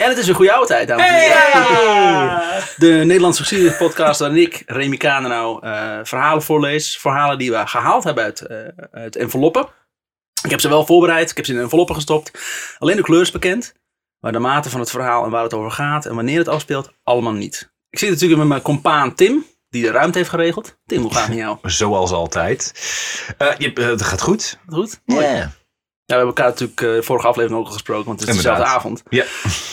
En het is een goede oude tijd, dames en heren. De Nederlandse geschiedenispodcast waarin ik, Remy Kanenau, eh verhalen voorlees. Verhalen die we gehaald hebben uit, eh, uit enveloppen. Ik heb ze wel voorbereid, ik heb ze in enveloppen gestopt. Alleen de kleur is bekend. Maar de mate van het verhaal en waar het over gaat en wanneer het afspeelt, allemaal niet. Ik zit natuurlijk met mijn compaan Tim, die de ruimte heeft geregeld. Tim, hoe gaat het met jou? Zoals altijd. Eh, je, het gaat goed. Goed? Mooi. We hebben elkaar natuurlijk eh, vorige aflevering ook al gesproken, want het is Inderdaad. dezelfde avond. Ja.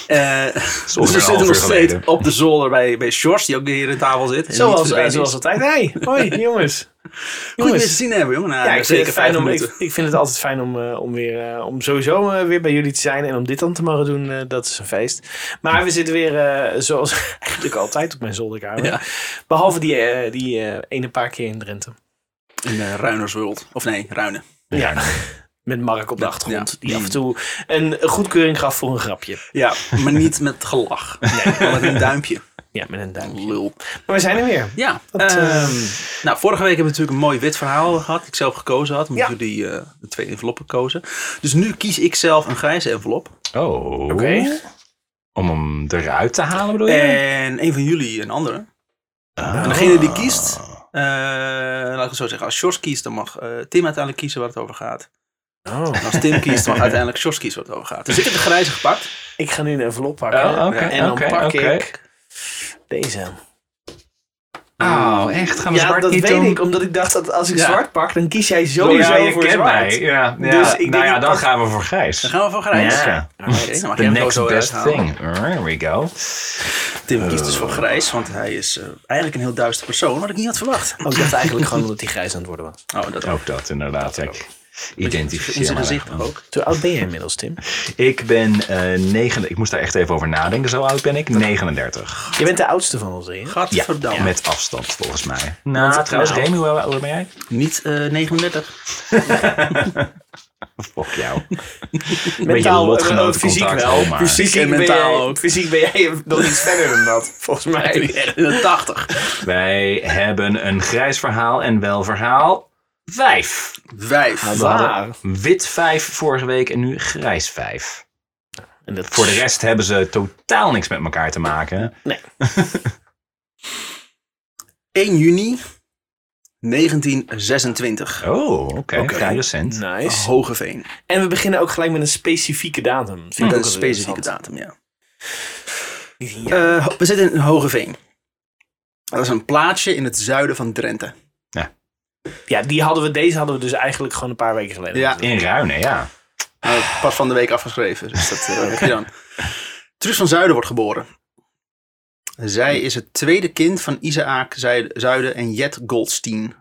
Eh, dus we zitten nog steeds geleden. op de zolder bij, bij Sjors, die ook hier in tafel zit. Zoals, eh, zoals is. altijd. Hey, hoi jongens. Goed je weer te zien hebben, jongen. Na Ja, ik vind, zeker het fijn om, ik, ik vind het altijd fijn om, eh, om, weer, eh, om sowieso weer bij jullie te zijn. En om dit dan te mogen doen, eh, dat is een feest. Maar we zitten weer eh, zoals eigenlijk altijd op mijn zolderkamer. Ja. Behalve die, die eh, ene paar keer in Drenthe. In uh. Of nee, Ruinen. Ja. Met Mark op de achtergrond. Ja. Die af en toe een goedkeuring gaf voor een grapje. Ja, maar niet met gelach. Nee, met een duimpje. Ja, met een duimpje. Lul. Maar we zijn er weer. Ja, Dat, ehm, ehm, nou, vorige week hebben we natuurlijk een mooi wit verhaal gehad. Die ik zelf gekozen had, omdat Ja. jullie eh, de twee enveloppen kozen. Dus nu kies ik zelf een grijze envelop. Oh. Oké. Om hem eruit te halen bedoel je? En een van jullie een andere. Ah. En degene die kiest, eh, laat ik het zo zeggen, als Sjors kiest, dan mag eh, Tim uiteindelijk kiezen waar het over gaat. Oh. En als Tim kiest, dan uiteindelijk Sjors kiezen waar het over gaat. Dus ik heb de grijze gepakt. Ik ga nu een envelop pakken. Oh, en dan pak ik deze. Oh, echt? Gaan we Ja, zwart dat weet ik. Omdat ik dacht dat als ik Ja. zwart pak, dan kies jij sowieso ja, je voor kent zwart. mij. Ja, ja. Dus ik nou ja, dan pak- gaan we voor grijs. Dan gaan we voor grijs. Ja. Oké, dan mag The next best uithalen. thing. There we go. Tim kiest dus voor grijs, want hij is eh, eigenlijk een heel duister persoon, wat ik niet had verwacht. Oh, ik dacht eigenlijk gewoon omdat hij grijs aan het worden was. Oh, dat ook. Ook dat inderdaad. Identificeer zijn me gezicht ook. Hoe oud ben jij inmiddels, Tim? Ik ben eh negen. Ik moest daar echt even over nadenken. Zo oud ben ik. 39. Je bent de oudste van ons drieën. Ja, Gadverdamme. met afstand volgens mij. Nou, trouwens, nou. Remy, hoe oud ben jij? Niet eh 39. Fuck jou. Mentaal, lotgenoten eh, fysiek contact, wel. maar. Fysiek, En mentaal jij, ook. fysiek ben jij nog iets verder dan dat, volgens mij. Echt in de 80. Wij hebben een grijs verhaal en wel verhaal 5. Vijf. We Waar? hadden wit 5 vorige week en nu grijs 5. En dat Voor de rest hebben ze totaal niks met elkaar te maken. Nee. 1 juni 1926. Oh, oké. Oké. Vrij recent. Nice. Hogeveen. En we beginnen ook gelijk met een specifieke datum. Vind ik Met ook een specifieke datum, ja. Ja. Eh, we zitten in Hogeveen. Dat is een plaatsje in het zuiden van Drenthe. ja, die hadden we, deze hadden we dus eigenlijk gewoon een paar weken geleden. Ja. In Ruinen, ja. Nou, pas van de week afgeschreven. Dus dat eh, heb je dan. Truus van Zuiden wordt geboren. Zij is het tweede kind van Isaac Zuid- Zuiden en Jet Goldstein.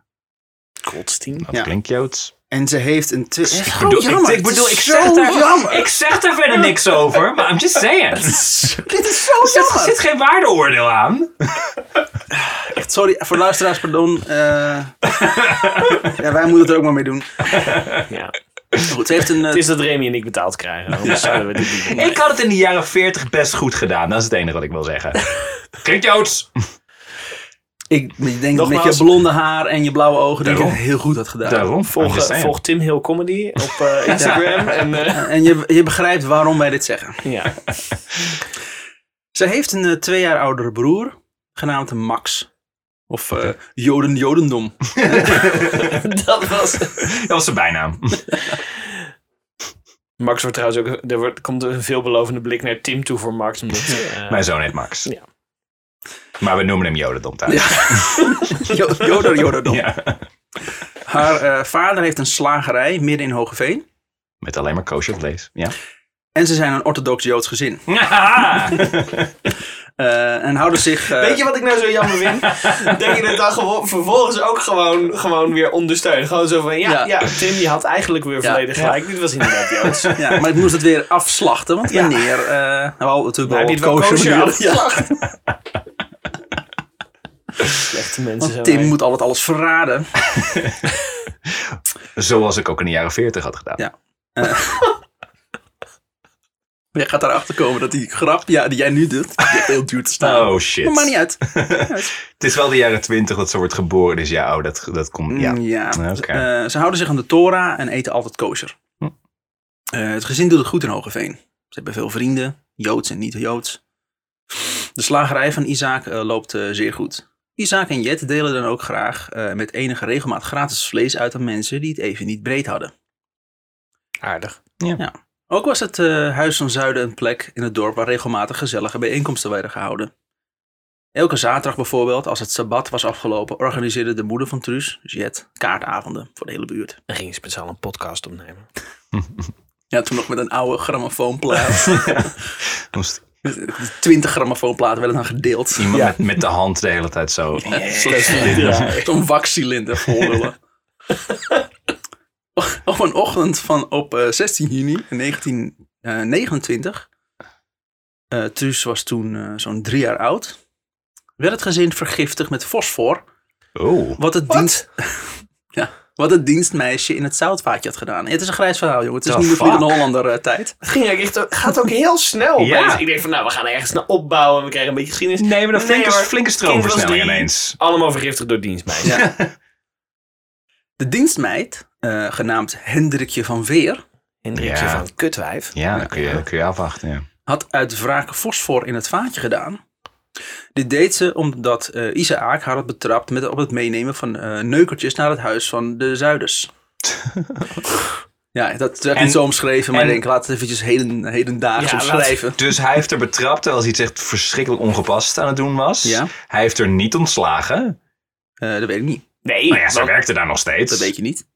Goldstein. Dat Ja. klinkt Joods. En ze heeft een... twi- Ik bedoel, jammer. ik, ik bedoel, ik Het is zeg, daar, ik zeg daar verder niks over, maar I'm just saying. Er Dit is zo zit, jammer. zit geen waardeoordeel aan. Echt, sorry voor luisteraars, pardon. Eh, ja, wij moeten het er ook maar mee doen. Ja. Goed, heeft een... eh, Het is dat Remy en ik betaald krijgen. Anders zouden we dit niet doen. Ik had het in de jaren 40 best goed gedaan. Dat is het enige wat ik wil zeggen. Klinkt Joods. ik ik denk dat met je blonde haar en je blauwe ogen dat je het heel goed had gedaan. Daarom. Volg, volg Tim Hill Comedy op eh, Instagram. En, eh, En je, je begrijpt waarom wij dit zeggen. ja. Ze heeft een twee jaar oudere broer, genaamd Max. Of eh, Joden Jodendom. dat was... Dat was zijn bijnaam. Max wordt trouwens ook... Er wordt, komt een veelbelovende blik naar Tim toe voor Max. Omdat, eh, Mijn zoon heet Max. Ja. Maar we noemen hem Jodendom thuis. Ja. Jo- Joder Jodendom. Ja. Haar eh, vader heeft een slagerij midden in Hogeveen. Met alleen maar kosher vlees. Ja. En ze zijn een orthodox Joods gezin. Eh, en houden zich... eh, Weet je wat ik nou zo jammer vind? dat je het dan gewoon, vervolgens ook gewoon, gewoon weer ondersteunt. Gewoon zo van, ja, Ja. ja. Tim, je had eigenlijk weer Ja. volledig gelijk. Dit was inderdaad Joods. Ja, maar ik moest het weer afslachten. Want wanneer... eh nou, we hadden natuurlijk wel heb je het wel kosher afgeslacht? Slechte mensen want zijn Tim wij. moet altijd alles verraden. Zoals ik ook in de jaren 40 had gedaan. Ja. Jij gaat erachter komen dat die grap ja, die jij nu doet, die heel duur te staan. Oh shit. Maar maakt niet uit. Het is wel de jaren 20 dat ze wordt geboren. Dus ja, oh, dat, dat komt. Ja. Mm, ja. Oké. Eh, ze houden zich aan de Torah en eten altijd kosher. Hm. Eh, het gezin doet het goed in Hogeveen. Ze hebben veel vrienden. Joods en niet-Joods. De slagerij van Isaac eh, loopt eh, zeer goed. Isaac en Jet delen dan ook graag eh, met enige regelmaat gratis vlees uit aan mensen die het even niet breed hadden. Aardig. Ook was het eh, Huis van Zuiden een plek in het dorp waar regelmatig gezellige bijeenkomsten werden gehouden. Elke zaterdag bijvoorbeeld, als het sabbat was afgelopen, organiseerde de moeder van Truus, dus Jet, kaartavonden voor de hele buurt. Dan ging je speciaal een podcast opnemen. Ja, toen nog met een oude grammofoonplaat. Moest 20 grammofoonplaten werden dan gedeeld. iemand Ja. met, met de hand de hele tijd zo. Ja. Zo'n waxcilinder volrullen. op een ochtend van op eh, 16 juni 1929, eh Truus was toen eh, zo'n drie jaar oud, werd het gezin vergiftigd met fosfor, Oh. wat het, dienst, ja, wat het dienstmeisje in het zoutvaatje had gedaan. Het is een grijs verhaal, jongen. Het is The niet meer Vliegende? Hollander eh, tijd. Het ging eigenlijk echt, gaat ook heel snel. Ja. Dus ik denk van, nou, we gaan er ergens naar opbouwen. We krijgen een beetje geschiedenis. Nee, maar een flinke, hoor. flinke was stroomversnelling ineens. Allemaal vergiftigd door dienstmeisjes. Ja. De dienstmeid, eh, genaamd Hendrikje van Veer, Hendrikje Ja. van Kutwijf. Ja, dan kun je, kun je afwachten. Ja. had uit wraak fosfor in het vaatje gedaan. Dit deed ze omdat eh Isaac haar had betrapt met op het meenemen van eh, neukertjes naar het huis van de Zuiders. ja, dat werd En- niet zo omschreven, maar en- ik denk, laat het eventjes heden, hedendaags Ja, laat- omschrijven. Dus hij heeft er betrapt terwijl hij iets echt verschrikkelijk ongepast aan het doen was. Ja. Hij heeft er niet ontslagen. Eh, dat weet ik niet. Nee, Nou ja, ze werkte daar nog steeds. Dat weet je niet.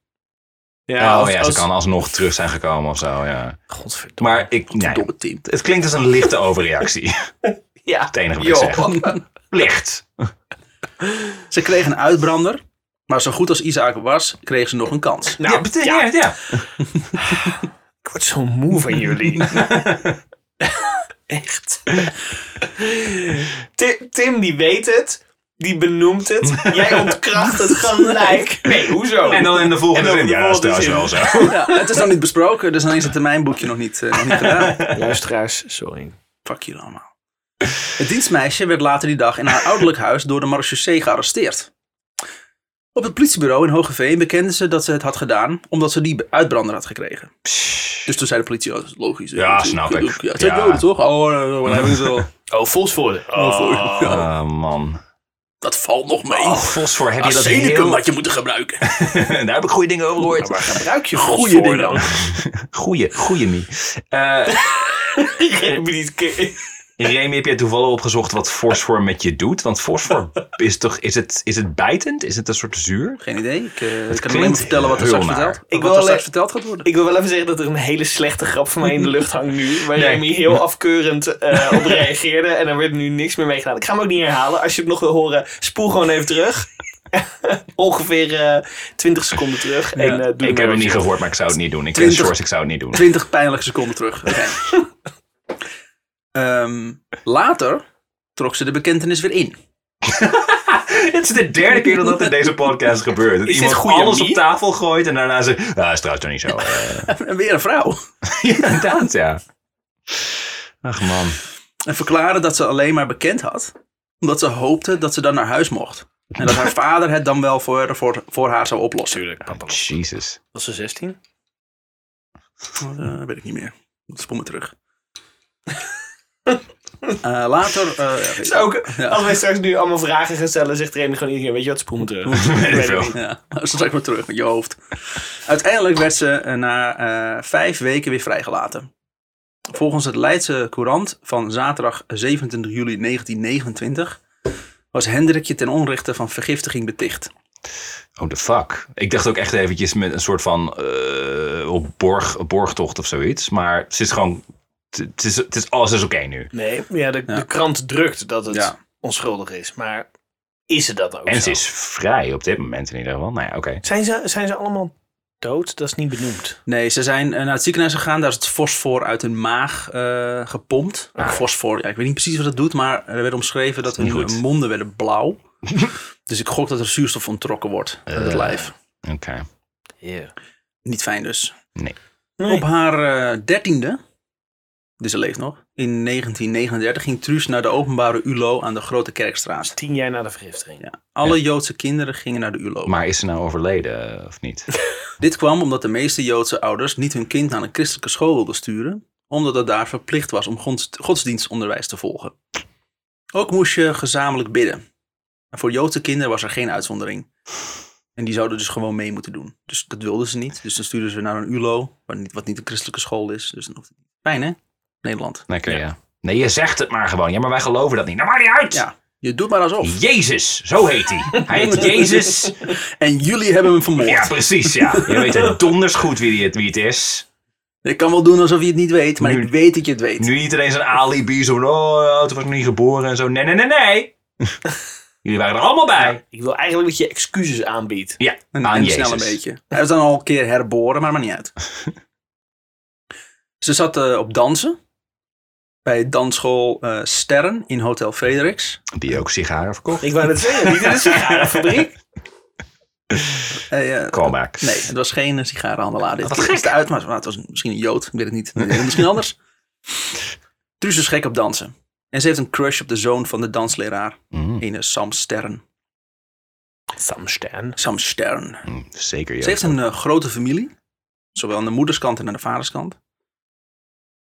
Ja, oh als- ja, ze als- kan alsnog terug zijn gekomen of zo, ja. Godverdomme. Maar ik, nee, Domme team. het klinkt als een lichte overreactie. ja. Het enige wat ik zeg. Licht. Ze kreeg een uitbrander, maar zo goed als Isaac was, kreeg ze nog een kans. Nou, ja, ja, ja, ja. ik word zo moe van jullie. Echt. Ti- Tim, die weet het. Die benoemt het. Jij ontkracht het gelijk. Nee, hoezo? En dan in de volgende En dan zin. Ja, dat is wel zo. Ja, het is nog niet besproken, dus dan is het termijnboekje nog niet, eh, nog niet gedaan. Luisteraars, sorry. Fuck jullie allemaal. Het dienstmeisje werd later die dag in haar ouderlijk huis door de marechaussee gearresteerd. Op het politiebureau in Hogeveen bekende ze dat ze het had gedaan omdat ze die uitbrander had gekregen. Dus toen zei de politie, oh, dat is logisch. Ja, snap ik. Ja, het toch? Oh, eh, wat hebben ze al? Oh, Fosfor. Oh, Oh. Oh man. Dat valt nog mee. Oh, fosfor, heb je dat Arsenicum heel... had je moeten gebruiken. Daar heb ik goede dingen over gehoord. Maar waar gebruik je Goeie fosfor dingen. dan? Goeie, goeie. Eh niet ke- Remy, heb jij toevallig opgezocht wat fosfor met je doet? Want fosfor is toch, is het, is het bijtend? Is het een soort zuur? Geen idee. Ik, ik kan alleen maar vertellen wat er straks naar. verteld, Ik wat wil er straks verteld gaat worden. Ik wil wel even zeggen dat er een hele slechte grap van mij in de lucht hangt nu. Waar Nee. Remy heel afkeurend eh, op reageerde. En er werd nu niks meer meegedaan. Ik ga hem ook niet herhalen. Als je het nog wil horen, spoel gewoon even terug. Ongeveer eh 20 seconden terug. En, eh, doe ik heb het niet gehoord, maar ik zou het niet doen. Ik ken 20. Shores, ik zou het niet doen. 20 pijnlijke seconden terug. Oké. Ehm, later trok ze de bekentenis weer in. Het is de derde keer dat dat in deze podcast gebeurt. Dat Is iemand alles op tafel gooit en daarna zegt... Ah, dat is trouwens toch niet zo. eh." En weer een vrouw. ja, inderdaad, ja. Ach man. En verklaarde dat ze alleen maar bekend had. Omdat ze hoopte dat ze dan naar huis mocht. En dat haar vader het dan wel voor, voor, voor haar zou oplossen. Tuurlijk, papa. Jesus. Was ze 16? Dat eh, weet ik niet meer. Spoel me terug. Eh, later... eh, ja, Is ook, Ja. Als wij straks nu allemaal vragen gaan stellen, zegt Remy gewoon iedereen, weet je wat, spoel me terug. Weet ik veel. Ja, straks maar terug met je hoofd. Uiteindelijk werd ze eh, na eh, vijf weken weer vrijgelaten. Volgens het Leidse Courant van zaterdag 27 juli 1929 was Hendrikje ten onrechte van vergiftiging beticht. Oh, the fuck. Ik dacht ook echt eventjes met een soort van eh, op borg, borgtocht of zoiets. Maar ze is gewoon... Het is, het is, alles is oké nu. Nee, ja, de, Ja. de krant drukt dat het Ja. onschuldig is. Maar is het dat ook En zo? ze is vrij op dit moment in ieder geval. Nou ja, oké. Zijn, ze, zijn ze allemaal dood? Dat is niet benoemd. Nee, ze zijn eh, naar het ziekenhuis gegaan. Daar is het fosfor uit hun maag eh, gepompt. Ah. Fosfor, ja, ik weet niet precies wat dat doet, maar er werd omschreven dat hun goed. monden werden blauw. dus ik gok dat er zuurstof onttrokken wordt uit het Eh. lijf. Oké. Niet fijn dus. Nee. Op haar dertiende, dus ze leeft nog, in 1939 ging Truus naar de openbare ULO aan de Grote Kerkstraat. Tien jaar na de vergiftiging. Ja. Alle Joodse kinderen gingen naar de ULO. Maar is ze nou overleden eh, of niet? Dit kwam omdat de meeste Joodse ouders niet hun kind naar een christelijke school wilden sturen, omdat het daar verplicht was om gods- godsdienstonderwijs te volgen. Ook moest je gezamenlijk bidden. En voor Joodse kinderen was er geen uitzondering. En die zouden dus gewoon mee moeten doen. Dus dat wilden ze niet. Dus dan stuurden ze naar een ULO, wat niet, wat niet een christelijke school is. Dus dan hoeft het niet. Fijn hè? Nederland. Lekker, ja. Nee, je zegt het maar gewoon. Ja, maar wij geloven dat niet. Nou, maakt niet uit. Ja, je doet maar alsof. Jezus, zo heet hij. Hij heet Jezus. En jullie hebben hem vermoord. Ja, precies, ja. Je weet het donders goed wie het, wie het is. Ik kan wel doen alsof je het niet weet, maar Nu- ik weet dat je het weet. Nu niet ineens een alibi, zo van, oh, toen was ik nog niet geboren en zo. Nee, nee, nee, nee. Jullie waren er allemaal bij. Ik wil eigenlijk dat je excuses aanbiedt. Ja, En, aan en Jezus. snel een beetje. Hij was dan al een keer herboren, maar maar niet uit. Ze zat eh, op dansen. Bij dansschool eh, Sterren in Hotel Fredericks. Die ook sigaren verkocht. Ik wou het zeggen, niet in de sigarenfabriek. Eh, eh, Callback. nee, het was geen sigarenhandelaar. Dit Wat keer gek. uit, maar het was misschien een Jood. Ik weet het niet. Misschien anders. Truus is gek op dansen. En ze heeft een crush op de zoon van de dansleraar. Mm, Ene Sam Sterren. Sam Stan. Sam Sterren. mm, zeker, ja. Ze heeft een grote familie. Zowel aan de moederskant en aan de vaderskant.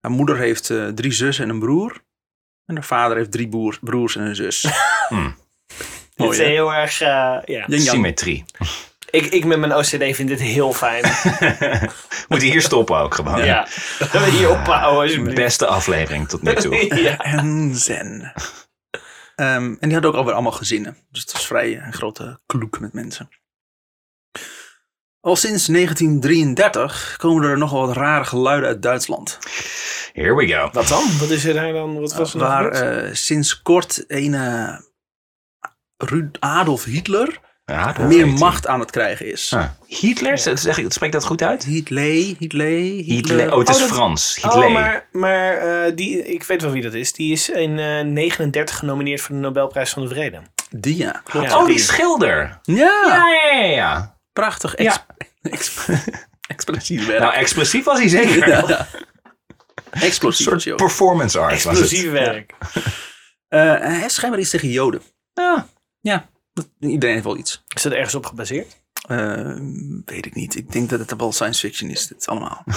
Haar moeder heeft eh, drie zussen en een broer. En haar vader heeft drie broer- broers en een zus. Hmm. Dit is hè? heel erg, eh, ja. Symmetrie. Ik, ik met mijn OCD vind dit heel fijn. Moet je hier stoppen ook gewoon. ja. We hier ophouden alsjeblieft. Beste aflevering tot nu toe. ja. En zen. Ehm, en die hadden ook alweer allemaal gezinnen. Dus het was vrij eh, een grote kloek met mensen. Al sinds 1933 komen er nogal wat rare geluiden uit Duitsland. Here we go. Wat dan? Wat is er daar dan? Wat was er waar eh, sinds kort een eh, Ru- Adolf Hitler Ja, meer macht aan het krijgen is. Ah, Hitler? Zeg ik, spreek dat goed uit? Hitler, Hitler, Hitler. Oh, het is Oh, dat- Frans. Hitler. Oh, maar, maar eh, die, ik weet wel wie dat is. Die is in eh 39 genomineerd voor de Nobelprijs van de Vrede. Die ja, klopt. Ja. oh, die schilder. Ja, Ja, ja, ja. ja. Prachtig. Ja. Ex explosief werk. Nou, expressief was hij zeker. Ja. Een Explosief. soort ook. performance art was het. Explosief werk. Eh, hij heeft schijnbaar iets tegen Joden. Ja. Ja, iedereen heeft wel iets. Is dat ergens op gebaseerd? Eh, weet ik niet. Ik denk dat het wel science fiction is, dit allemaal.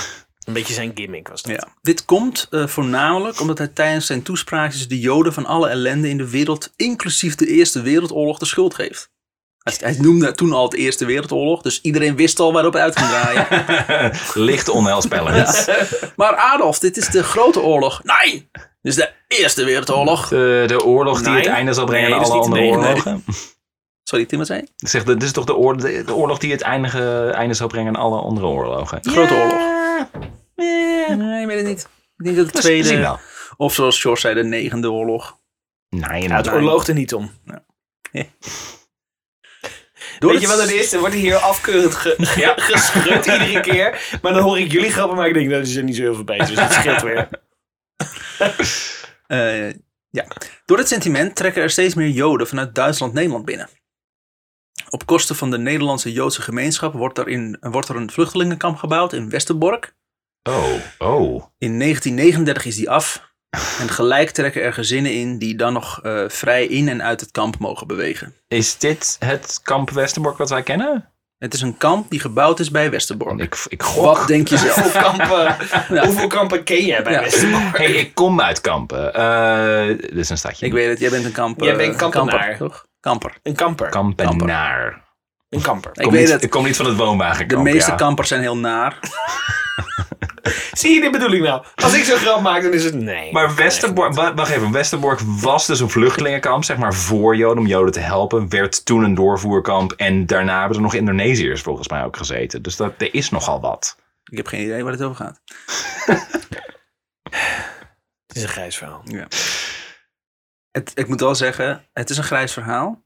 Een beetje zijn gimmick was dat. Ja. Dit komt eh, voornamelijk omdat hij tijdens zijn toespraakjes de Joden van alle ellende in de wereld, inclusief de Eerste Wereldoorlog, de schuld geeft. Hij, hij noemde toen al de Eerste Wereldoorlog, dus iedereen wist al waarop hij uit ging draaien. Licht onheilspellend. maar Adolf, dit is de grote oorlog. Nee, dit is de Eerste Wereldoorlog. De, de oorlog die Nee. het einde zal brengen Nee, aan alle andere nee, oorlogen. Sorry, Tim, wat zei je? Ik zeg, dit is toch de, oor- de, de oorlog die het eindige, einde zal brengen aan alle andere oorlogen. De Grote Oorlog. Nee, ik weet het niet. Ik denk dat de tweede, wel. of zoals George zei, de negende oorlog. Nee, Ja, het oorloogt er niet om. Door Weet je wat het is? Er wordt hier afkeurend ge Ja. geschud iedere keer. Maar dan hoor ik jullie grappen, maar ik denk, nou, dat is er niet zo heel veel beter. Dus dat scheelt weer. Eh, ja. Door dit sentiment trekken er steeds meer Joden vanuit Duitsland Nederland binnen. Op kosten van de Nederlandse Joodse gemeenschap wordt er, in, wordt er een vluchtelingenkamp gebouwd in Westerbork. Oh, oh. In 1939 is die af. En gelijk trekken er gezinnen in die dan nog eh, vrij in en uit het kamp mogen bewegen. Is dit het kamp Westerbork wat wij kennen? Het is een kamp die gebouwd is bij Westerbork. Ik, ik gok. Wat denk je zelf? Hoeveel kampen, hoeveel kampen ken jij bij Ja. Westerbork? Hey, ik kom uit Kampen. Eh dit is een stadje. Ik weet het, jij bent een kamp, Jij eh, bent kampenaar. kamper, toch? Kamper. Een kamper. Kampenaar. Een kamper. Ik Kom weet niet, het. Ik kom niet van het De woonwagenkamp. meeste ja. kampers zijn heel naar. Zie je, dit bedoel ik nou. Als ik zo'n grap maak, dan is het nee. Maar Westerbork, wa- wacht even, Westerbork was dus een vluchtelingenkamp, zeg maar voor Joden, om Joden te helpen. Werd toen een doorvoerkamp en daarna hebben er nog Indonesiërs volgens mij ook gezeten. Dus dat, er is nogal wat. Ik heb geen idee waar het over gaat. Het is een grijs verhaal. Ja. Het, ik moet wel zeggen, het is een grijs verhaal.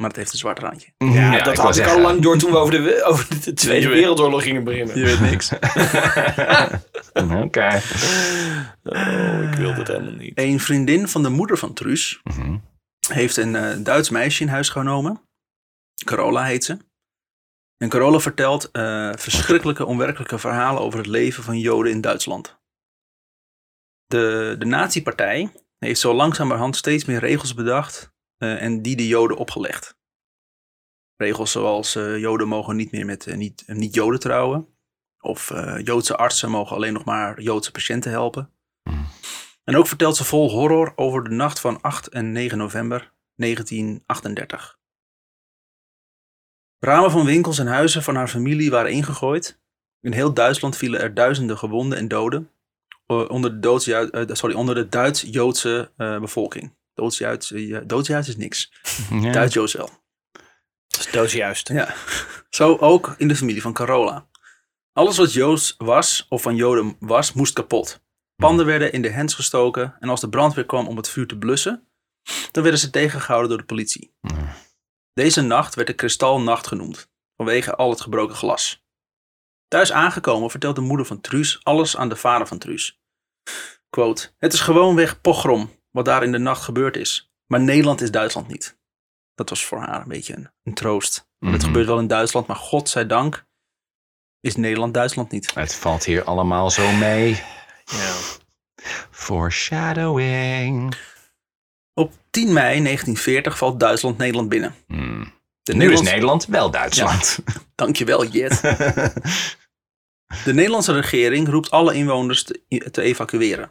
Maar het heeft een zwart randje. Ja, ik dat had ik al lang door toen we over de, over de Tweede Wereldoorlog gingen beginnen. Je weet niks. Oké. Oh, ik wilde het helemaal niet. Een vriendin van de moeder van Truus Mhm. heeft een eh, Duits meisje in huis genomen. Carola heet ze. En Carola vertelt eh, verschrikkelijke, onwerkelijke verhalen over het leven van Joden in Duitsland. De, de nazi-partij heeft zo langzamerhand steeds meer regels bedacht en die de Joden opgelegd. Regels zoals eh, Joden mogen niet meer met eh, niet, eh, niet-Joden trouwen. Of eh, Joodse artsen mogen alleen nog maar Joodse patiënten helpen. Hmm. En ook vertelt ze vol horror over de nacht van 8 en 9 november 1938. Ramen van winkels en huizen van haar familie waren ingegooid. In heel Duitsland vielen er duizenden gewonden en doden eh, onder de, Doods- eh, sorry, onder de Duits-Joodse eh, bevolking. Doods-Joods eh, is niks. Ja. Duits-Joods wel. Dat is doodjuist. Ja. Zo ook in de familie van Carola. Alles wat Joods was of van Joden was, moest kapot. Panden werden in de hens gestoken en als de brandweer kwam om het vuur te blussen, dan werden ze tegengehouden door de politie. Ja. Deze nacht werd de kristalnacht genoemd, vanwege al het gebroken glas. Thuis aangekomen vertelt de moeder van Truus alles aan de vader van Truus. Quote, het is gewoonweg pogrom wat daar in de nacht gebeurd is, maar Nederland is Duitsland niet. Dat was voor haar een beetje een, een troost. Het Mhm. gebeurt wel in Duitsland, maar godzijdank is Nederland Duitsland niet. Het valt hier allemaal zo mee. Ja. Foreshadowing. Op 10 mei 1940 valt Duitsland Nederland binnen. Hmm. De Nu is Nederland wel Duitsland. Dankjewel, Jet. De Nederlandse regering roept alle inwoners te, te evacueren.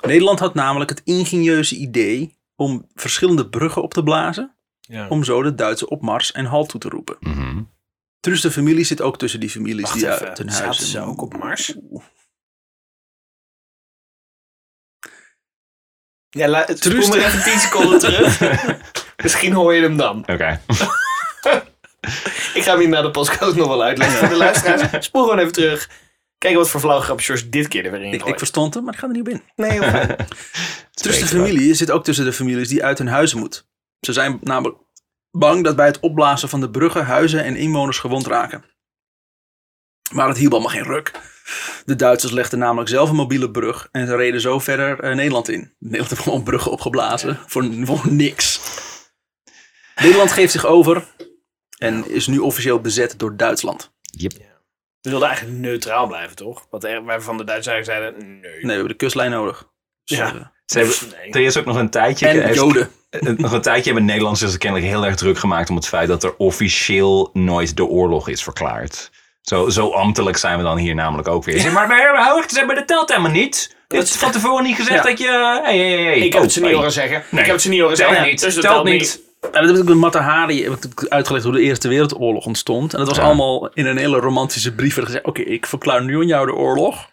Nederland had namelijk het ingenieuze idee om verschillende bruggen op te blazen, Ja. om zo de Duitse opmars en halt toe te roepen. Mhm. Truus de familie zit ook tussen die families Wacht die even, uit hun zaten huizen... ze ook op Mars? Oeh. Ja, la, het spoel maar de- even 10 seconden terug. Misschien hoor je hem dan. Oké. Ik ga hem hier na de podcast nog wel uitleggen voor de luisteraars. Spoel gewoon even terug. Kijken wat voor flauwe grapjes George dit keer er weer in Ik, ik verstond hem, maar ik ga er niet op in. Nee. Truus de familie zit ook tussen de families die uit hun huizen moet. Ze zijn namelijk bang dat bij het opblazen van de bruggen huizen en inwoners gewond raken. Maar het hielp allemaal geen ruk. De Duitsers legden namelijk zelf een mobiele brug en ze reden zo verder eh, Nederland in. Nederland heeft gewoon bruggen opgeblazen voor, voor niks. Nederland geeft zich over en is nu officieel bezet door Duitsland. Yep. We wilden eigenlijk neutraal blijven, toch? Want er- wij van de Duitsers eigenlijk zeiden, nee. Nee, we hebben de kustlijn nodig. Dus, Ja. eh, Ze hebben, Nee. er is ook nog een tijdje... en heeft- Joden. eh, nog een tijdje hebben Nederlanders kennelijk heel erg druk gemaakt om het feit dat er officieel nooit de oorlog is verklaard. Zo, zo ambtelijk zijn we dan hier namelijk ook weer. Zeg Maar, maar, maar wacht eens even, dat telt helemaal niet. Het is van tevoren niet gezegd Ja. dat je... Hey, hey, hey. Ik heb Oh, het ze niet horen zeggen. Nee. Ik heb het ze niet horen Telt zeggen. niet. Dus dat telt niet. Ja, dat heb ik met Mata Hari heb ik uitgelegd hoe de Eerste Wereldoorlog ontstond. En dat was Ja. allemaal in een hele romantische brief. werd gezegd, oké, ik verklaar nu aan jou de oorlog.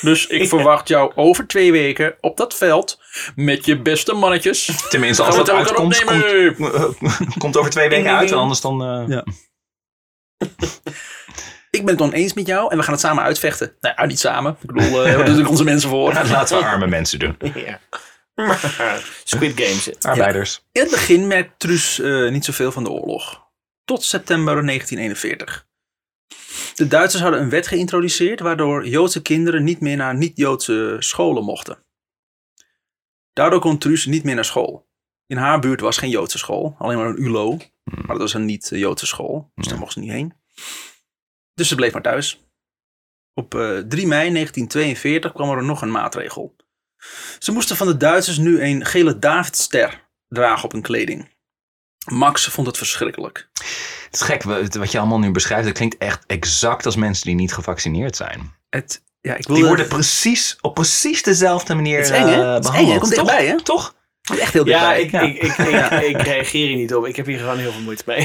Dus ik verwacht jou over twee weken op dat veld met je beste mannetjes. Tenminste, als dat uitkomt, komt, opnemen? komt over twee weken uit. En anders dan... eh, Ja. Ik ben het oneens met jou en we gaan het samen uitvechten. Nou ja, niet samen. Ik bedoel, eh, we hebben natuurlijk onze mensen voor. Laten we arme mensen doen. Ja. Squid Games. Arbeiders. In het begin merkt Truus eh, niet zoveel van de oorlog. Tot september 1941. De Duitsers hadden een wet geïntroduceerd waardoor Joodse kinderen niet meer naar niet-Joodse scholen mochten. Daardoor kon Truus niet meer naar school. In haar buurt was geen Joodse school, alleen maar een ULO. Maar dat was een niet-Joodse school, dus daar mocht ze niet heen. Dus ze bleef maar thuis. Op eh, 3 mei 1942 kwam er nog een maatregel. Ze moesten van de Duitsers nu een gele Davidster dragen op hun kleding. Max vond het verschrikkelijk. Het is gek, wat je allemaal nu beschrijft. Dat klinkt echt exact als mensen die niet gevaccineerd zijn. Het, ja, ik Die worden precies, op precies dezelfde manier Het is eng, hè? eh, Het is eng, hè? behandeld. Komt dichtbij, hè? Toch? Echt heel Ja, ik, Ja. Ik, ik, ik, ik reageer hier niet op. Ik heb hier gewoon heel veel moeite mee.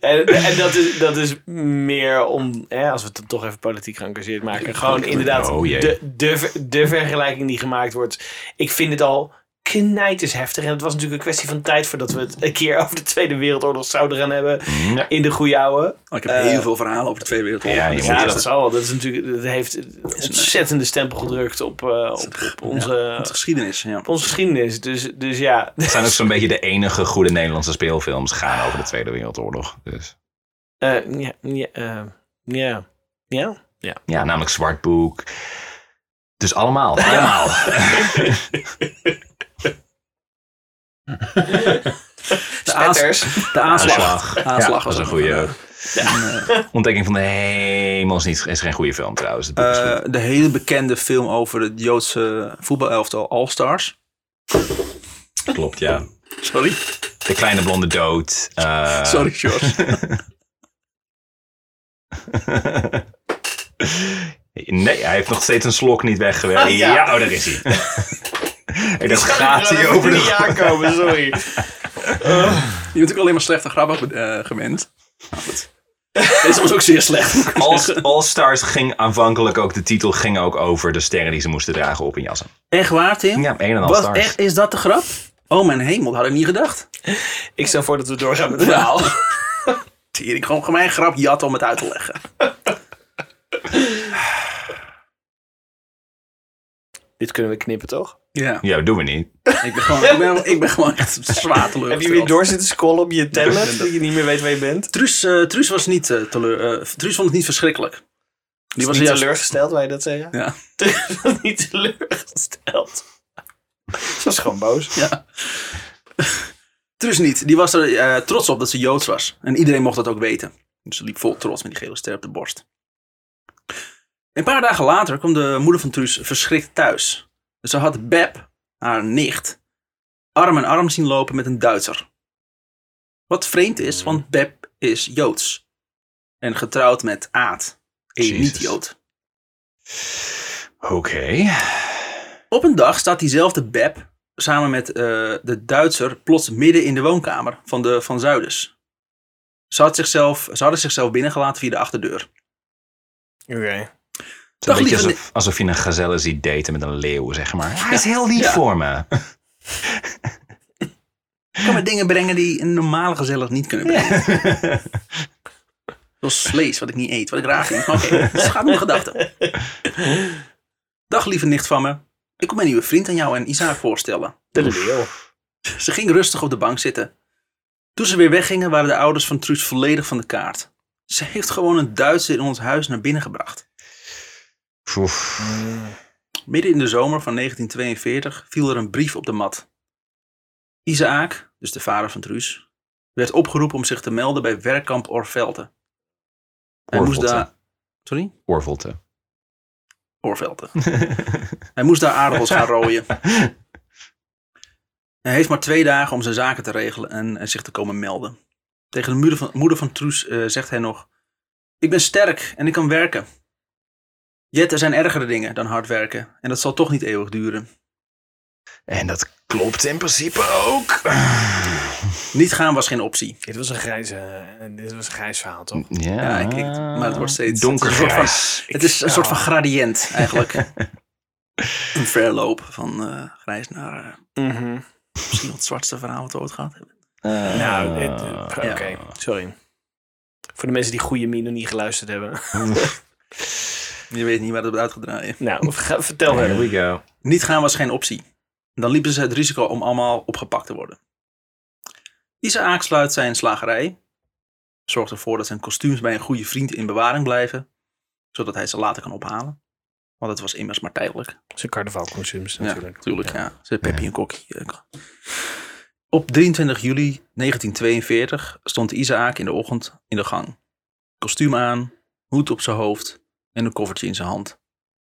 en en dat, is, dat is meer om, hè, als we het toch even politiek geëngageerd maken. Gewoon inderdaad Oh, de, de, de vergelijking die gemaakt wordt. Ik vind het al knijters heftig. En het was natuurlijk een kwestie van tijd voordat we het een keer over de Tweede Wereldoorlog zouden gaan hebben. Ja. In de goede oude. Oh, ik heb Eh, heel veel verhalen over de Tweede Wereldoorlog. Ja, Ja, het dat zal wel. Dat, is natuurlijk, dat heeft een ontzettende stempel gedrukt op, eh, op, op onze, ja, onze geschiedenis. Ja. op onze geschiedenis. Dus, dus ja, Het zijn ook zo'n beetje de enige goede Nederlandse speelfilms gaan over de Tweede Wereldoorlog. Dus, Eh, ja, ja, eh, ja, ja. ja, namelijk Zwart Boek. Dus allemaal. Allemaal. De, aans- de aanslag. Aanslag. Aanslag Ja, was een goede. Ontdekking van de hemel is, niet, is geen goede film trouwens. Eh, de hele bekende film over het Joodse voetbalelftal All Stars. Klopt, ja. Sorry. De kleine blonde dood. eh, Sorry, George. Nee, hij heeft nog steeds een slok niet weggewerkt. Ah, ja. ja. oh, daar is hij. en dat gaat hij over de niet aankomen, sorry. Je bent natuurlijk alleen maar slechte grappen eh, gewend. Nou goed. Deze was ook zeer slecht. ik All. All Stars ging aanvankelijk ook, de titel ging ook over de sterren die ze moesten dragen op hun jassen. Echt waar, Tim? Ja, een en Wat, Stars. echt, is dat de grap? Oh mijn hemel, had ik niet gedacht. Ik stel voor dat we doorgaan met het verhaal. Tering, gewoon gewoon mijn grap jatten om het uit te leggen. Dit kunnen we knippen, toch? Ja, Ja, dat doen we niet. ik ben gewoon, ik ben, ik ben gewoon echt zwaar teleurgesteld. Heb je weer door zitten scrollen op je tablet, dat je niet meer weet waar je bent? Truus, eh, Truus was niet eh, teleur... eh, Truus vond het niet verschrikkelijk. Die Die was was niet juist... teleurgesteld, wij dat zeggen? Ja. Truus was niet teleurgesteld. Ze was gewoon boos. Ja. Truus niet. Die was er eh, trots op dat ze Joods was. En iedereen mocht dat ook weten. Dus ze liep vol trots met die gele ster op de borst. Een paar dagen later kwam de moeder van Truus verschrikt thuis. Dus ze had Beb, haar nicht, arm in arm zien lopen met een Duitser. Wat vreemd is, want Beb is Joods. En getrouwd met Aad, een niet-Jood. Oké. Op een dag staat diezelfde Beb samen met eh, de Duitser plots midden in de woonkamer van, de, van Zuiders. Ze, had zichzelf, ze hadden zichzelf binnengelaten via de achterdeur. Oké. Het is een beetje alsof, alsof je een gazelle ziet daten met een leeuw, zeg maar. Hij is heel lief Ja. voor me. Ik kan me dingen brengen die een normale gezellig niet kunnen brengen. Zoals vlees, wat ik niet eet, wat ik graag eet. Maar Oké, gaat om de gedachten. Dag lieve nicht van me. Ik kom mijn nieuwe vriend aan jou en Isaac voorstellen. De leeuw. Ze ging rustig op de bank zitten. Toen ze weer weggingen waren de ouders van Truus volledig van de kaart. Ze heeft gewoon een Duitser in ons huis naar binnen gebracht. Oef. Midden in de zomer van 1942 viel er een brief op de mat. Isaac, dus de vader van Truus, werd opgeroepen om zich te melden bij werkkamp Orvelte. Hij moest daar... Sorry? Oorvolte. Oorvelte. Hij moest daar aardappels gaan rooien. Hij heeft maar twee dagen om zijn zaken te regelen en, en zich te komen melden. Tegen de moeder van, moeder van Truus eh, zegt hij nog... Ik ben sterk en ik kan werken. Jet, er zijn ergere dingen dan hard werken. En dat zal toch niet eeuwig duren. En dat klopt in principe ook. Niet gaan was geen optie. Dit was een grijs, eh, dit was een grijs verhaal, toch? Ja, Ja, ik- ik- maar het wordt steeds- donkergrijs. Het is een soort van Ja. gradient eigenlijk. een verloop van eh, grijs naar eh, Mhm. misschien het zwartste verhaal wat we ooit gehad hebben. Nou, het- Ja. oké, sorry. Voor de mensen die goede mine niet geluisterd hebben. Je weet niet waar het op uit gaat draaien. Nou, ga- vertel verder. we go. Niet gaan was geen optie. Dan liepen ze het risico om allemaal opgepakt te worden. Isaac sluit zijn slagerij. Zorgt ervoor dat zijn kostuums bij een goede vriend in bewaring blijven. Zodat hij ze later kan ophalen. Want het was immers maar tijdelijk. Zijn carnavalconsumes Ja, natuurlijk. natuurlijk. Ja. Ze Peppy en Kokkie. eh, Op 23 juli 1942 stond Isaac in de ochtend in de gang. Kostuum aan, hoed op zijn hoofd en een koffertje in zijn hand.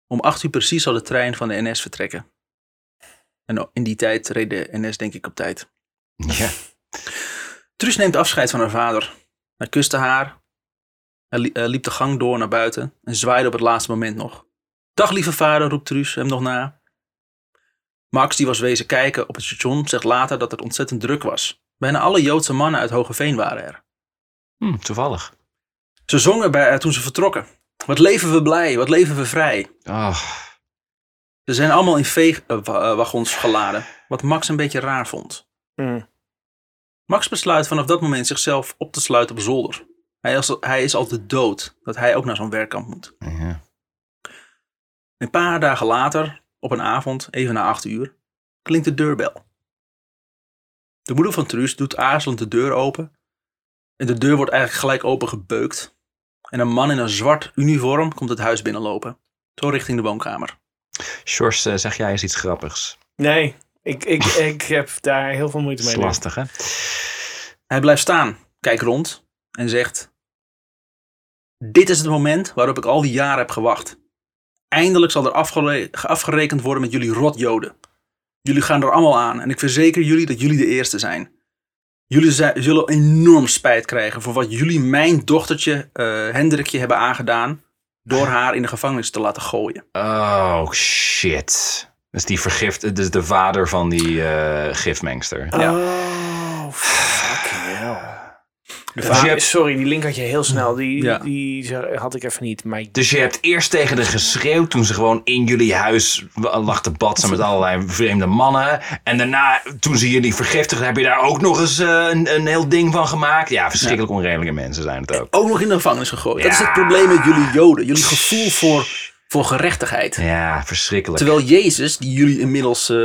Om 8 uur precies zou de trein van de NS vertrekken. En in die tijd reed de NS denk ik op tijd. Ja. Truus neemt afscheid van haar vader. Hij kuste haar. Hij eh, liep de gang door naar buiten en zwaaide op het laatste moment nog. Dag lieve vader, roept Truus hem nog na. Max, die was wezen kijken op het station, zegt later dat het ontzettend druk was. Bijna alle Joodse mannen uit Hogeveen waren er. Hm, toevallig. Ze zongen bij, toen ze vertrokken. Wat leven we blij, wat leven we vrij. Oh, Ze zijn allemaal in veegwagons geladen, wat Max een beetje raar vond. Mm. Max besluit vanaf dat moment zichzelf op te sluiten op zolder. Hij is, hij is al te dood dat hij ook naar zo'n werkkamp moet. Een paar dagen later, op een avond, even na acht uur, klinkt de deurbel. De moeder van Truus doet aarzelend de deur open. En de deur wordt eigenlijk gelijk opengebeukt. En een man in een zwart uniform komt het huis binnenlopen. Zo richting de woonkamer. Sjors, eh, zeg jij eens iets grappigs? Nee, ik, ik, ik heb daar heel veel moeite Dat mee. is lastig, hè? Hij blijft staan, kijkt rond en zegt: Dit is het moment waarop ik al die jaren heb gewacht. Eindelijk zal er afgere- afgerekend worden met jullie rotjoden. Jullie gaan er allemaal aan en ik verzeker jullie dat jullie de eerste zijn. Jullie zullen enorm spijt krijgen voor wat jullie mijn dochtertje eh, Hendrikje hebben aangedaan. Door haar in de gevangenis te laten gooien. Oh, shit. Dus die vergift, dus de vader van die eh, gifmengster. Ja. Oh. De Dus hebt- Sorry, die link had je heel snel. Die, Ja. die had ik even niet. Maar Dus je hebt eerst tegen de geschreeuwd toen ze gewoon in jullie huis lag te batsen met allerlei vreemde mannen. En daarna, toen ze jullie vergiftigden, heb je daar ook nog eens eh, een, een heel ding van gemaakt. Ja, verschrikkelijk onredelijke mensen zijn het ook. Ook nog in de gevangenis gegooid. Dat is het probleem met jullie joden. Jullie gevoel voor, voor gerechtigheid. Ja, verschrikkelijk. Terwijl Jezus, die jullie inmiddels eh,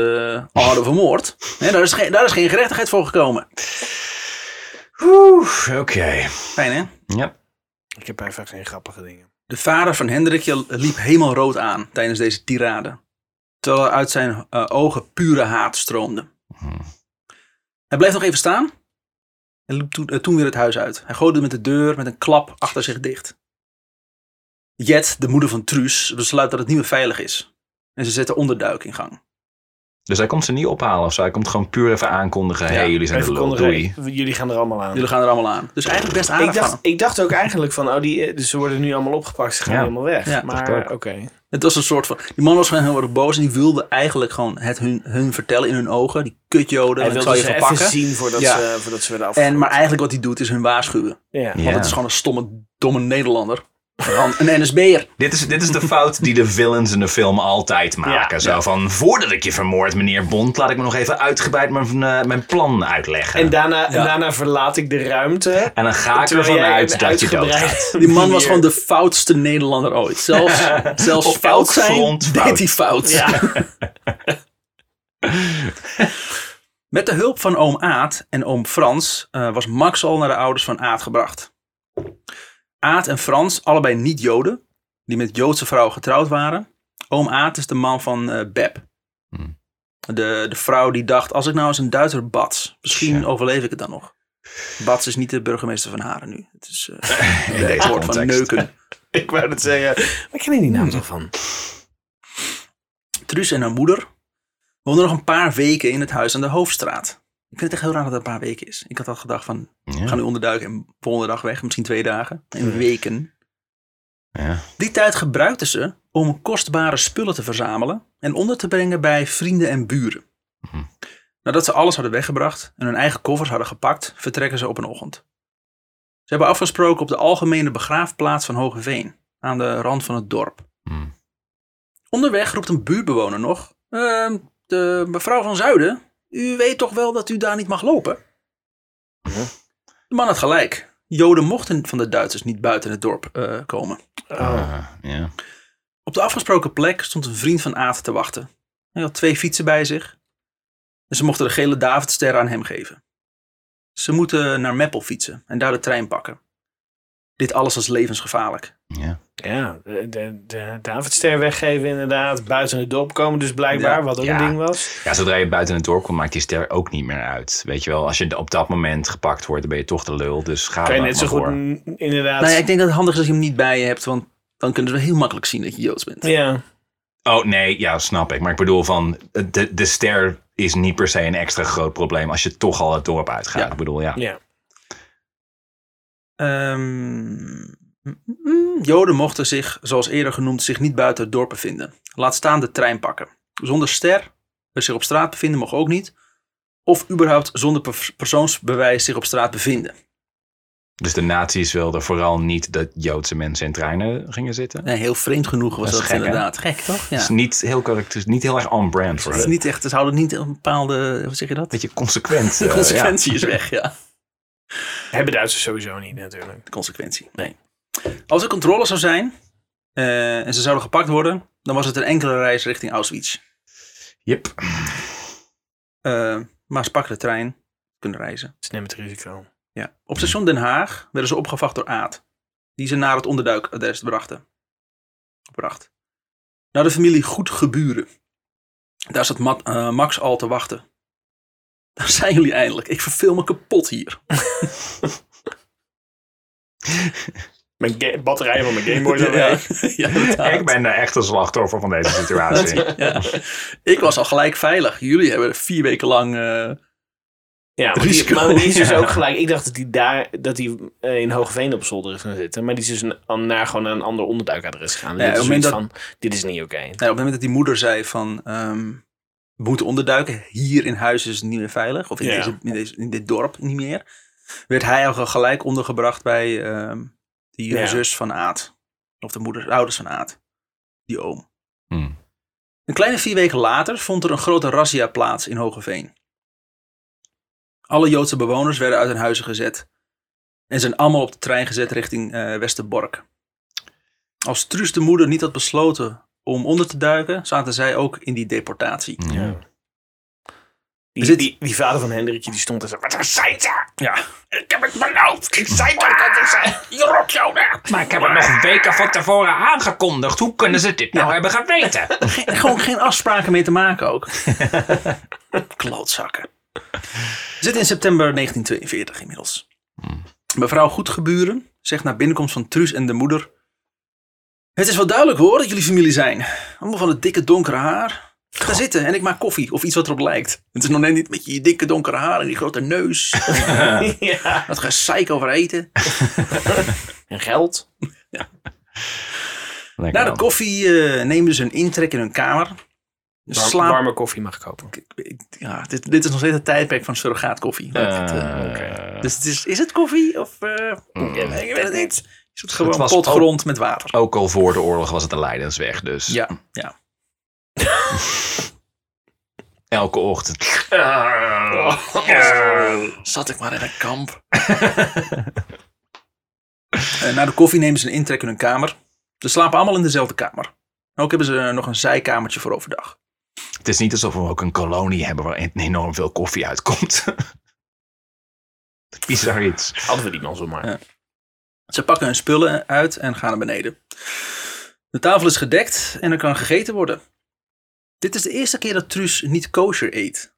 al hadden vermoord. Hè, daar, is geen, daar is geen gerechtigheid voor gekomen. Oeh, Oké. Fijn hè? Ja. ik heb even geen grappige dingen. De vader van Hendrikje liep helemaal rood aan tijdens deze tirade. Terwijl er uit zijn eh, ogen pure haat stroomde. Hij bleef nog even staan en liep toen, eh, toen weer het huis uit. Hij gooide met de deur met een klap achter zich dicht. Jet, de moeder van Truus, besluit dat het niet meer veilig is. En ze zetten onderduik in gang. Dus hij komt ze niet ophalen of zo. Hij komt gewoon puur even aankondigen. Hé, Ja, hey, jullie zijn Even Doei. Jullie gaan er allemaal aan. Jullie gaan er allemaal aan. Dus eigenlijk best aardig ik, dacht, van ik dacht ook eigenlijk van, oh, die, eh, dus ze worden nu allemaal opgepakt. Ze gaan Ja. helemaal weg. Ja, maar oké. Het was een soort van... Die man was gewoon heel erg boos en die wilde eigenlijk gewoon het hun, hun vertellen in hun ogen. Die kutjoden, Hij wilde je ze verpakken. even zien voordat, Ja. ze, voordat ze werden En, afgepakt. maar eigenlijk wat hij doet is hun waarschuwen. ja. Ja. Want het is gewoon een stomme, domme Nederlander. Een NSB'er. Dit is, dit is de fout die de villains in de film altijd maken. Ja. Zo van, voordat ik je vermoord, meneer Bond, laat ik me nog even uitgebreid mijn, eh, mijn plan uitleggen. En daarna, en daarna verlaat ik de ruimte. En dan ga ik ervan uit dat je doodgaat. Die man was gewoon de foutste Nederlander ooit. Zelfs, zelfs Op fout elk zijn, front fout. deed hij fout. Ja. Met de hulp van oom Aad en oom Frans eh, was Max al naar de ouders van Aad gebracht. Aad en Frans, allebei niet Joden, die met Joodse vrouwen getrouwd waren. Oom Aad is de man van eh Beb. Hmm. De, de vrouw die dacht, als ik nou eens een Duitser bats, misschien Tja. overleef ik het dan nog. Bats is niet de burgemeester van Haren nu. Het is eh In het deze woord van neuken. ik wou het zeggen. Waar ken ik die naam toch van? Truus en haar moeder woonden nog een paar weken in het huis aan de Hoofdstraat. Ik vind het echt heel raar dat het een paar weken is. Ik had al gedacht van, we Ja, gaan nu onderduiken en volgende dag weg. Misschien twee dagen. In weken. ja. Die tijd gebruikten ze om kostbare spullen te verzamelen en onder te brengen bij vrienden en buren. Mhm. Nadat ze alles hadden weggebracht en hun eigen koffers hadden gepakt, vertrekken ze op een ochtend. Ze hebben afgesproken op de algemene begraafplaats van Hogeveen, aan de rand van het dorp. Hm. Onderweg roept een buurtbewoner nog: "Ehm, de mevrouw van Zuiden, u weet toch wel dat u daar niet mag lopen? De man had gelijk. Joden mochten van de Duitsers niet buiten het dorp eh, komen. Ah, ja. Op de afgesproken plek stond een vriend van Aad te wachten. Hij had twee fietsen bij zich. En ze mochten de gele Davidster aan hem geven. Ze moeten naar Meppel fietsen en daar de trein pakken. Dit alles was levensgevaarlijk. ja. Ja, de, de, de Davidster weggeven inderdaad. Buiten het dorp komen dus blijkbaar. Ja. Wat ook Ja. een ding was. Ja, zodra je buiten het dorp komt, maakt die ster ook niet meer uit. Weet je wel, als je op dat moment gepakt wordt, dan ben je toch de lul. Dus ga Kan je net zo goed voor. inderdaad... Nou ja, ik denk dat het handig is als je hem niet bij je hebt, want dan kunnen ze heel makkelijk zien dat je Joods bent. Ja. Oh nee, ja, snap ik. Maar ik bedoel van, de, de ster is niet per se een extra groot probleem als je toch al het dorp uitgaat. Ja. Ik bedoel, ja. ja. Ehm, Joden mochten zich, zoals eerder genoemd, zich niet buiten het dorp bevinden. Laat staan de trein pakken. Zonder ster, zich op straat bevinden mag ook niet. Of überhaupt zonder per- persoonsbewijs zich op straat bevinden. Dus de nazi's wilden vooral niet dat Joodse mensen in treinen gingen zitten. Nee, heel vreemd genoeg was Dat dat, gek, inderdaad. Gek toch? Ja. Het is niet heel correct, het is niet heel erg on brand voor Het is hen. niet echt, ze houden niet een bepaalde, hoe zeg je dat? Beetje consequent. De eh, consequentie is weg, ja. Hebben Duitsers sowieso niet natuurlijk. De consequentie, nee. Als er controle zou zijn eh, en ze zouden gepakt worden, dan was het een enkele reis richting Auschwitz. Yep. Eh, maar ze pakken de trein, kunnen reizen. Het is nemen het risico. Ja. Op station Den Haag werden ze opgevacht door Aad, die ze naar het onderduikadres brachten. Bracht. Naar de familie Goed Geburen. Daar zat eh, Max al te wachten. Daar zijn jullie eindelijk. Ik verveel me kapot hier. Mijn batterijen van mijn Gameboy zijn ja, weg. ja. Ik ben de echte slachtoffer van deze situatie. Ja. Ik was al gelijk veilig. Jullie hebben vier weken lang eh, Ja, maar die, maar die is dus Ja. ook gelijk. Ik dacht dat hij daar dat hij eh, in Hoogeveen op zolder is gaan zitten. Maar die is dus een, naar gewoon naar een ander onderduikadres gegaan. Ja, dit, is van, dit is niet oké. Nou, op het moment dat die moeder zei van... ehm, moeten onderduiken. Hier in huis is het niet meer veilig. Of in, Ja. deze, in, deze, in dit dorp niet meer. Werd hij al gelijk ondergebracht bij ehm, die Ja. zus van Aad. Of de moeder, de ouders van Aad. Die oom. Hmm. Een kleine vier weken later vond er een grote razzia plaats in Hogeveen. Alle Joodse bewoners werden uit hun huizen gezet. En zijn allemaal op de trein gezet richting eh, Westerbork. Als Truus de moeder niet had besloten om onder te duiken, zaten zij ook in die deportatie. Ja. Die, Zit- die, die vader van Hendrikje die stond er zo. Wat zei ze? Ja, Ik heb het beloofd. Ik zei toch dat ik zei. Je rot jou daar. Maar ik heb het nog weken van tevoren aangekondigd. Hoe kunnen ze dit nou hebben geweten? geen, gewoon geen afspraken mee te maken ook. Klootzakken. We zitten in september 1942 inmiddels. Mevrouw Goedgeburen zegt na binnenkomst van Truus en de moeder... Het is wel duidelijk hoor dat jullie familie zijn. Allemaal van het dikke donkere haar. Ga zitten en ik maak koffie of iets wat erop lijkt. Het is nog net niet met je dikke donkere haar en die grote neus. ja. Dat gezeik over eten. En geld. Na de koffie eh, nemen ze een intrek in hun kamer. De Warm- slaap... Warme koffie mag ik kopen. Ja, dit, dit is nog steeds het tijdperk van surrogaatkoffie. Eh, Het, eh, oké. Dus het is, is het koffie of... eh, Mm. ja, ik weet het niet. Is het gewoon Het was potgrond met water? Ook al voor de oorlog was het een lijdensweg, dus Ja, ja. elke ochtend. Zat ik maar in een kamp. Eh, na de koffie nemen ze een intrek in hun kamer. Ze slapen allemaal in dezelfde kamer. Ook hebben ze nog een zijkamertje voor overdag. Het is niet alsof we ook een kolonie hebben waar enorm veel koffie uitkomt. Bizar iets. Hadden we die man zomaar. Ja. Ze pakken hun spullen uit en gaan naar beneden. De tafel is gedekt en er kan gegeten worden. Dit is de eerste keer dat Truus niet kosher eet.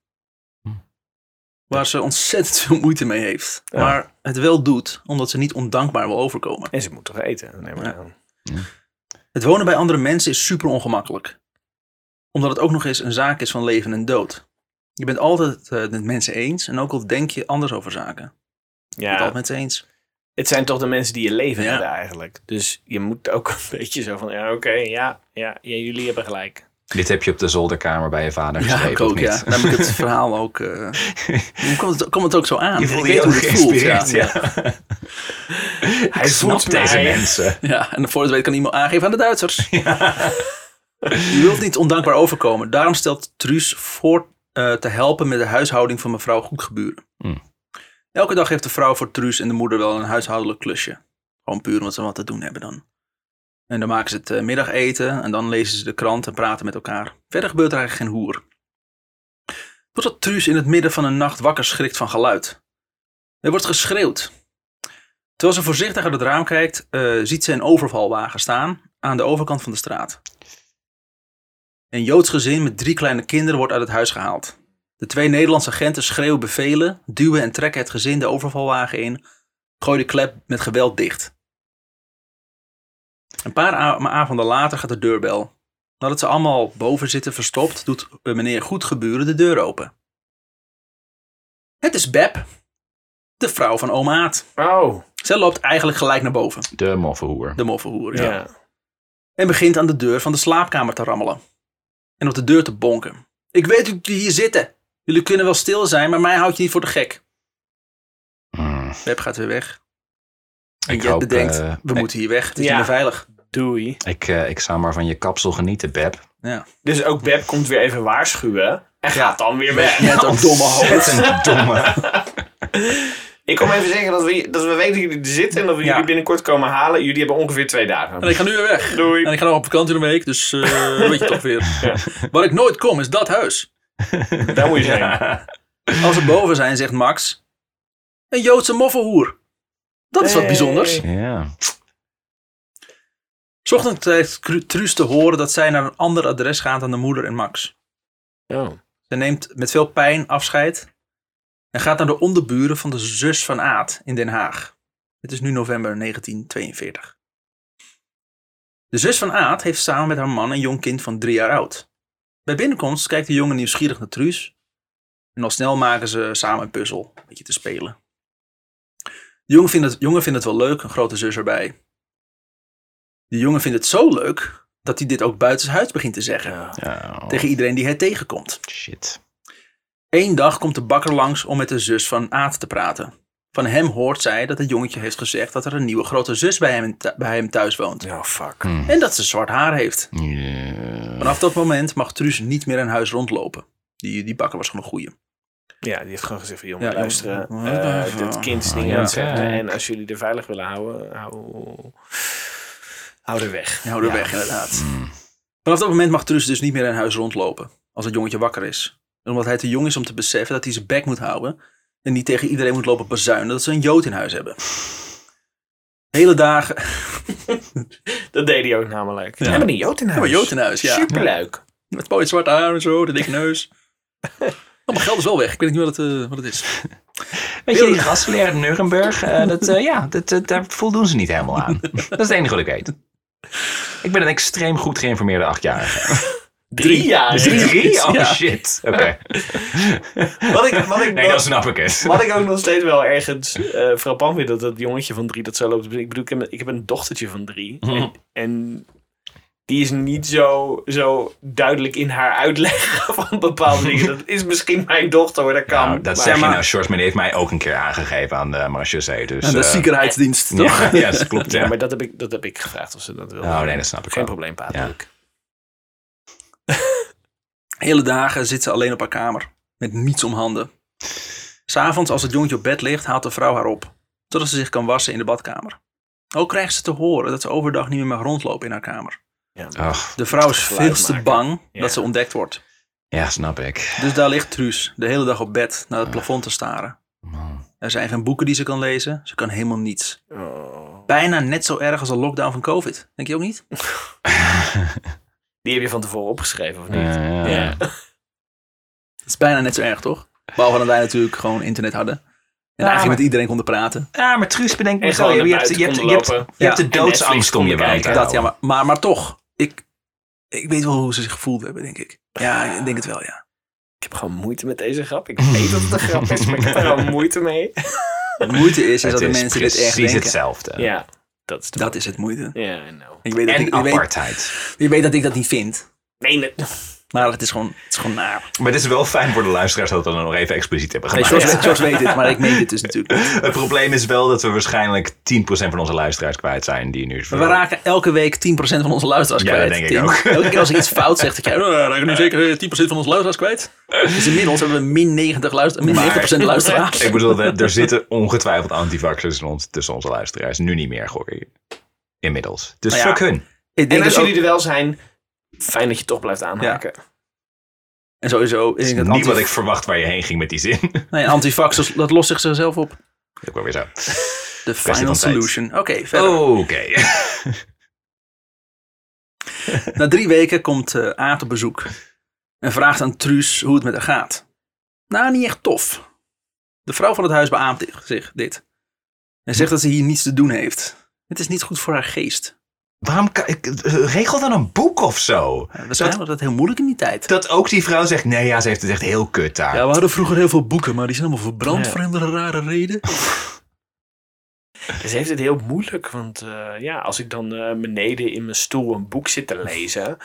Waar ze ontzettend veel moeite mee heeft. Ja. Maar het wel doet, omdat ze niet ondankbaar wil overkomen. En ze moet toch eten? Neem maar Ja. aan. Het wonen bij andere mensen is super ongemakkelijk. Omdat het ook nog eens een zaak is van leven en dood. Je bent altijd het met mensen eens en ook al denk je anders over zaken. Je bent Ja, altijd met ze eens. Het zijn toch de mensen die je leven Ja. hebben eigenlijk. Dus je moet ook een beetje zo van, ja oké, ja, ja, ja, jullie hebben gelijk. Dit heb je op de zolderkamer bij je vader Ja, geschreven, ik of ook, ja. niet? Dan heb ik het verhaal ook... eh hoe komt het, komt het ook zo aan? Je ook het voelt, geïnspireerd, ja. Hij Snap voelt deze mij. mensen. Ja, en voor het weet kan iemand aangeven aan de Duitsers. Je wilt niet ondankbaar overkomen. Daarom stelt Truus voor eh, te helpen met de huishouding van mevrouw Goedgeburen. Hmm. Elke dag heeft de vrouw voor Truus en de moeder wel een huishoudelijk klusje. Gewoon puur omdat ze wat te doen hebben dan. En dan maken ze het eh, middageten en dan lezen ze de krant en praten met elkaar. Verder gebeurt er eigenlijk geen hoer. Totdat Truus in het midden van een nacht wakker schrikt van geluid. Er wordt geschreeuwd. Terwijl ze voorzichtig uit het raam kijkt, eh, ziet ze een overvalwagen staan aan de overkant van de straat. Een Joods gezin met drie kleine kinderen wordt uit het huis gehaald. De twee Nederlandse agenten schreeuwen bevelen, duwen en trekken het gezin de overvalwagen in, gooien de klep met geweld dicht. Een paar avonden later gaat de deurbel. Nadat ze allemaal boven zitten verstopt, doet eh, meneer Goedgeburen de deur open. Het is Beb, de vrouw van oma Aad. Oh, Zij loopt eigenlijk gelijk naar boven, De moffenhoer. de moffenhoer. ja. Ja. En begint aan de deur van de slaapkamer te rammelen. En op de deur te bonken. Ik weet dat jullie hier zitten. Jullie kunnen wel stil zijn, maar mij houd je niet voor de gek. Hmm. Web gaat weer weg. En Ik Jet hoop, bedenkt, eh, we ik- moeten hier weg. Het is Ja. niet meer veilig. Doei. Ik, eh, ik zou maar van je kapsel genieten, Beb. Ja. Dus ook Beb komt weer even waarschuwen. En gaat dan weer weg. Net dat domme hoofd. Ontzettend domme. Ik kom even zeggen dat we, dat we weten dat jullie er zitten en dat we Ja. jullie binnenkort komen halen. Jullie hebben ongeveer twee dagen. En ik ga nu weer weg. Doei. En ik ga nog op vakantie een week, dus eh, weet je toch weer. Waar ik nooit kom, is dat huis. Daar moet je zijn. Als we boven zijn, zegt Max. Een Joodse moffenhoer. Dat is wat bijzonders. Ja. Ochtend krijgt Truus te horen dat zij naar een ander adres gaat dan de moeder en Max. Oh. Ze neemt met veel pijn afscheid en gaat naar de onderburen van de zus van Aad in Den Haag. Het is nu november 1942. De zus van Aad heeft samen met haar man een jong kind van drie jaar oud. Bij binnenkomst kijkt de jongen nieuwsgierig naar Truus. En al snel maken ze samen een puzzel, een beetje te spelen. De jongen vindt het, jongen vindt het wel leuk, een grote zus erbij. De jongen vindt het zo leuk dat hij dit ook buitenshuis begint te zeggen. Ja, Tegen iedereen die hij tegenkomt. shit. Eén dag komt de bakker langs om met de zus van Aad te praten. Van hem hoort zij dat het jongetje heeft gezegd dat er een nieuwe grote zus bij hem, bij hem thuis woont. Oh, fuck. En dat ze zwart haar heeft. Ja. Vanaf dat moment mag Truus niet meer in huis rondlopen. Die, die bakker was gewoon een goeie. Ja, die heeft gewoon gezegd van, Ja, jongen, luisteren. jongen. eh, dit kind is dingen Ja, aan het zeggen. ja. En als jullie er veilig willen houden, hou, hou er weg. Ja, hou er Ja. weg inderdaad. Mm. Vanaf dat moment mag Truus dus niet meer in huis rondlopen. Als het jongetje wakker is. En omdat hij te jong is om te beseffen dat hij zijn bek moet houden. En niet tegen iedereen moet lopen bazuinen dat ze een jood in huis hebben. Hele dagen. Dat deed hij ook namelijk. We hebben een jood in huis. hebben een jood in huis, ja. Superleuk. Met mooie zwarte haar en zo, de dikke neus. Oh, mijn geld is wel weg. Ik weet niet wat het, eh, wat het is. Weet je, die gastleraar in Nuremberg, eh, dat, eh, ja, dat, dat- daar voldoen ze niet helemaal aan. Dat is het enige wat ik weet. Ik ben een extreem goed geïnformeerde achtjarige. Drie jaar. Drie? Oh Ja. shit. Oké. Wat ik, wat ik, Nee, dat snap ik het. Wat ik ook nog steeds wel ergens eh frappant vind, dat dat jongetje van drie dat zo loopt. Ik bedoel, ik heb, een- ik heb een dochtertje van drie. Mhm. En, en die is niet zo, zo duidelijk in haar uitleg van bepaalde dingen. Dat is misschien mijn dochter hoor, dat kan. Nou, dat zeg je maar- nou, Sjors, maar die heeft mij ook een keer aangegeven aan de marechaussee. Dus, En de eh, ziekenheidsdienst, toch? Ja, ja, dat klopt. Ja, Ja. maar dat heb, ik, dat heb ik gevraagd of ze dat wil. Oh, nee, dat snap ik Geen wel. probleem, pa. Hele dagen zit ze alleen op haar kamer. Met niets om handen. S'avonds, als het jongetje op bed ligt, haalt de vrouw haar op. Zodat ze zich kan wassen in de badkamer. Ook krijgt ze te horen dat ze overdag niet meer mag rondlopen in haar kamer. Ja, Ach, De vrouw is veel te bang Ja. dat ze ontdekt wordt. ja, snap ik. Dus daar ligt Truus de hele dag op bed naar het plafond te staren. Man. Er zijn geen boeken die ze kan lezen. Ze kan helemaal niets. Oh. Bijna net zo erg als een lockdown van COVID. Denk je ook niet? Die heb je van tevoren opgeschreven, of niet? Ja, ja, ja. Ja. Het is bijna net zo erg, toch? Behalve dat wij natuurlijk gewoon internet hadden. En Ja, eigenlijk maar- met iedereen konden praten. Ja, maar Truus, bedenk me zo. gewoon Je, hebt, je, hebt, je, hebt, je hebt de doodsangst om je wel kijken. Dat, ja, maar, maar, maar toch. Ik, ik weet wel hoe ze zich gevoeld hebben, denk ik. Ja, ik denk het wel, ja. Ik heb gewoon moeite met deze grap. Ik weet dat het een grap is, maar ik heb er gewoon moeite mee. De moeite is, is dat de mensen dit echt precies denken. hetzelfde. Ja, dat is de Dat is het moeite. Ja, I know. Ik weet, dat En ik, je, weet, apartheid. je weet dat ik dat niet vind. Nee, nee. Maar het is gewoon, het is gewoon naar. Maar het is wel fijn voor de luisteraars dat we dat nog even expliciet hebben Nee, gemaakt. George, weet- George weet het, maar ik meen dit dus natuurlijk niet. Het probleem is wel dat we waarschijnlijk 10% van onze luisteraars kwijt zijn die nu... We raken elke week 10% van onze luisteraars Ja, dat kwijt. denk ik Tim. ook. Elke keer als ik iets fout zeg, dat jij, oh, we raken nu zeker eh, 10% van onze luisteraars kwijt. Dus inmiddels hebben we min 90 luister, min Maar- 90% luisteraars. Ik bedoel, er er zitten ongetwijfeld antivaxers in ons, tussen onze luisteraars. Nu niet meer, gooi ik. Inmiddels. Dus Nou ja, fuck hun. Ik En denk als dat ook- jullie er wel zijn, fijn dat je toch blijft aanhaken. en sowieso, is dat niet anti, wat ik verwacht waar je heen ging met die zin. nee, antivaxers, dat lost zichzelf op. Ook wel weer zo. De final solution. Oké, verder. Oké. Na drie weken komt eh Aad op bezoek. En vraagt aan Truus hoe het met haar gaat. Nou, niet echt tof. De vrouw van het huis beaamt zich dit. En zegt dat ze hier niets te doen heeft. Het is niet goed voor haar geest. Waarom kan ik... Regel dan een boek of zo. Eh, Waarschijnlijk was dat heel moeilijk in die tijd. Dat ook die vrouw zegt, nee ja, ze heeft het echt heel kut daar. Ja, we hadden vroeger heel veel boeken, maar die zijn allemaal verbrand Ja. voor een rare reden. Ze heeft het heel moeilijk, want eh, ja, als ik dan eh, beneden in mijn stoel een boek zit te lezen,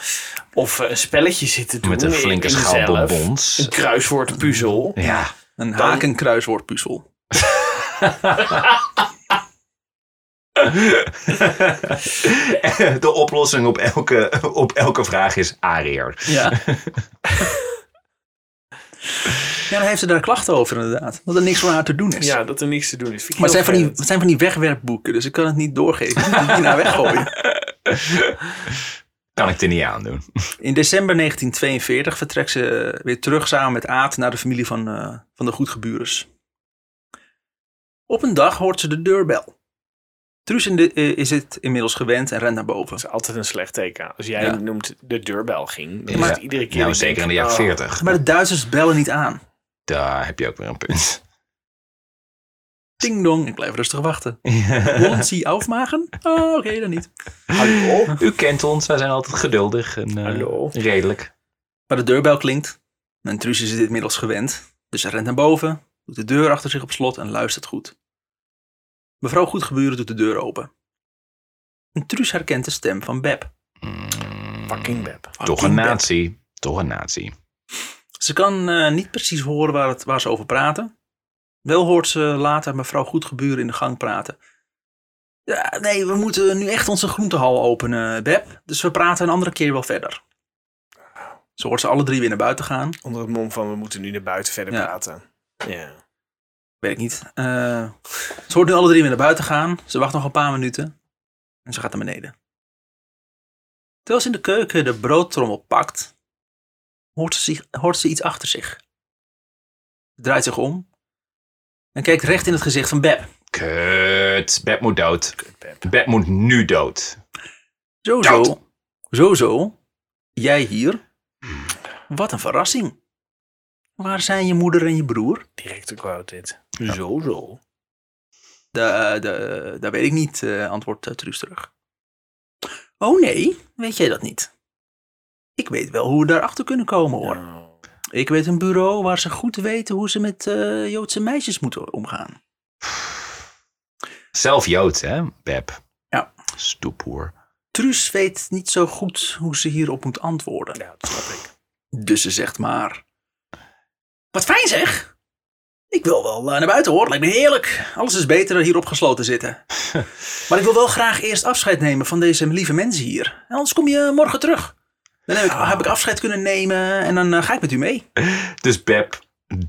of eh, een spelletje zit te doen Met een in- flinke in schaal mezelf, bonbons. een kruiswoordpuzzel. Ja. Een hakenkruiswoordpuzzel. De oplossing op elke, op elke vraag is Ariër. Ja. ja, dan heeft ze daar klachten over inderdaad. Dat er niks voor haar te doen is. Ja, dat er niks te doen is. Maar het zijn, van die, het zijn van die wegwerpboeken, dus ik kan het niet doorgeven. Ik het naar weggooien. Kan ik er niet aan doen. In december 1942 vertrekt ze weer terug samen met Aad naar de familie van, eh, van de Goedgebures. Op een dag hoort ze de deurbel. Truus in de- eh, is het inmiddels gewend en rent naar boven. Dat is altijd een slecht teken. Als jij Ja. noemt de deurbel ging, dan Ja. is het iedere keer... Nou, zeker in de jaren oh, 40. Maar de Duitsers bellen niet aan. Daar heb je ook weer een punt. Ding dong, ik blijf rustig wachten. Wollen Sie aufmachen? Oh, oké, dan niet. Hallo? U kent ons, wij zijn altijd geduldig en eh, Hallo. redelijk. Maar de deurbel klinkt. En Truus is dit inmiddels gewend. Dus hij rent naar boven, doet de deur achter zich op slot en luistert goed. Mevrouw Goedgeburen doet de deur open. En Truus herkent de stem van Beb. Fucking Beb. Toch een Fucking Beb. nazi. Toch een nazi. Ze kan eh, niet precies horen waar, het, waar ze over praten. Wel hoort ze later mevrouw Goedgeburen in de gang praten. Ja, nee, we moeten nu echt onze groentehal openen, Beb. Dus we praten een andere keer wel verder. Ze hoort ze alle drie weer naar buiten gaan. Onder het mom van we moeten nu naar buiten verder Ja. praten. Ja. Weet ik niet. Eh, ze hoort nu alle drie weer naar buiten gaan. Ze wacht nog een paar minuten. En ze gaat naar beneden. Terwijl ze in de keuken de broodtrommel pakt, hoort ze, zich, hoort ze iets achter zich. Ze draait zich om en kijkt recht in het gezicht van Beb. Kut. Beb moet dood. Kut, Beb. Beb moet nu dood. Zo, Dood. zo. Zo, zo. Jij hier. Wat een verrassing. Waar zijn je moeder en je broer? Directe quote dit. Zo, zo. De, de, dat weet ik niet, eh, antwoordt uh, Truus terug. Oh nee, weet jij dat niet? Ik weet wel hoe we daarachter kunnen komen hoor. Oh. Ik weet een bureau waar ze goed weten hoe ze met eh, Joodse meisjes moeten omgaan. Zelf Jood, hè, Beb? Ja. Stoephoer. Truus weet niet zo goed hoe ze hierop moet antwoorden. Ja, dat snap ik. Dus ze zegt maar... Wat fijn zeg! Ik wil wel eh, naar buiten hoor, lijkt me heerlijk. Alles is beter dan hier opgesloten zitten. maar ik wil wel graag eerst afscheid nemen van deze lieve mensen hier. En anders kom je morgen terug. Dan heb ik, heb ik afscheid kunnen nemen en dan eh, ga ik met u mee. Dus Beb,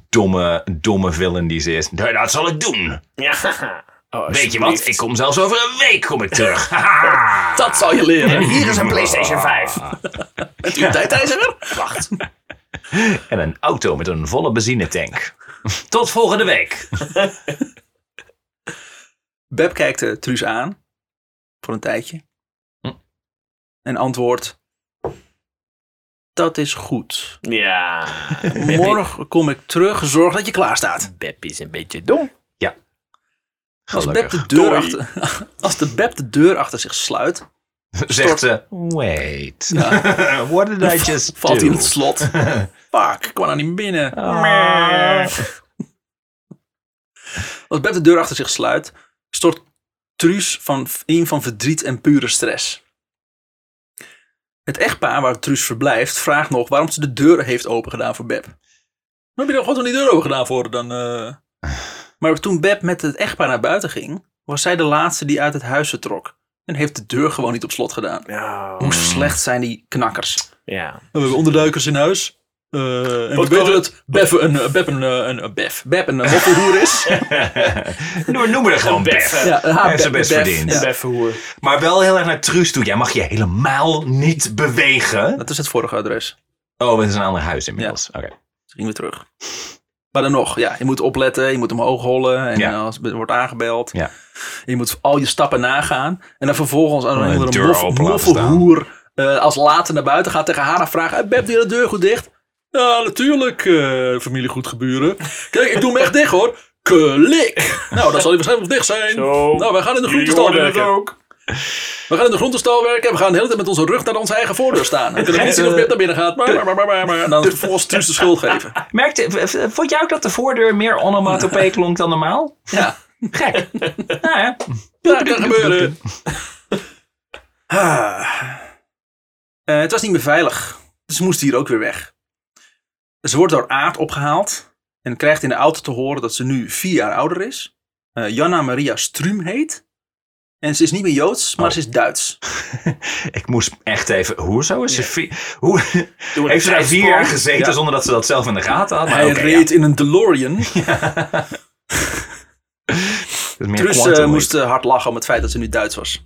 domme, domme villain die ze is. "Nou, Dat zal ik doen. Ja. Oh, Weet je wat? Ik kom zelfs over een week kom ik terug. Dat zal je leren. Hier is een PlayStation 5. Bent u een tijdreiziger? Wacht. En een auto met een volle benzinetank. Tot volgende week. Beb kijkt eh, Truus aan. Voor een tijdje. Hm. En antwoordt... Dat is goed. Ja. Morgen kom ik terug. Zorg dat je klaar staat. Beb is een beetje dom. Als, Beb de deur Doei. achter, als de Beb de deur achter zich sluit, Zegt ze, wait. Ja. What did I just valt do? hij in het slot. Fuck, ik kwam nou niet binnen. Ah. Als Beb de deur achter zich sluit, stort Truus van, in van verdriet en pure stress. Het echtpaar waar Truus verblijft vraagt nog waarom ze de deur heeft opengedaan voor Beb. Heb je dan gewoon die deur open gedaan voor dan? eh? Maar toen Beb met het echtpaar naar buiten ging, was zij de laatste die uit het huis vertrok. En heeft de deur gewoon niet op slot gedaan. Ja. Hoe slecht zijn die knakkers? Ja. We hebben onderduikers in huis. Eh, en Wat we weten dat Beb een, Beb een, eh, een, een, Bef, is. Noem, noem me er gewoon Bef. Ja, haar Beb- best verdiend. ja. Maar wel heel erg naar Truus toe. Jij mag je helemaal niet bewegen. Dat is het vorige adres. Oh, het is een ander huis inmiddels. Oké. Gingen we terug. Maar dan nog, ja, je moet opletten, je moet omhoog hollen en Ja. als er wordt aangebeld. Ja. Je moet al je stappen nagaan. En dan vervolgens aan een de andere deur moff, open laten staan. moffenhoer eh, als later naar buiten gaat tegen haar en vraagt, hey, Beb, doe je de deur goed dicht? Ja, natuurlijk, eh familie goed geburen. Kijk, ik doe hem echt dicht hoor. Klik! Nou, dan zal hij waarschijnlijk nog dicht zijn. Zo. Nou, wij gaan in de groentestal werken. ook. We gaan in de groentestal werken en we gaan de hele tijd met onze rug naar onze eigen voordeur staan. Dan kunnen we niet zien of Beb naar binnen gaat. Maar, maar, maar, maar, maar, maar. En dan vervolgens Truus de schuld geven. Merkte, vond jij ook dat de voordeur meer onomatopee klonk dan normaal? Ja. Gek. nou ja. Ja, kan gebeuren. Ah. Eh, het was niet meer veilig. Dus ze moest hier ook weer weg. Ze wordt door Aard opgehaald. En krijgt in de auto te horen dat ze nu vier jaar ouder is. Eh, Janna Maria Strum heet. En ze is niet meer Joods, maar Oh. ze is Duits. Ik moest echt even... Hoezo is ze... vi- Hoe, heeft ze daar vier jaar gezeten Ja. zonder dat ze dat zelf in de gaten had? Maar Hij ja. reed in een DeLorean. Dat meer Trus eh, moest eh, hard lachen om het feit dat ze nu Duits was.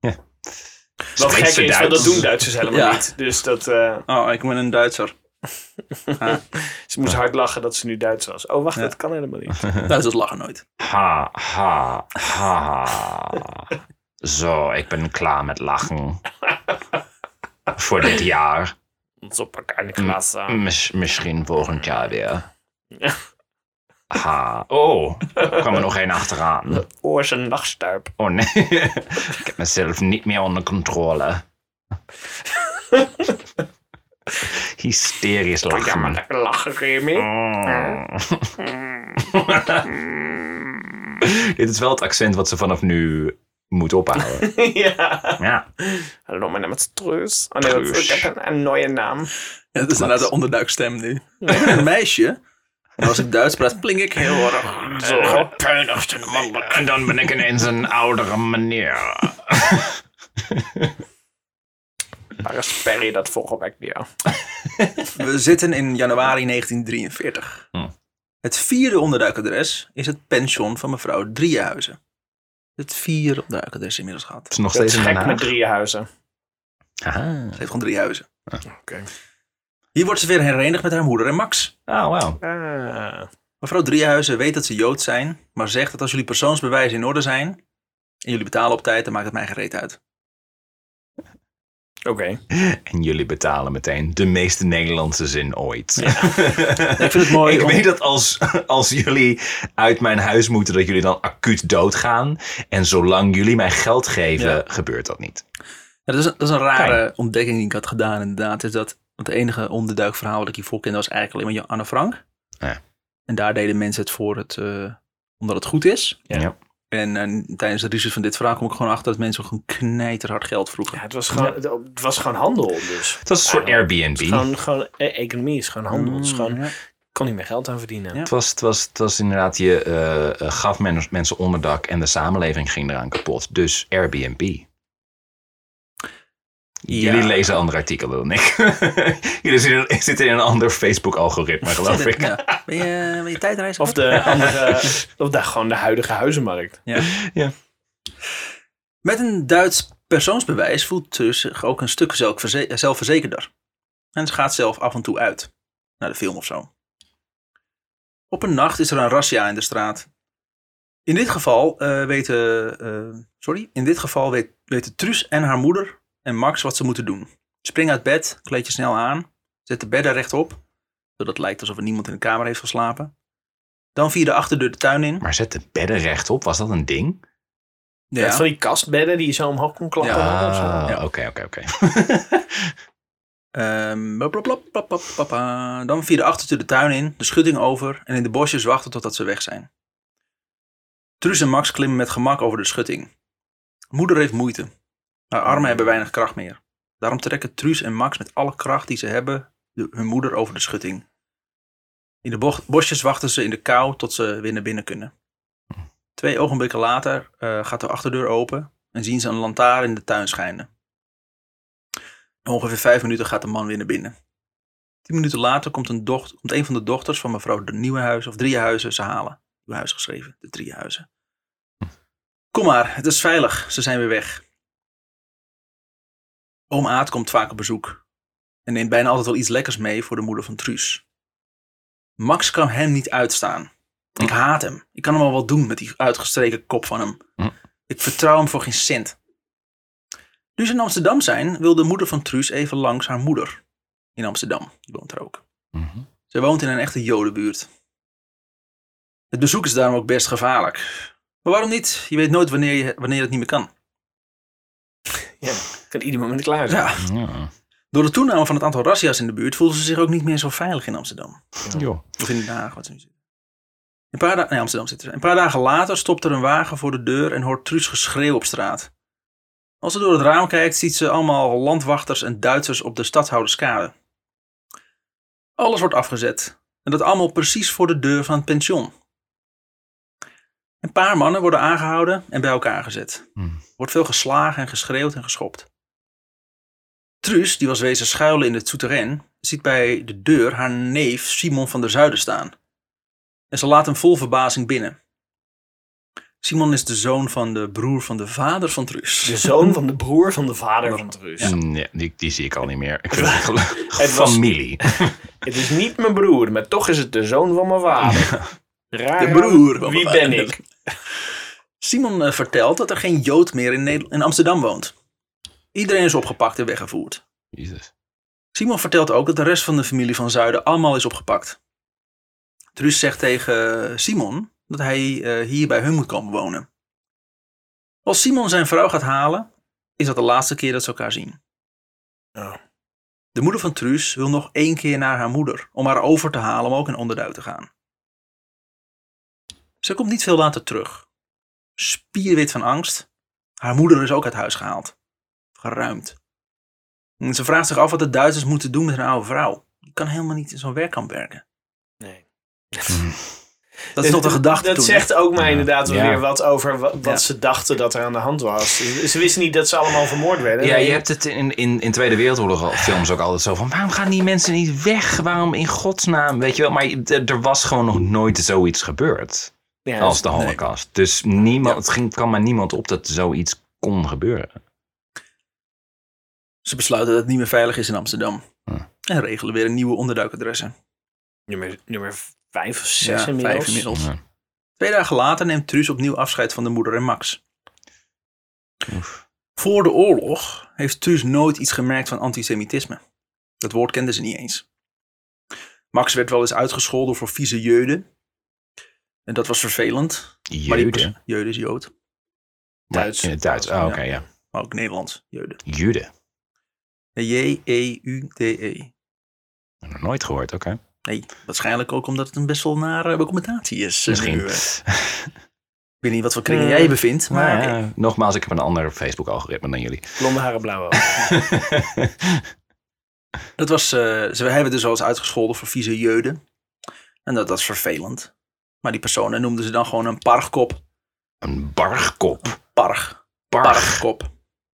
Wat Spreekt gek is, want dat doen Duitsers helemaal Ja. niet. Dus dat, eh, Oh, ik ben een Duitser. ze moest hard lachen dat ze nu Duits was. Oh, wacht, Ja. dat kan helemaal niet. Duitsers lachen nooit. Ha, ha, ha. Zo, ik ben klaar met lachen. Voor dit jaar. Super kleine klasse. Mis- misschien volgend jaar weer. Ha. Oh, er kwam er nog één achteraan. Oor is een nachtstuip. Oh nee, ik heb mezelf niet meer onder controle. Hysterisch Ja, maar lachen. lekker lachen, Remy. Dit is wel het accent wat ze vanaf nu moet ophouden. ja. Ja. Hallo, mijn naam is Truus. Oh nee, dat- Truus. ik heb een, een nieuwe naam. Ja, dat is inderdaad de onderduikstem nu. Een meisje. En als ik Duits praat, klink ik heel erg Zo gepeinigd en mannelijk. En dan ben ik ineens een oudere meneer. Waar is Perry dat vorige week weer? We zitten in januari 1943. Hm. Het vierde onderduikadres is het pension van mevrouw Driehuizen. Het vierde onderduikadres inmiddels gehad. Het is nog steeds Den gek met Haag. drie huizen. Aha. Ze heeft gewoon drie huizen. Oké. Hier wordt ze weer herenigd met haar moeder en Max. Oh, wow. Ah. Mevrouw Driehuizen weet dat ze Jood zijn, maar zegt dat als jullie persoonsbewijzen in orde zijn en jullie betalen op tijd, dan maakt het mij gereed uit. Oké. En jullie betalen meteen de meeste Nederlandse zin ooit. ik vind het mooi Ik om- weet dat als, als jullie uit mijn huis moeten, dat jullie dan acuut doodgaan. En zolang jullie mij geld geven, Ja. gebeurt dat niet. Ja, dat, is een, dat is een rare ontdekking die ik had gedaan inderdaad. Is dat, want het enige onderduikverhaal wat ik hiervoor kende was eigenlijk alleen maar Anne Frank. Ja. En daar deden mensen het voor het, eh, omdat het goed is. Ja. En eh, tijdens de research van dit verhaal kom ik gewoon achter dat mensen gewoon knijterhard geld vroegen. Ja, het was gewoon, het was gewoon handel dus. Het was een soort Airbnb. Gewoon, gewoon, eh, economie is gewoon handel. Het is gewoon, Mm, ja. kon niet meer geld aan verdienen. Ja. Het was, het, was, het was inderdaad, je eh, eh, gaf men- mensen onderdak en de samenleving ging eraan kapot. Dus Airbnb. Jullie lezen andere artikelen dan ik. Jullie zitten, zitten in een ander Facebook-algoritme, geloof ik. Ja. Ben je, ben je tijdreizen? Of de andere, of de, gewoon de huidige huizenmarkt. Ja. Ja. Met een Duits persoonsbewijs voelt ze zich ook een stuk zelfverze- zelfverzekerder. En ze gaat zelf af en toe uit. Naar de film of zo. Op een nacht is er een razzia in de straat. In dit geval eh, weten, eh, sorry, in dit geval weet, weten Truus en haar moeder en Max wat ze moeten doen. Spring uit bed, kleed je snel aan, zet de bedden rechtop, zodat het lijkt alsof er niemand in de kamer heeft geslapen. Dan via de achterdeur de tuin in. Maar zet de bedden rechtop, was dat een ding? Ja. Van die kastbedden die je zo omhoog kon klappen. Ja. Oké, oké, oké. Ehm, dan via de achterdeur de tuin in, de schutting over en in de bosjes wachten totdat ze weg zijn. Truus en Max klimmen met gemak over de schutting. Moeder heeft moeite. Haar armen hebben weinig kracht meer. Daarom trekken Truus en Max met alle kracht die ze hebben de- hun moeder over de schutting. In de bocht- bosjes wachten ze in de kou tot ze weer naar binnen kunnen. Twee ogenblikken later eh, gaat de achterdeur open en zien ze een lantaarn in de tuin schijnen. Ongeveer vijf minuten gaat de man weer naar binnen. Tien minuten later komt een, docht, komt een van de dochters van mevrouw de Nieuwenhuizen, of Driehuizen, ze halen. Nieuwenhuizen geschreven, de Driehuizen. Kom maar, het is veilig, ze zijn weer weg. Oom Aad komt vaak op bezoek. En neemt bijna altijd wel iets lekkers mee voor de moeder van Truus. Max kan hem niet uitstaan. Ik haat hem. Ik kan hem al wel doen met die uitgestreken kop van hem. Hm. Ik vertrouw hem voor geen cent. Nu ze in Amsterdam zijn, wil de moeder van Truus even langs haar moeder. In Amsterdam, die woont er ook. Mhm. Ze woont in een echte jodenbuurt. Het bezoek is daarom ook best gevaarlijk. Maar waarom niet? Je weet nooit wanneer, je, wanneer het niet meer kan. Ja, kan ieder moment klaar zijn. Ja. Ja. Door de toename van het aantal razzia's in de buurt voelen ze zich ook niet meer zo veilig in Amsterdam. Joh. Of in Den Haag, wat ze nu zitten. Een paar nee, Amsterdam zitten. Een paar dagen later stopt er een wagen voor de deur en hoort Truus geschreeuw op straat. Als ze door het raam kijkt, ziet ze allemaal landwachters en Duitsers op de stadhouderskade. Alles wordt afgezet. En dat allemaal precies voor de deur van het pension. Een paar mannen worden aangehouden en bij elkaar gezet. Hm. Er wordt veel geslagen en geschreeuwd en geschopt. Truus, die was wezen schuilen in het souterrain, ziet bij de deur haar neef Simon van der Zuiden staan. En ze laat hem vol verbazing binnen. Simon is de zoon van de broer van de vader van Truus. De zoon van de broer van de vader van Truus. Nee, die, die zie ik al niet meer. Ik vind het was- familie. Het is niet mijn broer, maar toch is het de zoon van mijn vader. Raar, De broer van Wie ben ik? Simon eh, vertelt dat er geen Jood meer in, Nederland, in Amsterdam woont. Iedereen is opgepakt en weggevoerd. Jezus. Simon vertelt ook dat de rest van de familie van Zuiden allemaal is opgepakt. Truus zegt tegen Simon dat hij eh, hier bij hun moet komen wonen. Als Simon zijn vrouw gaat halen, is dat de laatste keer dat ze elkaar zien. Oh. De moeder van Truus wil nog één keer naar haar moeder om haar over te halen om ook in onderduik te gaan. Ze komt niet veel later terug. Spierwit van angst. Haar moeder is ook uit huis gehaald. Geruimd. En ze vraagt zich af wat de Duitsers moeten doen met een oude vrouw. Die kan helemaal niet in zo'n werkkamp werken. Nee. Dat is toch de gedachte Dat toen, zegt ook maar inderdaad Ja. weer wat over wat, wat Ja. ze dachten dat er aan de hand was. Ze wisten niet dat ze allemaal vermoord werden. Ja, Nee. je hebt het in, in, in Tweede Wereldoorlog al- films ook altijd zo van... waarom gaan die mensen niet weg? Waarom in godsnaam? Weet je wel, maar er was gewoon nog nooit zoiets gebeurd Ja, als de holocaust. Dus niemand, het ging, kwam maar niemand op dat zoiets kon gebeuren. Ze besluiten dat het niet meer veilig is in Amsterdam. Hm. En regelen weer een nieuwe onderduikadressen. nummer, nummer vijf of zes Ja, inmiddels. vijf inmiddels. Ja. Twee dagen later neemt Truus opnieuw afscheid van de moeder en Max. Oef. Voor de oorlog heeft Truus nooit iets gemerkt van antisemitisme. Dat woord kende ze niet eens. Max werd wel eens uitgescholden voor vieze jeuden. En dat was vervelend. Maar die pers- Jeuden? Jeuden is Jood. Duits. In het Duits, oh, oké, ja. Maar ook Nederlands, Jeuden. Jude. J-E-U-D-E. Nog nooit gehoord, oké. Nee, waarschijnlijk ook omdat het een best wel nare documentatie is. eh, Misschien. eh. Ik weet niet wat voor kringen jij je bevindt, maar Maar ja, nogmaals, ik heb een ander Facebook-algoritme dan jullie. Blonde haren, blauwe ogen. dat was, eh, ze hebben dus al eens uitgescholden voor vieze jeuden. En dat, dat is vervelend. Maar die personen noemden ze dan gewoon een pargkop. Een bargkop. Parg. Barg. Pargkop.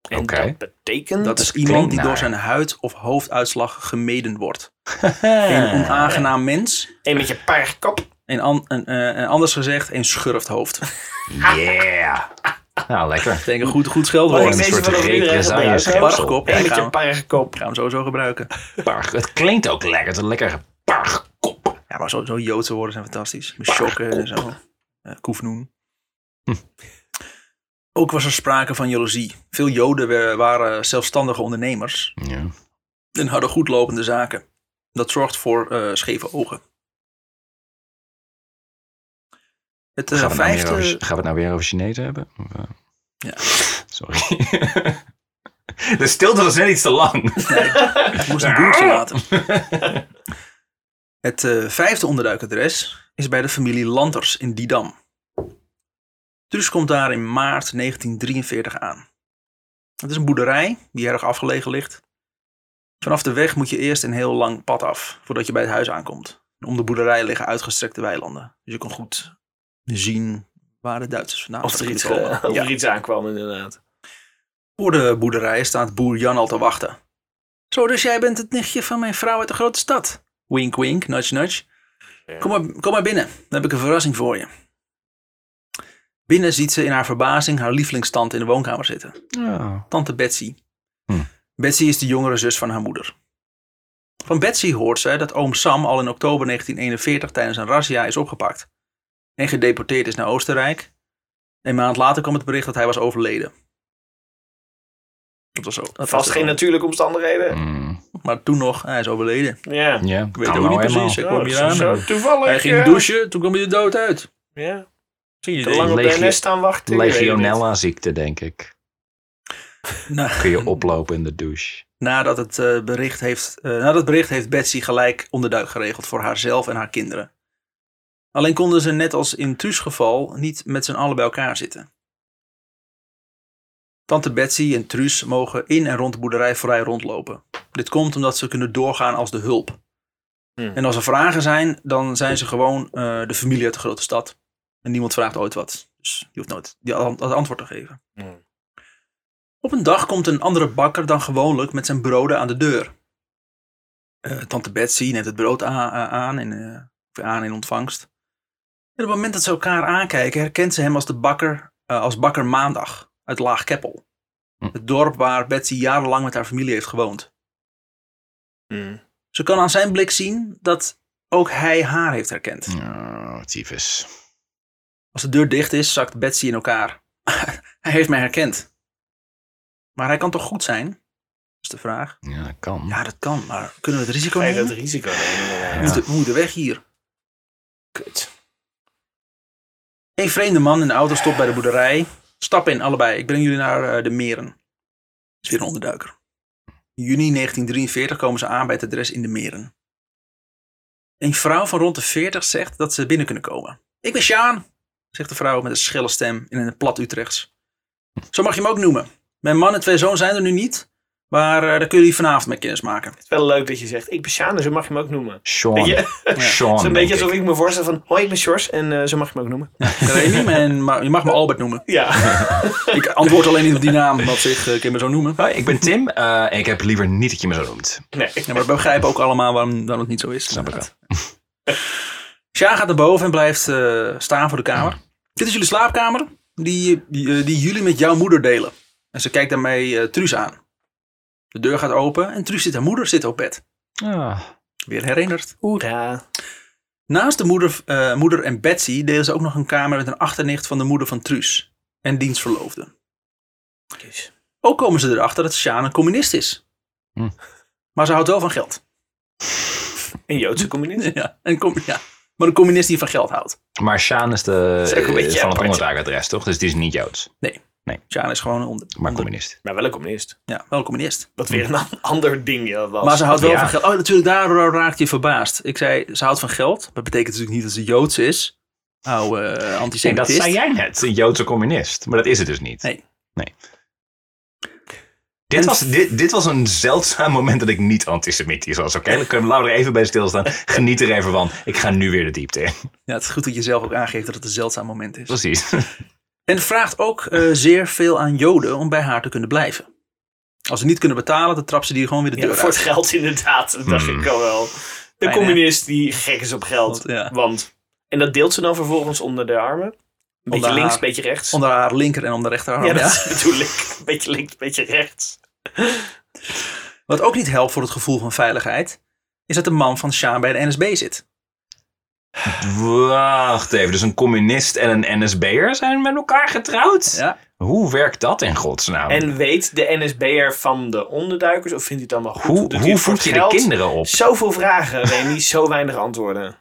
En Oké. dat betekent... Dat is iemand die door zijn huid- of hoofduitslag gemeden wordt. Een onaangenaam mens. Een met je paardkop. En, an, en, eh, en anders gezegd, een schurfthoofd. Yeah. Nou, lekker. Ik denk een goed, goed scheldwoord. een soort represaille? Pargkop. Ja, Een ik met ga, je hem- paardkop. ik ga hem sowieso gebruiken. Barg. Het klinkt ook lekker. Het is een lekkere bargkop. Ja, maar sowieso Joodse woorden zijn fantastisch. Met chokken en zo. Uh, koefnoen. Hm. Ook was er sprake van jaloezie. Veel Joden wa- waren zelfstandige ondernemers Ja. en hadden goed lopende zaken. Dat zorgt voor eh, scheve ogen. Het eh, Gaan, we nou weer vijfde... over, gaan we het nou weer over Chinezen hebben? Of, eh? Ja. Sorry. De stilte was net iets te lang. Ik moest een boertje laten. Het eh, vijfde onderduikadres is bij de familie Landers in Didam. Truus komt daar in maart 1943 aan. Het is een boerderij die erg afgelegen ligt. Vanaf de weg moet je eerst een heel lang pad af voordat je bij het huis aankomt. Om de boerderij liggen uitgestrekte weilanden. Dus je kan goed zien waar de Duitsers vandaan Of er, iets, eh, Ja. er iets aankwam inderdaad. Voor de boerderij staat boer Jan al te wachten. Zo, dus jij bent het nichtje van mijn vrouw uit de grote stad. Wink, wink, nudge, nudge. Kom, maar, kom maar binnen, dan heb ik een verrassing voor je. Binnen ziet ze in haar verbazing haar lievelingstante in de woonkamer zitten. Oh. Tante Betsy. Hm. Betsy is de jongere zus van haar moeder. Van Betsy hoort ze dat oom Sam al in oktober 1941 tijdens een razzia is opgepakt. En gedeporteerd is naar Oostenrijk. Een maand later kwam het bericht dat hij was overleden. Dat was zo. Dat Vast het geen natuurlijke omstandigheden. Mm, Maar toen nog, hij is overleden. Ja. ja, Ik weet kan ook niet nou precies. Ik kwam hier aan. zo toevallig. Hij ging ja. douchen, toen kwam hij de dood uit. Ja. Zie je Te lang op de NS staan wachten. het. Legionella-ziekte, denk ik. Na, Kun je oplopen in de douche. nadat, het, eh, bericht heeft, eh, nadat het bericht heeft Betsy gelijk onderduik geregeld voor haarzelf en haar kinderen. Alleen konden ze net als in Truus geval niet met z'n allen bij elkaar zitten. Tante Betsy en Truus mogen in en rond de boerderij vrij rondlopen. Dit komt omdat ze kunnen doorgaan als de hulp. Hmm. En als er vragen zijn, dan zijn ze gewoon eh, de familie uit de grote stad. En niemand vraagt ooit wat. Dus je hoeft nooit die het antwoord te geven. Hmm. Op een dag komt een andere bakker dan gewoonlijk met zijn broden aan de deur. Eh, Tante Betsy neemt het brood aan, in, eh, aan in ontvangst. En op het moment dat ze elkaar aankijken, herkent ze hem als de bakker, als bakker Maandag uit Laagkeppel. Hm. Het dorp waar Betsy jarenlang met haar familie heeft gewoond. Hmm. Ze kan aan zijn blik zien dat ook hij haar heeft herkend. Oh, tyfus. Als de deur dicht is, zakt Betsy in elkaar. hij heeft mij herkend. Maar hij kan toch goed zijn? Is de vraag. Ja, dat kan. Ja, dat kan, maar kunnen we het risico je nemen? dat risico nemen moeten, we moeten weg hier. Kut. Een vreemde man in de auto stopt bij de boerderij. Stap in, allebei. Ik breng jullie naar eh, de meren. Is weer een onderduiker. In juni 1943 komen ze aan bij het adres in de Meren. Een vrouw van rond de 40 zegt dat ze binnen kunnen komen. Ik ben Sjaan, zegt de vrouw met een schelle stem in een plat Utrechts. Zo mag je hem ook noemen. Mijn man en twee zoons zijn er nu niet, maar eh, daar kun jullie vanavond mee kennis maken. Het is wel leuk dat je zegt, ik ben Sjaan en zo mag je me ook noemen. Sean. Weet je? Sean, Het is een beetje alsof ik me voorstel van, hoi ik ben Sjors en eh, zo mag je me ook noemen. Remy, en, maar je mag me Albert noemen. Ja, Ik antwoord alleen niet op die naam, wat zich uh, me zo noemen. Hoi, ik ben Tim eh, en ik heb liever niet dat je me zo noemt. nee. Ja, maar we begrijpen ook allemaal waarom, waarom het niet zo is. Snap ik wel. Sjaan gaat naar boven en blijft eh, staan voor de kamer. Dit is jullie slaapkamer, die, die, die jullie met jouw moeder delen. En ze kijkt daarmee Truus aan. De deur gaat open en Truus zit haar moeder zit op bed. Ah. Weer herinnerd. Hoera. Naast de moeder, eh, moeder en Betsy delen ze ook nog een kamer met een achternicht van de moeder van Truus. En diens verloofde. Dus, Ook komen ze erachter dat Sjaan een communist is. Hm. Maar ze houdt wel van geld. Een Joodse communist. Ja, een com- ja. Maar een communist die van geld houdt. Maar Sjaan is de, is ook een beetje van het apart. Oh, onderduikadres, toch? Dus die is niet Joods, Sjaan is gewoon een onder, maar onder- communist. Maar wel een communist. Ja, wel een communist. Dat weer een an- ander ding ja, was. Maar ze houdt wel Ja. van geld. Oh, natuurlijk, daardoor raakt je verbaasd. Ik zei, ze houdt van geld. Dat betekent natuurlijk niet dat ze Joods is. Nou, eh Nee, dat zei jij net, een Joodse communist. Maar dat is het dus niet. Nee. Dit En- was, dit, dit was een zeldzaam moment dat ik niet antisemitisch was. Oké, dan kunnen we Laura er even bij stilstaan. Geniet er even van. Ik ga nu weer de diepte in. Ja, het is goed dat je zelf ook aangeeft dat het een zeldzaam moment is. Precies. En vraagt ook eh, zeer veel aan Joden om bij haar te kunnen blijven. Als ze niet kunnen betalen, dan trapt ze die gewoon weer de Ja, deur voor het geld inderdaad. Dat dacht Hmm. ik al wel. De Fijn, hè? communist die gek is op geld. Ja. Want, en dat deelt ze dan vervolgens onder de armen. Een beetje Onder links, haar- beetje rechts. Onder haar linker en onder de rechterarm. ja, Ja, bedoel ik. Een beetje links, een beetje rechts. Wat ook niet helpt voor het gevoel van veiligheid, is dat de man van Sjaan bij de NSB zit. Wacht even. Dus een communist en een NSB'er zijn met elkaar getrouwd? Ja. Hoe werkt dat in godsnaam? En weet de NSB'er van de onderduikers of vindt hij het allemaal goed? hoe hoe voed je de kinderen op? Zoveel vragen, Remy, zo weinig antwoorden.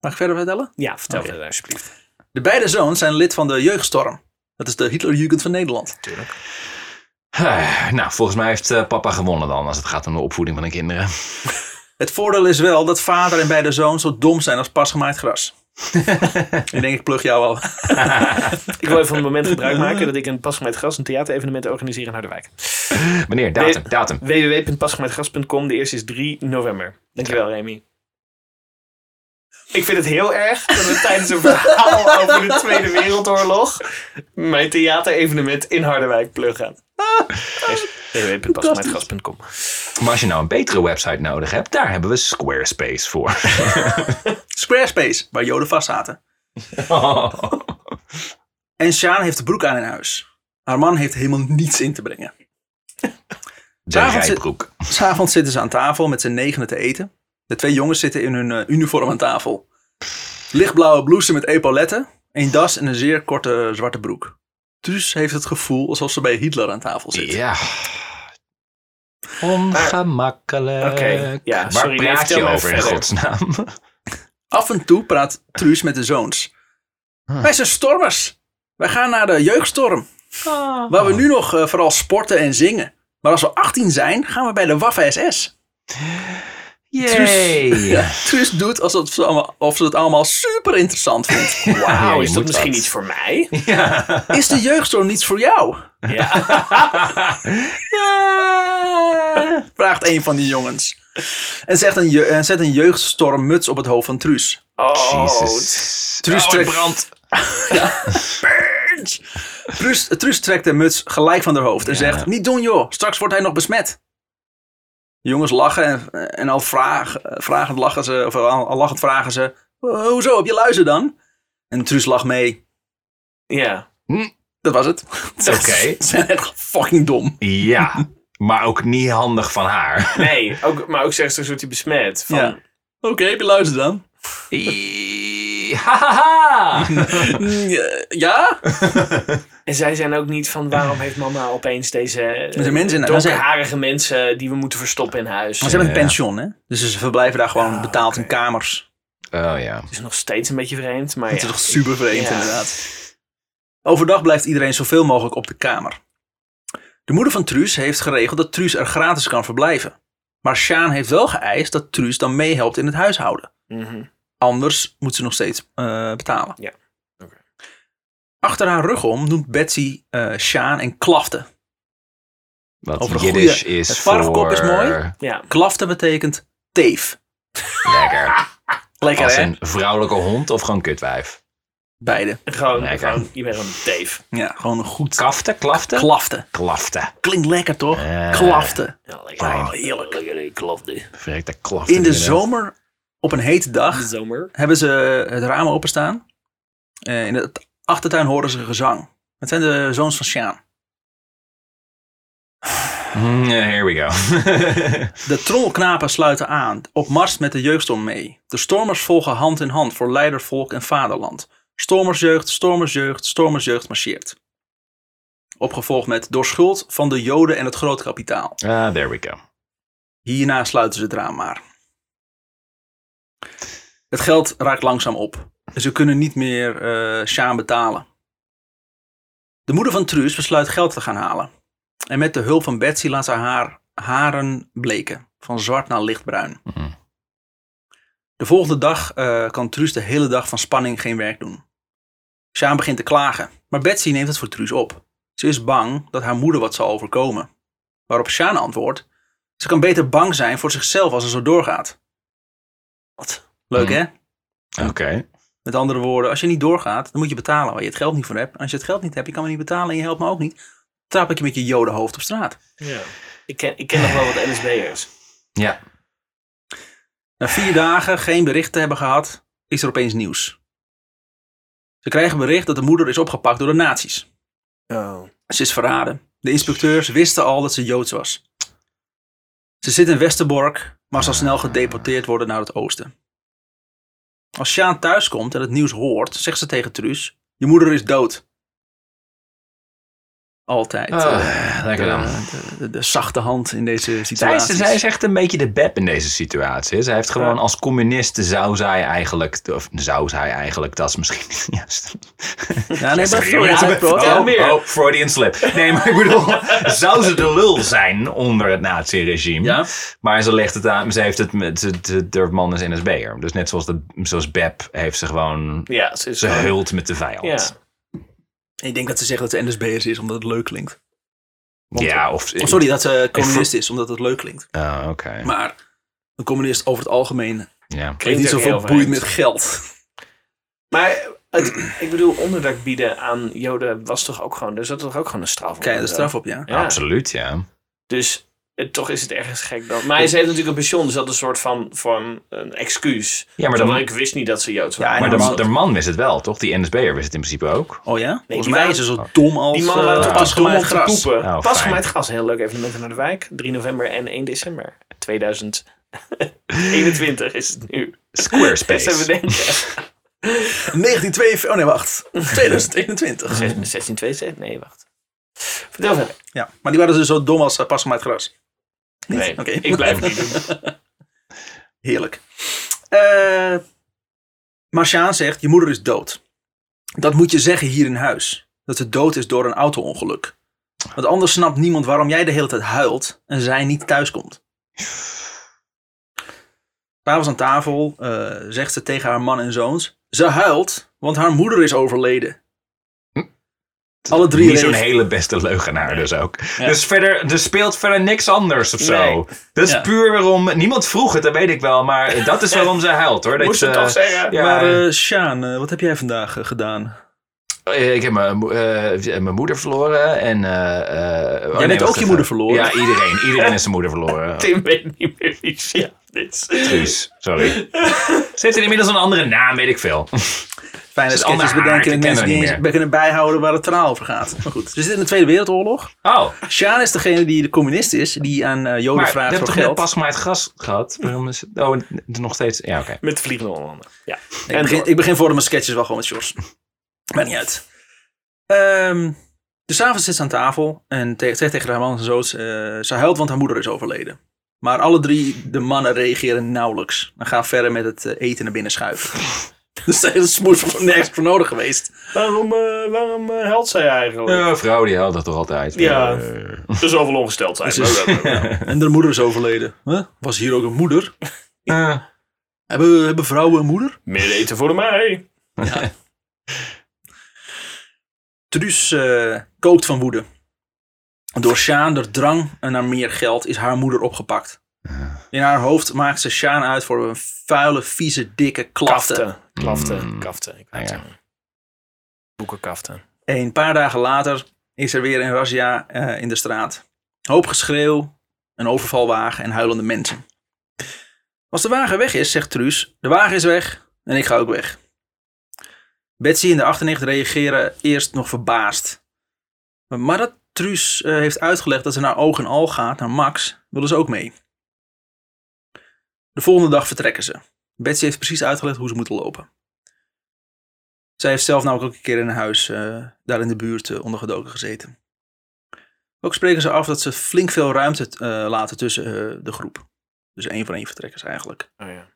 Mag ik verder vertellen? Ja, vertel Oké. verder alsjeblieft. De beide zoons zijn lid van de Jeugdstorm. Dat is de Hitlerjugend van Nederland. Tuurlijk. Ah, Nou, volgens mij heeft eh, papa gewonnen dan als het gaat om de opvoeding van de kinderen. Het voordeel is wel dat vader en beide zoons zo dom zijn als pasgemaaid gras. ik denk, ik plug jou al. Ik wil even van het moment gebruik maken dat ik een Pasgemaaid Gras een theaterevenement organiseer in Harderwijk. Wanneer? Datum, datum. www.pasgemaaidgras.com. De eerste is 3 november. Dankjewel, Remy. Ik vind het heel erg dat we tijdens een verhaal over de Tweede Wereldoorlog mijn theaterevenement in Harderwijk pluggen. www.pasgemaaidgras.com. Maar als je nou een betere website nodig hebt, daar hebben we Squarespace voor. Squarespace, waar Joden vast zaten. En Sjaan heeft de broek aan in huis. Haar man heeft helemaal niets in te brengen. De rijbroek. S'avonds zitten ze aan tafel met z'n negenen te eten. De twee jongens zitten in hun eh, uniform aan tafel. Lichtblauwe blouse met epauletten, een das en een zeer korte zwarte broek. Truus heeft het gevoel alsof ze bij Hitler aan tafel zit. Ja. Ongemakkelijk. Oké, ja, Waar sorry, praat je over in godsnaam? Af en toe praat Truus met de zoons. Huh. Wij zijn stormers. Wij gaan naar de jeugdstorm. Waar we nu nog eh, vooral sporten en zingen. Maar als we 18 zijn, gaan we bij de Waffe SS. Yay. Ja, Truus doet alsof ze, allemaal, of ze het allemaal super interessant vindt. Wauw, Ja, is dat misschien wat. iets voor mij? Ja. Is de jeugdstorm niets voor jou? Ja. Vraagt een van die jongens. En zegt een, je- en zet een jeugdstormmuts op het hoofd van Truus. Oh, Jezus. Truus Oh, trekt- brandt. Truus, Truus trekt de muts gelijk van haar hoofd en Ja. zegt: Niet doen joh, straks wordt hij nog besmet. De jongens lachen en, en al vraag, vragend lachen ze, of al, al lachend vragen ze: "Oh, Hoezo, heb je luizen dan? En Truus lacht mee. ja. Dat was het. Oké. Ze zijn echt fucking dom. Ja, maar ook niet handig van haar. Nee, ook, maar ook zegt ze wordt hij besmet. Van, Ja. Oké, heb je luizen dan? Hahaha. Mm, ja? En zij zijn ook niet van waarom heeft mama opeens deze eh, zijn mensen in- donkerharige mensen die we moeten verstoppen in huis. Maar ze hebben een Ja. pension, hè? Dus ze verblijven daar gewoon Ah, betaald in kamers. Oh ja. Het is nog steeds een beetje vreemd, maar Het ja. is toch super vreemd, Ja. inderdaad. Overdag blijft iedereen zoveel mogelijk op de kamer. De moeder van Truus heeft geregeld dat Truus er gratis kan verblijven. Maar Sjaan heeft wel geëist dat Truus dan meehelpt in het huishouden. Mhm. Anders moet ze nog steeds eh, betalen. Ja, oké. Achter haar rug om noemt Betsy eh Sjaan en klafte. Wat Over goeie- is het varkop is mooi. Ja. Klafte betekent teef. Lekker. Lekker Als hè? een vrouwelijke hond of gewoon kutwijf? Beide. Gewoon, Lekker. gewoon, je bent een Dave. Ja, gewoon een goed Kafte, klafte? klafte. klafte. Klinkt lekker toch? Klafte. Ja, lekker. Oh, heerlijk. Lekker, klofde. Verrekte klafte. In de zomer, op een hete dag, De zomer. hebben ze het raam openstaan. Eh, in de achtertuin horen ze gezang. Het zijn de zoons van Sjaan. Mm, here we go. De trommelknapen sluiten aan, op mars met de jeugdstorm mee. De stormers volgen hand in hand voor leider, volk en vaderland. Stormersjeugd, stormersjeugd, stormersjeugd marcheert. Opgevolgd met door schuld van de joden en het grootkapitaal. ah, there we go. Hierna sluiten ze het raam maar. Het geld raakt langzaam op. En ze kunnen niet meer Sjaan betalen. De moeder van Truus besluit geld te gaan halen. En met de hulp van Betsy laat ze haar haren bleken. Van zwart naar lichtbruin. Mhm. De volgende dag eh, kan Truus de hele dag van spanning geen werk doen. Sjaan begint te klagen. Maar Betsy neemt het voor Truus op. Ze is bang dat haar moeder wat zal overkomen. Waarop Sjaan antwoordt. Ze kan beter bang zijn voor zichzelf als het zo doorgaat. Wat? Leuk Hmm. hè? Oké. Met andere woorden, als je niet doorgaat, dan moet je betalen waar je het geld niet voor hebt. En als je het geld niet hebt, je kan me niet betalen en je helpt me ook niet. Trap ik je met je jodenhoofd op straat. Ja. Ik ken, ik ken nog wel wat NSB'ers. Ja. Na vier dagen geen bericht te hebben gehad, is er opeens nieuws. Ze krijgen bericht dat de moeder is opgepakt door de nazi's. Oh. Ze is verraden. De inspecteurs wisten al dat ze Joods was. Ze zit in Westerbork, maar zal snel gedeporteerd worden naar het oosten. Als Sjaan thuiskomt en het nieuws hoort, zegt ze tegen Truus: Je moeder is dood. Altijd. Lekker dan. de, de, de zachte hand in deze Zij is, situatie. zij is echt een beetje de beb in deze situatie. Zij heeft gewoon Ja. als communist zou zij eigenlijk, of zou zij eigenlijk, dat is misschien niet juist. Ja, nee, Freud. vertel oh, meer. oh, Freudian slip. Nee, maar ik bedoel, zou ze de lul zijn onder het nazi-regime? Ja, Maar ze legt het aan, ze heeft het met, ze, de, de man is NSB'er. Dus net zoals, de, zoals Beb heeft ze gewoon, Ja, ze is ze hult met de vijand. Ja. Ik denk dat ze zegt dat ze NSB'ers is omdat het leuk klinkt. Ja, of... Of sorry, dat ze communist is omdat het leuk klinkt. Ah, oké. Maar een communist over het algemeen Ja. heeft Klinkt niet zoveel boeit met geld. Maar het, ik bedoel, onderdak bieden aan Joden was toch ook gewoon, er zat toch ook gewoon een straf op. Kijk, de straf op, ja. Ja. Absoluut, ja. Dus eh, toch is het ergens gek dan. Maar ze heeft natuurlijk een pensioen, dus dat is een soort van, van een excuus. Ja, maar, de, ik wist niet dat ze Joods waren. en maar dan- de, de man wist het wel, toch? Die NSB'er wist het in principe ook. Oh ja? die Volgens mij is ze zo dom als die eh, pas dom gemaaid te gras. poepen. Oh, pas fijn. gemaaid gras, heel leuk evenementen naar de wijk. 3 november en 1 december 2021 is het nu. Squarespace. Even denken. 1942, oh nee, wacht. 2021. 1662? Nee, wacht. Vertel verder. Ja, maar die waren dus zo dom als uh, pas gemaaid gras. Nee, Oké. ik blijf het niet doen. Heerlijk. Eh maar Sjaan zegt, je moeder is dood. Dat moet je zeggen hier in huis. Dat ze dood is door een auto-ongeluk. Want anders snapt niemand waarom jij de hele tijd huilt en zij niet thuiskomt. S'avonds aan tafel eh, zegt ze tegen haar man en zoons. Ze huilt, want haar moeder is overleden. Alle drie Niet zo'n hele beste leugenaar dus ook. Ja. Dus verder, er speelt verder niks anders of zo. Nee. Dat is Ja. puur waarom... Niemand vroeg het, dat weet ik wel. Maar dat is waarom ze huilt hoor. Dat, Moest het eh, toch zeggen? ja. Maar eh Sjaan, eh, wat heb jij vandaag gedaan? Eh, Ik heb mijn, mo- eh, mijn moeder verloren. En, eh, eh, oh, bent nee, ook je moeder verloren? Ja, iedereen. Iedereen is zijn moeder verloren. Tim weet niet meer wie shit dit is. Truus, sorry. Ze heeft inmiddels een andere naam, weet ik veel. Fijne sketches bedenken en mensen die eens kunnen bijhouden waar het verhaal over gaat. Maar goed, we zitten in de Tweede Wereldoorlog. Oh, Sjaan is degene die de communist is, die aan eh, Joden maar vraagt voor toch net geld. pas maar het gras gehad? Waarom is het... Oh, nog steeds... Ja, oké. Met vliegende hollanden. Ja. Nee, ik, begin, ik begin voor de mijn sketches wel gewoon met Sjors. Maakt niet uit. Ehm dus avonds zit ze aan tafel en te- zegt tegen haar man en zoons, eh, ze huilt want haar moeder is overleden. Maar alle drie de mannen reageren nauwelijks. En gaan verder met het eh, eten naar binnen schuiven. Dus de hele smoes was nergens voor nodig geweest. Waarom, eh, waarom helpt zij eigenlijk? Ja, vrouw die dat toch altijd. Ja. Eh, Er zoveel ongesteld zijn. Ze is- En de moeder is overleden. Huh? Was hier ook een moeder? eh, Hebben, hebben vrouwen een moeder? Meer eten voor de mij. Truus eh, kookt van woede. Door Sjaan, door drang naar meer geld, is haar moeder opgepakt. In haar hoofd maakt ze Sjaan uit voor een vuile, vieze, dikke klafte. Kaften. Klaften. Mm. Kaften. Ik Ah, weet. Boekenkaften. Een paar dagen later is er weer een razzia eh, in de straat. Hoop geschreeuw, een overvalwagen en huilende mensen. Als de wagen weg is, zegt Truus, de wagen is weg en ik ga ook weg. Betsy en de achternicht reageren eerst nog verbaasd. Maar dat Truus eh, heeft uitgelegd dat ze naar oog en al gaat, naar Max, willen ze ook mee. De volgende dag vertrekken ze. Betsy heeft precies uitgelegd hoe ze moeten lopen. Zij heeft zelf namelijk ook een keer in een huis eh, daar in de buurt eh, ondergedoken gezeten. Ook spreken ze af dat ze flink veel ruimte eh, laten tussen eh, de groep. Dus één voor één vertrekkers eigenlijk. Oh ja.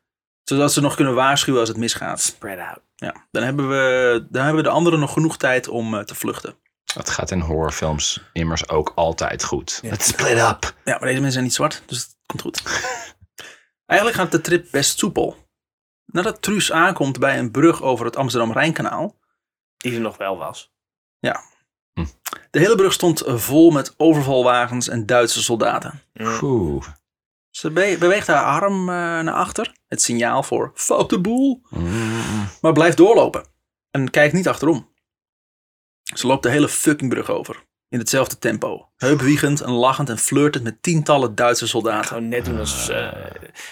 Zodat ze nog kunnen waarschuwen als het misgaat. Spread out. Ja, dan hebben we, dan hebben de anderen nog genoeg tijd om eh, te vluchten. dat gaat in horrorfilms immers ook altijd goed. Ja. Let's split up. Ja, maar deze mensen zijn niet zwart, dus het komt goed. Eigenlijk gaat de trip best soepel. Nadat Truus aankomt bij een brug over het Amsterdam-Rijnkanaal, Die er nog wel was. de hele brug stond vol met overvalwagens en Duitse soldaten. Oeh. Ze be- beweegt haar arm eh, naar achter, het signaal voor foute boel, Mm. maar blijft doorlopen en kijkt niet achterom. Ze loopt de hele fucking brug over, in hetzelfde tempo, heupwiegend en lachend en flirtend met tientallen Duitse soldaten. Gewoon net doen als... eh,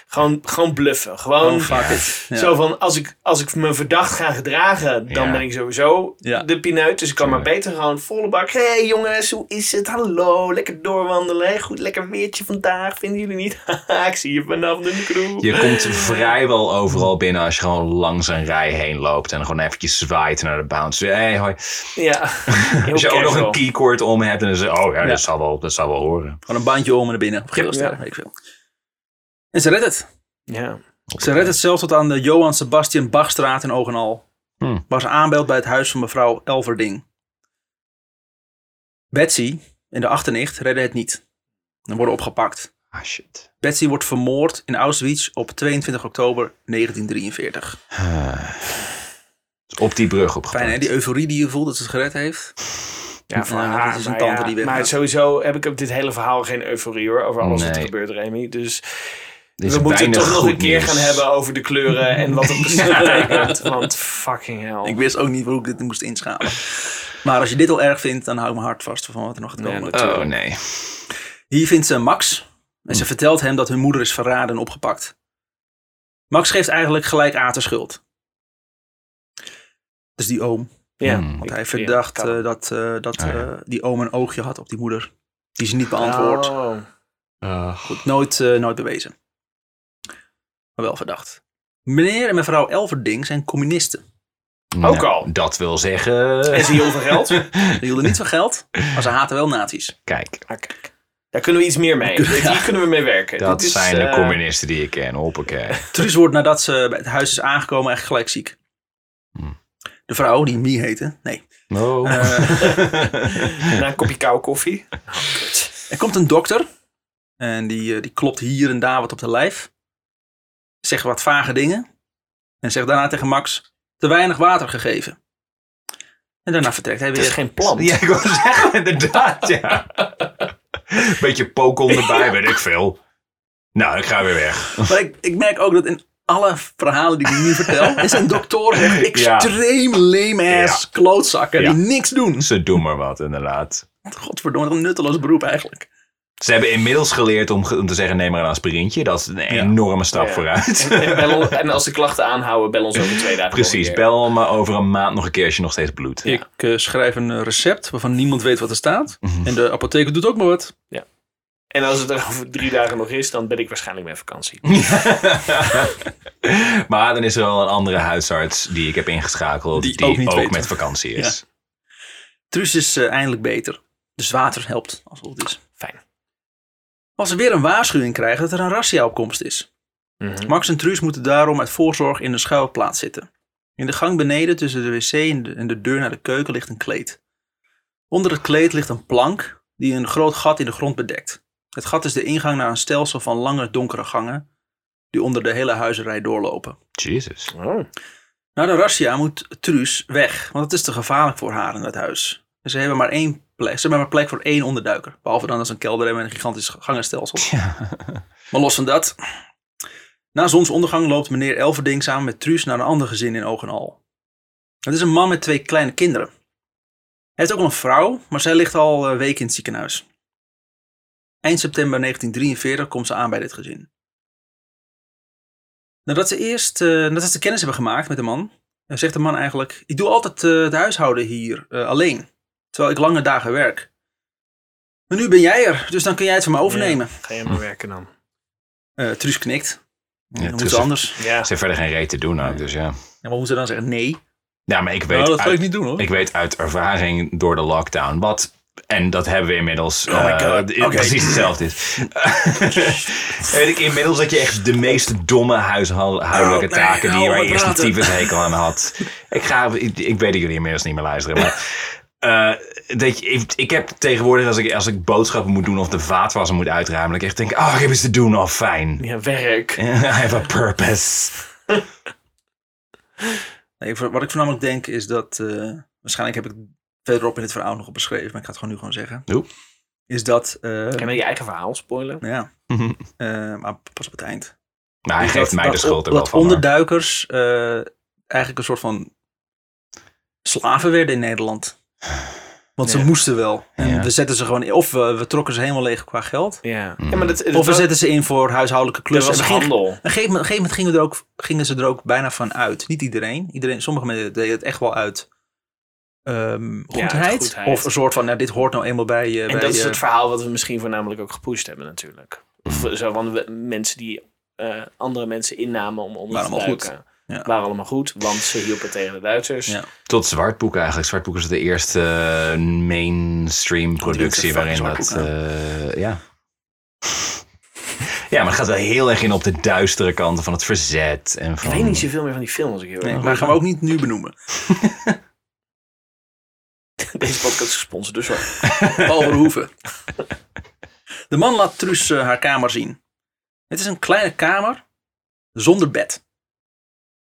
gewoon, gewoon bluffen. Gewoon Oh, fuck it. Ja. zo van, als ik, als ik me verdacht ga gedragen, dan Ja. ben ik sowieso Ja. de pineut. Dus ik kan maar beter gewoon volle bak. Hé hey, jongens, hoe is het? Hallo, lekker doorwandelen. Goed, lekker weertje vandaag. Vinden jullie niet? Ik zie je vanaf de kroeg. Je komt vrijwel overal binnen als je gewoon langs een rij heen loopt en gewoon eventjes zwaait naar de bounce. Hey, hoi. Ja. Als je ook nog een keycord om hebt en dan zeg je, oh ja, Ja. Dat, zal wel, dat zal wel horen. Gewoon een bandje om en naar binnen. Geel Ja. weet ik veel. En ze redt het. Ja. Ze redt het zelfs tot aan de Johan Sebastian Bachstraat in Ogenal. Hmm. Waar ze aanbelt bij het huis van mevrouw Elverding. Betsy en de achternicht redden het niet. En worden opgepakt. Ah, shit. Betsy wordt vermoord in Auschwitz op 22 oktober 1943. Ah. Op die brug opgepakt. Fijn hè, die euforie die je voelt dat ze het gered heeft. Ja, voor Ja, haar. dat is een maar tante ja, die weggaat. Maar sowieso heb ik op dit hele verhaal geen euforie hoor. Over alles wat er gebeurt, Remy. Dus we moeten het toch nog een keer nieuws. gaan hebben over de kleuren en wat het betekent. Want fucking hell. Ik wist ook niet hoe ik dit moest inschalen. Maar als je dit al erg vindt, dan hou ik mijn hart vast van wat er nog gaat komen. Oh nee. Hier vindt ze Max. En ze vertelt hem dat hun moeder is verraden en opgepakt. Max geeft eigenlijk gelijk aan de schuld. Dus die oom. Ja, Hmm. Want ik- hij ja, verdacht kan. eh, dat, eh, dat Ah, ja. eh, die oom een oogje had op die moeder. Die ze niet beantwoordt. Oh. Goed, nooit, eh, nooit bewezen. Maar wel verdacht. Meneer en mevrouw Elverding zijn communisten. Ook Nou, al. Dat wil zeggen... En ze heel veel geld? Ze hielden niet van geld, maar ze haten wel nazi's. Kijk, Ah, kijk. Daar kunnen we iets meer mee. Hier kunnen we mee werken. dat Dit is, zijn de communisten die ik ken. Hoppakee. Truus wordt nadat ze bij het huis is aangekomen echt gelijk ziek. De vrouw, die Mie heette, nee. Oh. Na een kopje koude koffie. Oh. Er komt een dokter. En die, eh, die klopt hier en daar wat op de lijf. Zegt wat vage dingen. En zegt daarna tegen Max, te weinig water gegeven. En daarna vertrekt hij Het is weer. geen plant. Ja, ik wil zeggen, inderdaad, ja. Beetje pokom erbij, weet ik veel. Nou, ik ga weer weg. Maar ik, ik merk ook dat in alle verhalen die ik nu vertel, is een dokter echt extreem lame-ass klootzakken Ja. die niks doen. Ze doen maar wat, inderdaad. Godverdomme, wat een nutteloos beroep eigenlijk. Ze hebben inmiddels geleerd om, te zeggen, neem maar een aspirintje. Dat is een enorme stap Ja. vooruit. En, en bel ons- en als de klachten aanhouden, bel ons over twee dagen. Precies, bel me over een maand nog een keer als je nog steeds bloedt. Ik eh, schrijf een recept waarvan niemand weet wat er staat. Mhm. En de apotheker doet ook maar wat. En als het er over drie dagen nog is, dan ben ik waarschijnlijk met vakantie. maar dan is er wel een andere huisarts die ik heb ingeschakeld. Die Die, ook niet met vakantie is. Truus is eh, eindelijk beter. Dus water helpt, als het goed is. Fijn. Als ze weer een waarschuwing krijgen dat er een razzia op komst is. Mhm. Max en Truus moeten daarom uit voorzorg in een schuilplaats zitten. In de gang beneden tussen de wc en de, en de deur naar de keuken ligt een kleed. Onder het kleed ligt een plank die een groot gat in de grond bedekt. Het gat is de ingang naar een stelsel van lange donkere gangen die onder de hele huizenrij doorlopen. Jesus. Oh. Na de razzia moet Truus weg, want het is te gevaarlijk voor haar in het huis. Ze hebben maar één plek, ze hebben maar plek voor één onderduiker. Behalve dan als een kelder hebben en een gigantisch gangenstelsel. Maar los van dat. Na zonsondergang loopt meneer Elverding samen met Truus naar een ander gezin in Oog en Al. Het is een man met twee kleine kinderen. Hij heeft ook een vrouw, maar zij ligt al eh, weken in het ziekenhuis. Eind september 1943 komt ze aan bij dit gezin. Nadat ze eerst eh, nadat ze kennis hebben gemaakt met de man, eh, zegt de man eigenlijk: Ik doe altijd eh, het huishouden hier eh, alleen, terwijl ik lange dagen werk. Maar nu ben jij er, dus dan kun jij het van me overnemen. Ga je maar werken dan. Eh Truus knikt. Ja, Ja, ze anders? Ja. Ze heeft verder geen reet te doen ook, dus ja. Ja, maar hoe ze dan zeggen nee? Ja, maar ik weet, Nou, dat ga uit, ik niet doen hoor. ik weet uit ervaring door de lockdown wat... En dat hebben we inmiddels. Oh my eh, God. Precies hetzelfde is. weet ik inmiddels dat je echt de meest domme huishoudelijke Oh, nee, taken die waar je op eerst een praten. tyfus hekel aan had. Ik, ga, ik, ik weet dat jullie inmiddels niet meer luisteren. Maar eh, dat je, ik, ik heb tegenwoordig als ik, als ik boodschappen moet doen of de vaatwasser moet uitruimen. Dat ik echt denk, oh ik heb iets te doen, oh fijn. ja, werk. I have a purpose. Nee, wat ik voornamelijk denk is dat, eh, waarschijnlijk heb ik verderop in het verhaal nog op beschreven, maar ik ga het gewoon nu gewoon zeggen. Doe. Is dat, eh, Kan je je eigen verhaal spoilen? ja, eh, maar pas op het eind. Maar hij Is geeft dat- mij de dat- schuld er wel Dat van. onderduikers eh, eigenlijk een soort van slaven werden in Nederland. Want ze Ja. moesten wel. En Ja. we zetten ze gewoon in. Of we, we trokken ze helemaal leeg qua geld. Ja. Ja maar dat, dat Of we was- zetten ze in voor huishoudelijke klussen. was En een gegeven- handel. Op een gegeven moment, op een gegeven moment gingen, er ook, gingen ze er ook bijna van uit. Niet iedereen. iedereen sommige mensen deden het echt wel uit ehm, goedheid. goedheid. Of een soort van, nou, dit hoort nou eenmaal bij je. En bij dat is je- het verhaal wat we misschien voornamelijk ook gepusht hebben natuurlijk. Of zo van we- mensen die eh, andere mensen innamen om onder Waren te allemaal goed. duiken. Ja. Waren allemaal goed, want ze hielpen tegen de Duitsers. Ja. Tot Zwartboek eigenlijk. Zwartboek is de eerste eh, mainstream productie fucking waarin eh, ja. ja, maar het gaat wel heel erg in op de duistere kanten van het verzet. En van... Ik weet niet zoveel meer van die film als ik heel Nee, erg maar gaan we ook niet nu benoemen. Deze podcast is gesponsord, dus wel. Paul Verhoeven. De man laat Truus eh, haar kamer zien. Het is een kleine kamer zonder bed.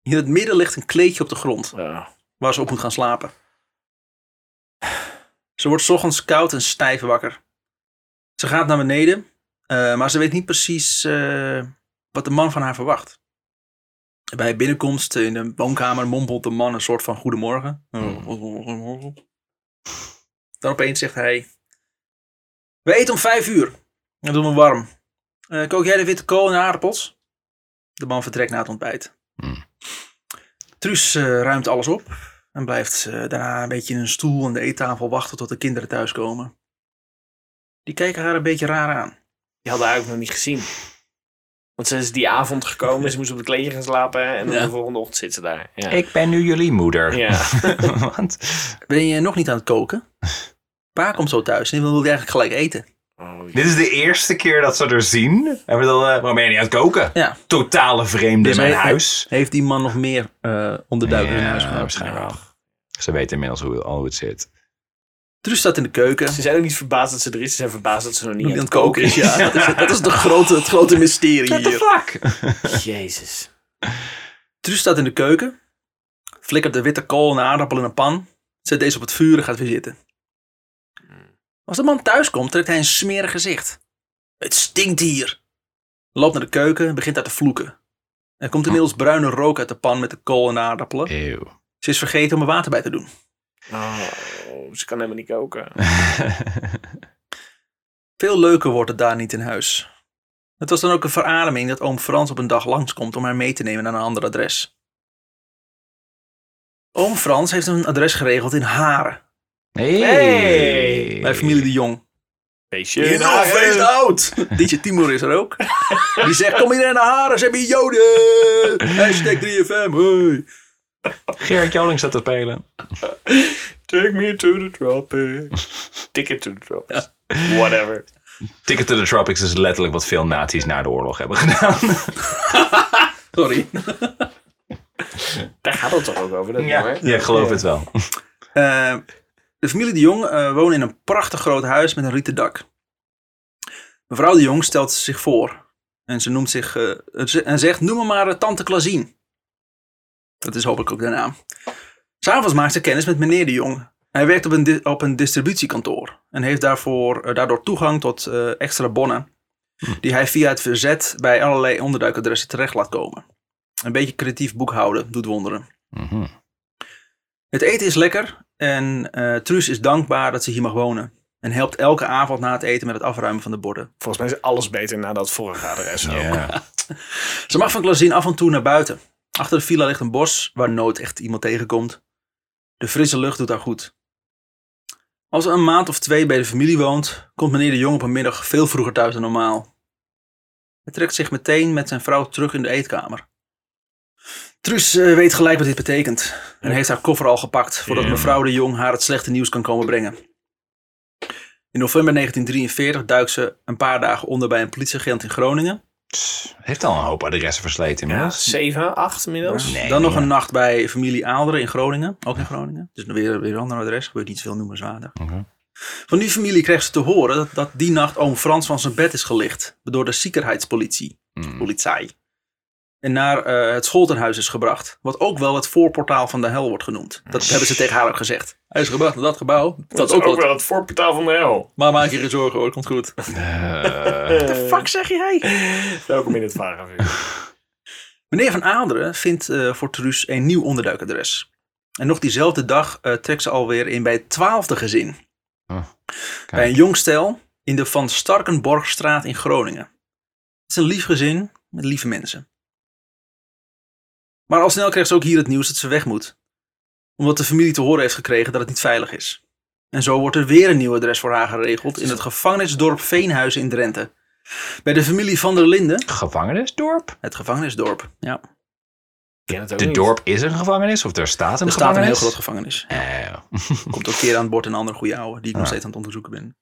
In het midden ligt een kleedje op de grond Ja. waar ze op moet gaan slapen. Ze wordt 's ochtends koud en stijf wakker. Ze gaat naar beneden, eh, maar ze weet niet precies eh, wat de man van haar verwacht. Bij binnenkomst in de woonkamer mompelt de man een soort van goedemorgen. Dan opeens zegt hij: We eten om vijf uur. Dat doen we warm. Eh, kook jij de witte kool en aardappels? De man vertrekt na het ontbijt. Hmm. Truus eh, ruimt alles op en blijft eh, daarna een beetje in een stoel aan de eettafel wachten tot de kinderen thuiskomen. Die kijken haar een beetje raar aan. Die hadden haar ook nog niet gezien. Want ze is die avond gekomen, ze moest op het kleedje gaan slapen en Ja. de volgende ochtend zit ze daar. Ja. Ik ben nu jullie moeder. Ja. Want, Ben je nog niet aan het koken? Pa komt zo thuis en die wil eigenlijk gelijk eten. Oh, dit is de eerste keer dat ze er zien. Hebben we dan, eh, waarom ben je niet aan het koken? Ja. Totale vreemde in mijn huis. Heeft die man nog meer eh onderduikers in Ja, huis gehad? waarschijnlijk wel. Ze weten inmiddels hoe, al hoe het zit. Truus staat in de keuken. Ze zijn ook niet verbaasd dat ze er is, ze zijn verbaasd dat ze nog niet Niet aan het koken is, ja. Dat is, dat is de grote, het grote mysterie What the hier. fuck? Jezus. Truus staat in de keuken. Flikkert de witte kool en de aardappel in een pan. Zet deze op het vuur en gaat weer zitten. Als de man thuis komt, trekt hij een smerig gezicht. Het stinkt hier. Loopt naar de keuken en begint daar te vloeken. Er komt inmiddels bruine rook uit de pan met de kool en de aardappelen. Eeuw. Ze is vergeten om er water bij te doen. Oh, ze kan helemaal niet koken. Veel leuker wordt het daar niet in huis. Het was dan ook een verademing dat oom Frans op een dag langskomt om haar mee te nemen naar een ander adres. Oom Frans heeft een adres geregeld in Haren, Hey. bij familie de Jong. Feestje. In feest oud! Dietje Timur is er ook. Die zegt, kom hier naar Haren, ze hebben hier joden! Hashtag 3FM, hey! Gerrit Joling staat te spelen. Take me to the tropics. Ticket to the tropics. Whatever. Ticket to the Tropics is letterlijk wat veel nazi's na de oorlog hebben gedaan. Sorry. Daar hadden het toch ook over dat Ja, nummer? ja, ik geloof het wel. Eh, de familie de Jong eh woont in een prachtig groot huis met een rieten dak. Mevrouw de Jong stelt zich voor. En ze noemt zich eh, en zegt: Noem me maar Tante Klazien. Dat is hopelijk ook de naam. S'avonds maakt ze kennis met meneer de Jong. Hij werkt op een, di- op een distributiekantoor en heeft daarvoor, eh, daardoor toegang tot eh, extra bonnen. Die hij via het verzet bij allerlei onderduikadressen terecht laat komen. Een beetje creatief boekhouden doet wonderen. Mhm. Het eten is lekker en eh Truus is dankbaar dat ze hier mag wonen. En helpt elke avond na het eten met het afruimen van de borden. Volgens mij is alles beter na dat vorige adres. ook. Ja. Ze mag van Klazien af en toe naar buiten. Achter de villa ligt een bos waar nooit echt iemand tegenkomt. De frisse lucht doet haar goed. Als ze een maand of twee bij de familie woont, komt meneer de Jong op een middag veel vroeger thuis dan normaal. Hij trekt zich meteen met zijn vrouw terug in de eetkamer. Truus eh, weet gelijk wat dit betekent en heeft haar koffer al gepakt voordat mevrouw de Jong haar het slechte nieuws kan komen brengen. In november 1943 duikt ze een paar dagen onder bij een politieagent in Groningen. Heeft al een hoop adressen versleten Ja, inmiddels. 7, 8 inmiddels. Nee, dan nog ja. een nacht bij familie Aalderen in Groningen. Ook in Groningen. Dus weer, weer een ander adres. Gebeurt niet zoveel noemenswaardig. Oké. Van die familie kreeg ze te horen dat, dat die nacht oom Frans van zijn bed is gelicht. Door de ziekenheidspolitie. Mm. Politie. En naar eh, het schooltenhuis is gebracht. Wat ook wel het voorportaal van de hel wordt genoemd. Dat hebben ze tegen haar ook gezegd. Hij is gebracht naar dat gebouw. Dat, is ook, wel. het voorportaal van de hel. Maar maak je geen zorgen hoor, komt goed. Eh, Fuck zeg je hij? Welkom in het vagevuur. Meneer Van Aalderen vindt eh, voor Truus een nieuw onderduikadres. En nog diezelfde dag eh, trekt ze alweer in bij het twaalfde gezin. Oh, Bij een jong stel in de Van Starkenborgstraat in Groningen. Het is een lief gezin met lieve mensen. Maar al snel krijgt ze ook hier het nieuws dat ze weg moet. Omdat de familie te horen heeft gekregen dat het niet veilig is. En zo wordt er weer een nieuw adres voor haar geregeld in het gevangenisdorp Veenhuizen in Drenthe. Bij de familie van der Linden, Gevangenisdorp? het gevangenisdorp. Ja, ken het ook De niet. dorp is een gevangenis? Of er staat een er staat een heel gevangenis? groot gevangenis. Eh, Komt ook een keer aan het bord een andere goede ouwe, die ik nog steeds aan het onderzoeken ben.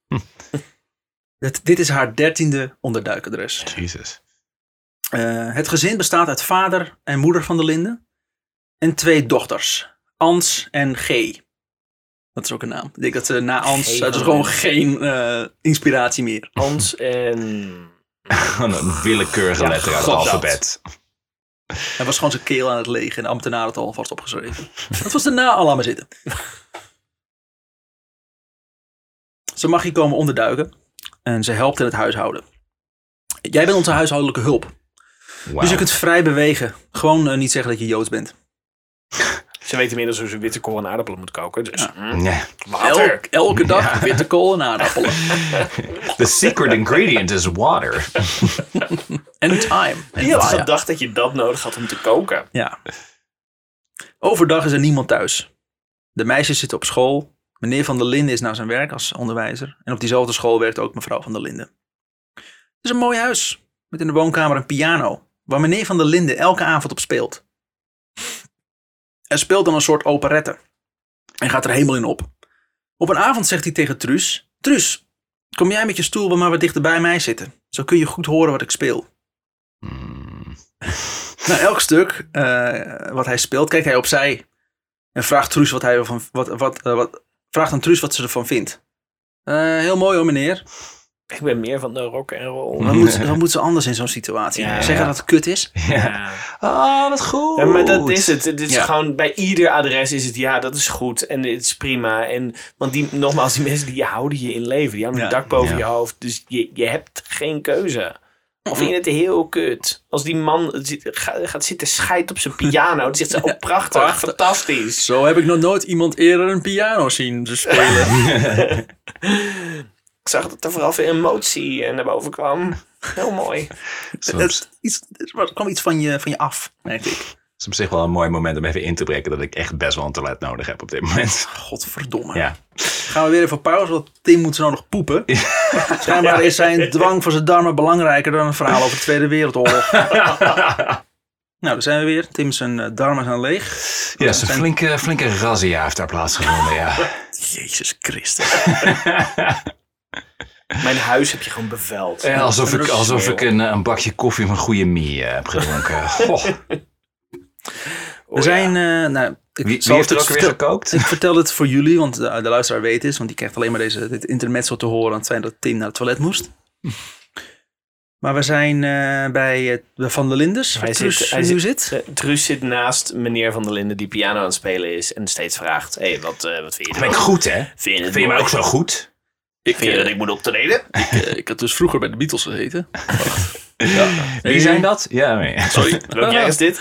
dit, dit is haar dertiende onderduikadres. Jesus. Eh, het gezin bestaat uit vader en moeder van de Linden. En twee dochters, Ans en G. Dat is ook een naam. Ik denk dat ze na Ans, dat is gewoon de geen eh, inspiratie meer. Hans en... Gewoon een willekeurige Ja, letter uit het alfabet. Hij was gewoon zijn keel aan het leeg en de ambtenaar had het alvast opgeschreven. Dat was al aan me zitten. Ze mag hier komen onderduiken en ze helpt in het huishouden. Jij bent onze huishoudelijke hulp. Dus je kunt vrij bewegen. Gewoon eh, niet zeggen dat je Joods bent. Ze weten inmiddels hoe ze witte kool en aardappelen moet koken. Dus Nee. water. Elk, elke dag witte kool en aardappelen. The secret ingredient is water. En time. En Wie had gedacht dat je dat nodig had om te koken? Ja. Overdag is er niemand thuis. De meisjes zitten op school. Meneer Van der Linden is naar zijn werk als onderwijzer. En op diezelfde school werkt ook mevrouw Van der Linden. Het is een mooi huis. Met in de woonkamer een piano. Waar meneer Van der Linden elke avond op speelt. Hij speelt dan een soort operette. En gaat er helemaal in op. Op een avond zegt hij tegen Truus. Truus, kom jij met je stoel maar wat dichter bij mij zitten. Zo kun je goed horen wat ik speel. Mm. Na elk stuk eh, wat hij speelt, kijkt hij opzij. En vraagt Truus wat hij ervan, wat, wat, eh, wat, vraagt aan Truus wat ze ervan vindt. Eh, heel mooi hoor, meneer. Ik ben meer van de rock en roll. Wat moet, moet ze anders in zo'n situatie? Ja. Zeggen dat het kut is? Ja. Oh, wat goed. Ja, maar dat is het. Het is gewoon bij ieder adres is het ja, dat is goed en het is prima. En, want die, nogmaals, die mensen die houden je in leven. Die houden een dak boven je hoofd. Dus je, je hebt geen keuze. Of vind je het heel kut? Als die man gaat zitten scheid op zijn piano. Dan zegt ze, oh prachtig, Prachtig. fantastisch. Zo heb ik nog nooit iemand eerder een piano zien spelen. Ik zag dat er vooral veel emotie eh, naar boven kwam. Heel mooi. Het, iets, er kwam iets van je, van je af, merk ik. is op zich wel een mooi moment om even in te breken dat ik echt best wel een toilet nodig heb op dit moment. Godverdomme. Ja. Gaan we weer even pauze, want Tim moet zo nog nog poepen. Schijnbaar is zijn dwang voor zijn darmen belangrijker dan een verhaal over de Tweede Wereldoorlog. nou, daar zijn we weer. Tim zijn eh, darmen zijn leeg. Ja, een flinke, flinke razzia heeft daar plaatsgevonden, ja. Jezus Christus. Mijn huis heb je gewoon beveld. Ja, alsof ik, alsof ik een, een bakje koffie van goede mie eh, heb gedronken. Goh. We zijn, eh, nou, ik, Wie, heeft er het ook weer vertel- gekookt? Ik vertel het voor jullie, want de, de luisteraar weet het, want die krijgt alleen maar deze, dit intermezzo te horen aan het zijn dat Tim naar het toilet moest. Maar we zijn eh, bij bij Van der Lindes, waar Hij Truus zit- hij nu zit- zit. Eh, Truus zit naast meneer Van der Linden die piano aan het spelen is en steeds vraagt: Hé, hey, wat, eh, wat vind je Ben ik goed, hè? Vind je Vind je mij mooi? ook zo goed? Ik, Vind je dat eh, ik moet optreden? ik, eh, ik had dus vroeger bij de Beatles gezeten. Wie zijn dat? Ja, nee. Sorry. Welk jaar is dit?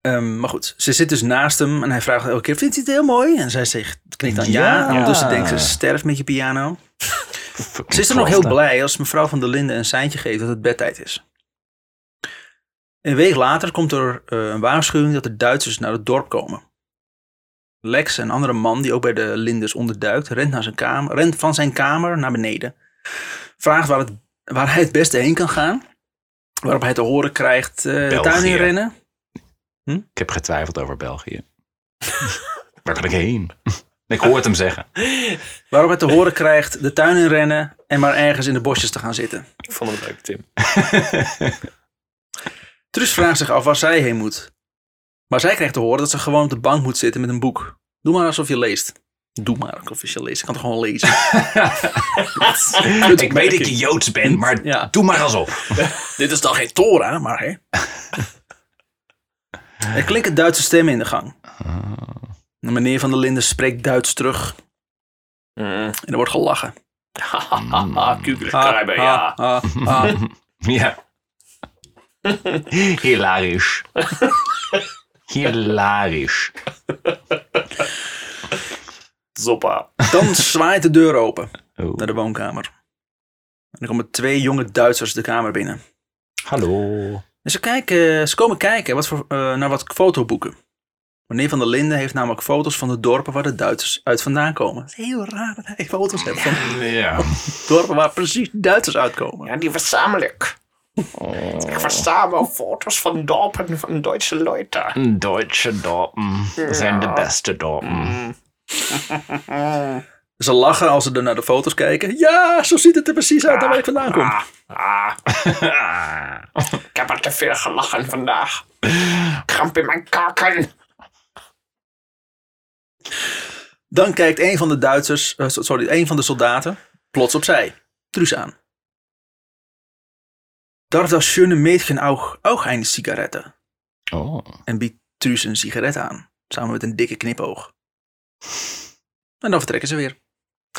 Ehm, maar goed, ze zit dus naast hem en hij vraagt elke keer, vindt hij het heel mooi? En zij zegt, knikt dan ja. Ja. En ondertussen denkt ze, sterf met je piano. Ze is er nog heel blij als mevrouw van der Linden een seintje geeft dat het bedtijd is. Een week later komt er eh, een waarschuwing dat de Duitsers naar het dorp komen. Lex, een andere man die ook bij de Linders onderduikt, rent, naar zijn kamer, rent van zijn kamer naar beneden. Vraagt waar, het, waar hij het beste heen kan gaan. Waarop hij te horen krijgt eh, de tuin in rennen. Ik heb getwijfeld over België. Waar kan ik heen? Ik hoor het hem zeggen. Waarop hij te horen krijgt de tuin in rennen en maar ergens in de bosjes te gaan zitten. Ik vond het leuk, Tim. Truus vraagt zich af waar zij heen moet. Maar zij krijgt te horen dat ze gewoon op de bank moet zitten met een boek. Doe maar alsof je leest. Doe maar alsof je leest. Ik kan toch gewoon lezen. ik weet dat je Joods bent, maar Ja. doe maar alsof. Dit is dan geen Torah, maar hè. er klinken Duitse stemmen in de gang. De meneer van der Linden spreekt Duits terug Mm. en er wordt gelachen. Hahaha, kugelkruiber, ja. ha, ha. Ja. Hilarisch. Hilarisch. Zoppa. Dan zwaait de deur open Oh. naar de woonkamer. En er komen twee jonge Duitsers de kamer binnen. Hallo. En ze, kijken, ze komen kijken wat voor, eh, naar wat fotoboeken. Meneer van der Linden heeft namelijk foto's van de dorpen waar de Duitsers uit vandaan komen. Het is heel raar dat hij foto's heeft van Ja. dorpen waar precies Duitsers uitkomen. Ja, die verzamel ik. Ik verzamel foto's van dorpen van Duitse Leute. Duitse dorpen zijn de beste dorpen. Ze lachen als ze er naar de foto's kijken. Ja, zo ziet het er precies uit waar ik vandaan kom. Ah, ik heb er te veel gelachen vandaag. Kramp in mijn kaken. Dan kijkt een van de Duitsers, eh, sorry, een van de soldaten plots opzij. Truus aan. Darf das schöne Mädchen auch, auch eine Zigarette? Oh. En biedt Truus een sigaret aan. Samen met een dikke knipoog. En dan vertrekken ze weer.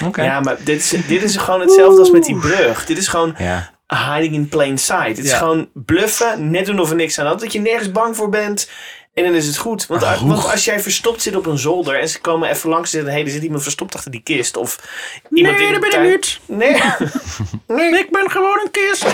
Oké. Ja, maar dit is, dit is gewoon hetzelfde als met die brug. Dit is gewoon Ja. hiding in plain sight. Het is gewoon bluffen, net doen of er niks aan de hand. Dat je nergens bang voor bent. En dan is het goed. Want, Ah, want als jij verstopt zit op een zolder en ze komen even langs en zeggen: hé, er zit iemand verstopt achter die kist. Of iemand in de tuin. Nee. nee. Ik ben gewoon een kist.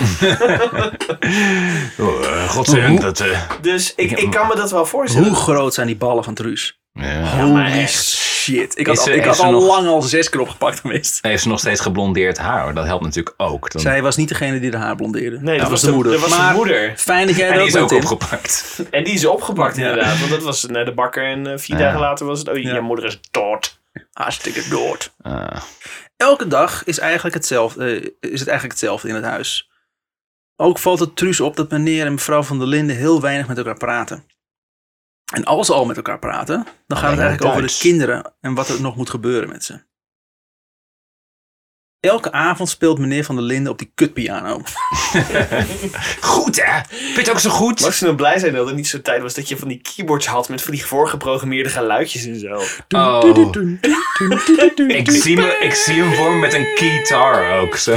Oh, eh, godzijdank dat... eh, Dus ik, ik kan me dat wel voorstellen. Hoe groot zijn die ballen van Truus? Ja. Holy shit. Ik had, al, ze- ik had al nog- lang al zes keer opgepakt geweest. Heeft ze nog steeds geblondeerd haar? Dat helpt natuurlijk ook. Dan... Zij was niet degene die de haar blondeerde. Nee, dat was de moeder. Dat was maar de moeder. fijn dat jij en die is ook opgepakt. En die is opgepakt Ja. inderdaad. Want dat was naar de bakker en eh, vier Ja. dagen later was het... Oh, Ja. je moeder is dood. Hartstikke dood. Ah. Elke dag is, eigenlijk hetzelfde, eh, is het eigenlijk hetzelfde in het huis. Ook valt het Truus op dat meneer en mevrouw van der Linden heel weinig met elkaar praten. En als ze al met elkaar praten, dan gaat het eigenlijk over de kinderen en wat er nog moet gebeuren met ze. Elke avond speelt meneer van der Linden op die kutpiano. Goed, hè? Vind je het ook zo goed? Mag ze nou blij zijn dat er niet zo'n tijd was dat je van die keyboards had met van die voorgeprogrammeerde geluidjes en zo. Oh. Ik zie, me, ik zie hem voor me met een guitar ook. Zo.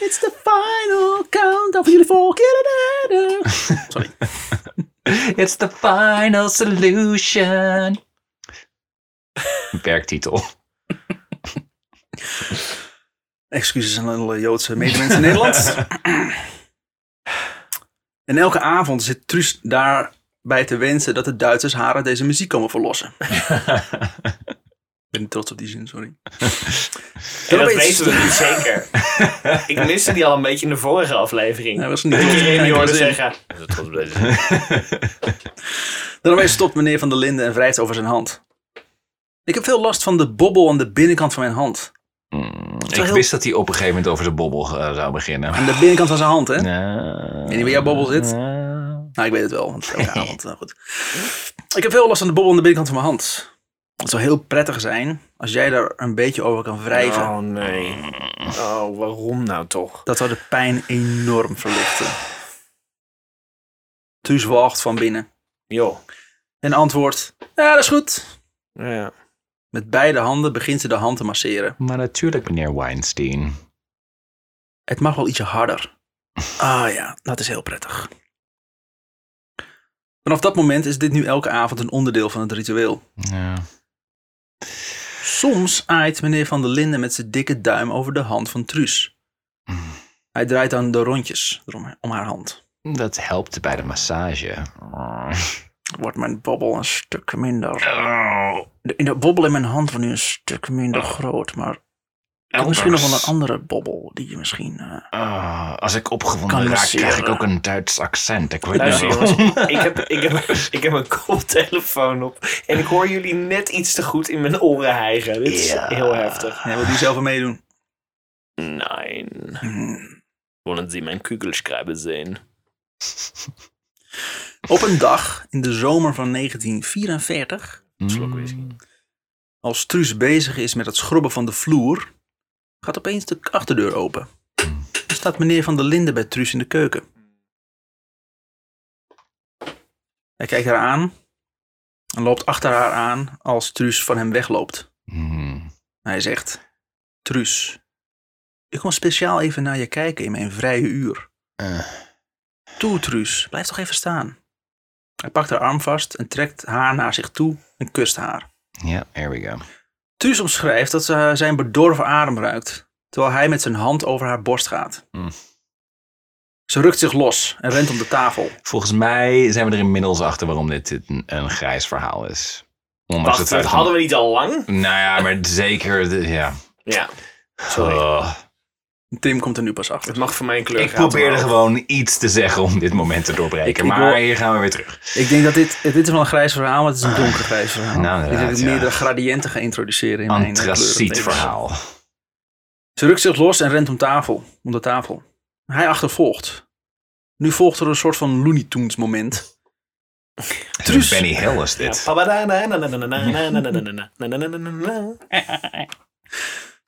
It's the final count of jullie volk. Sorry. It's the final solution. Werktitel. Excuses aan alle Joodse medemensen in Nederland. en elke avond zit Truus daarbij te wensen dat de Duitsers haar uit deze muziek komen verlossen. Ik ben trots op die zin, sorry. En Dan dat weten we niet zeker. ik miste die al een beetje in de vorige aflevering. Hij was niet Dat trots je op hoorde zeggen. "Ik ben trots op deze zin." Dan opeens stopt meneer Van der Linden en wrijft over zijn hand. Ik heb veel last van de bobbel aan de binnenkant van mijn hand. Mm, ik heel- wist dat hij op een gegeven moment over zijn bobbel eh, zou beginnen. Aan de binnenkant van zijn hand, hè? Weet niet waar jouw bobbel zit. Nou, ik weet het wel, want het is elke avond. Nou, goed. Ik heb veel last van de bobbel aan de binnenkant van mijn hand. Het zou heel prettig zijn als jij daar een beetje over kan wrijven. Oh nee. Oh, waarom nou toch? Dat zou de pijn enorm verlichten. Truus walgt van binnen. Joh. En antwoordt, ja, dat is goed. Ja. Met beide handen begint ze de hand te masseren. Maar natuurlijk, meneer Weinstein. Het mag wel ietsje harder. Ah ja, dat is heel prettig. Vanaf dat moment is dit nu elke avond een onderdeel van het ritueel. Ja. Soms aait meneer Van der Linden met zijn dikke duim over de hand van Truus. Hij draait dan de rondjes om haar hand. Dat helpt bij de massage. Wordt mijn bobbel een stuk minder. Oh. De, in de bobbel in mijn hand wordt nu een stuk minder groot, maar misschien nog wel een andere bobbel die je misschien... eh, Ah, als ik opgewonden raak, krijg ik ook een Duits accent. Ik weet Luister niet jongens, ik heb, ik, heb, ik heb een koptelefoon op. En ik hoor jullie net iets te goed in mijn oren hijgen. Dit is Ja. heel heftig. jij wil die zelf meedoen. Nein. Hmm. Wollen Sie mijn kugelschreiber zien? Op een dag in de zomer van 1944, Slok whisky. als Truus bezig is met het schrobben van de vloer, gaat opeens de achterdeur open. Er staat meneer Van der Linden bij Truus in de keuken. Hij kijkt haar aan en loopt achter haar aan als Truus van hem wegloopt. Hmm. Hij zegt: Truus, ik kom speciaal even naar je kijken in mijn vrije uur. Eh, Toe, Truus, blijf toch even staan. Hij pakt haar arm vast en trekt haar naar zich toe en kust haar. Ja, there we go. Truus omschrijft dat ze zijn bedorven adem ruikt, terwijl hij met zijn hand over haar borst gaat. Hmm. Ze rukt zich los en rent om de tafel. Volgens mij zijn we er inmiddels achter waarom dit een, een grijs verhaal is. Ondanks Wacht, het dat feit hadden we niet al lang? Nou ja, maar zeker, de- ja. Ja. Sorry. Oh. Tim komt er nu pas achter. Het mag voor mij een kleur ik probeerde gewoon iets te zeggen om dit moment te doorbreken. Ik- ik maar wil- hier gaan we weer terug. Ik denk dat dit, dit is wel een grijs verhaal, maar het is een donkergrijs verhaal. Nou, ik ik inderdaad, meerdere ja. gradiënten ga introduceren in mijn Antraciet kleurenthema's. verhaal. Ze rukt zich los en rent om tafel, om de tafel. Hij achtervolgt. Nu volgt er een soort van Looney Tunes moment. Truus. Benny Hill is dit.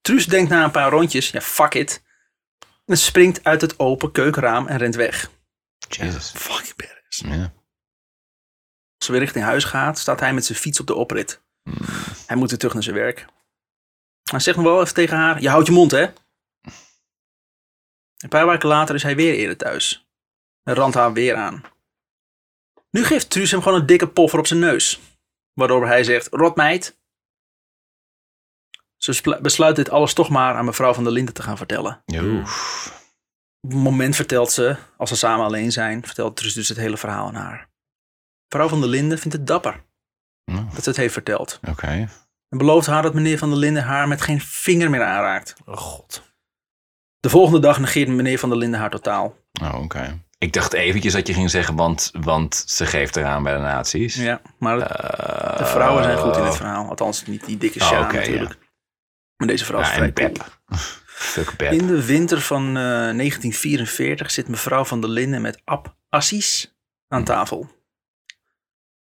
Truus denkt na een paar rondjes, ja fuck it. En springt uit het open keukenraam en rent weg. Jesus. Fucking badass. Ja. Als ze weer richting huis gaat, staat hij met zijn fiets op de oprit. Hij moet weer terug naar zijn werk. Hij zegt nog wel even tegen haar, je houdt je mond hè. Een paar weken later is hij weer eerder thuis. En randt haar weer aan. Nu geeft Truus hem gewoon een dikke poffer op zijn neus. Waardoor hij zegt, rotmeid. Ze besluit dit alles toch maar aan mevrouw van der Linden te gaan vertellen. Oef. Op een moment vertelt ze, als ze samen alleen zijn, vertelt Truus dus het hele verhaal aan haar. Mevrouw van der Linden vindt het dapper Hm, dat ze het heeft verteld. Oké. En belooft haar dat meneer van der Linden haar met geen vinger meer aanraakt. Oh god. De volgende dag negeert meneer van der Linden haar totaal. Oh, oké. Ik dacht eventjes dat je ging zeggen, want, want ze geeft eraan bij de nazi's. Ja, maar het- de vrouwen zijn goed in het verhaal. Althans, niet die dikke Oh, Sjaan oké, natuurlijk. Maar deze vrouw is Ja, vrij. Pep. Fuck Pep. In de winter van eh, 1944 zit mevrouw van der Linden met Ab Assis aan tafel.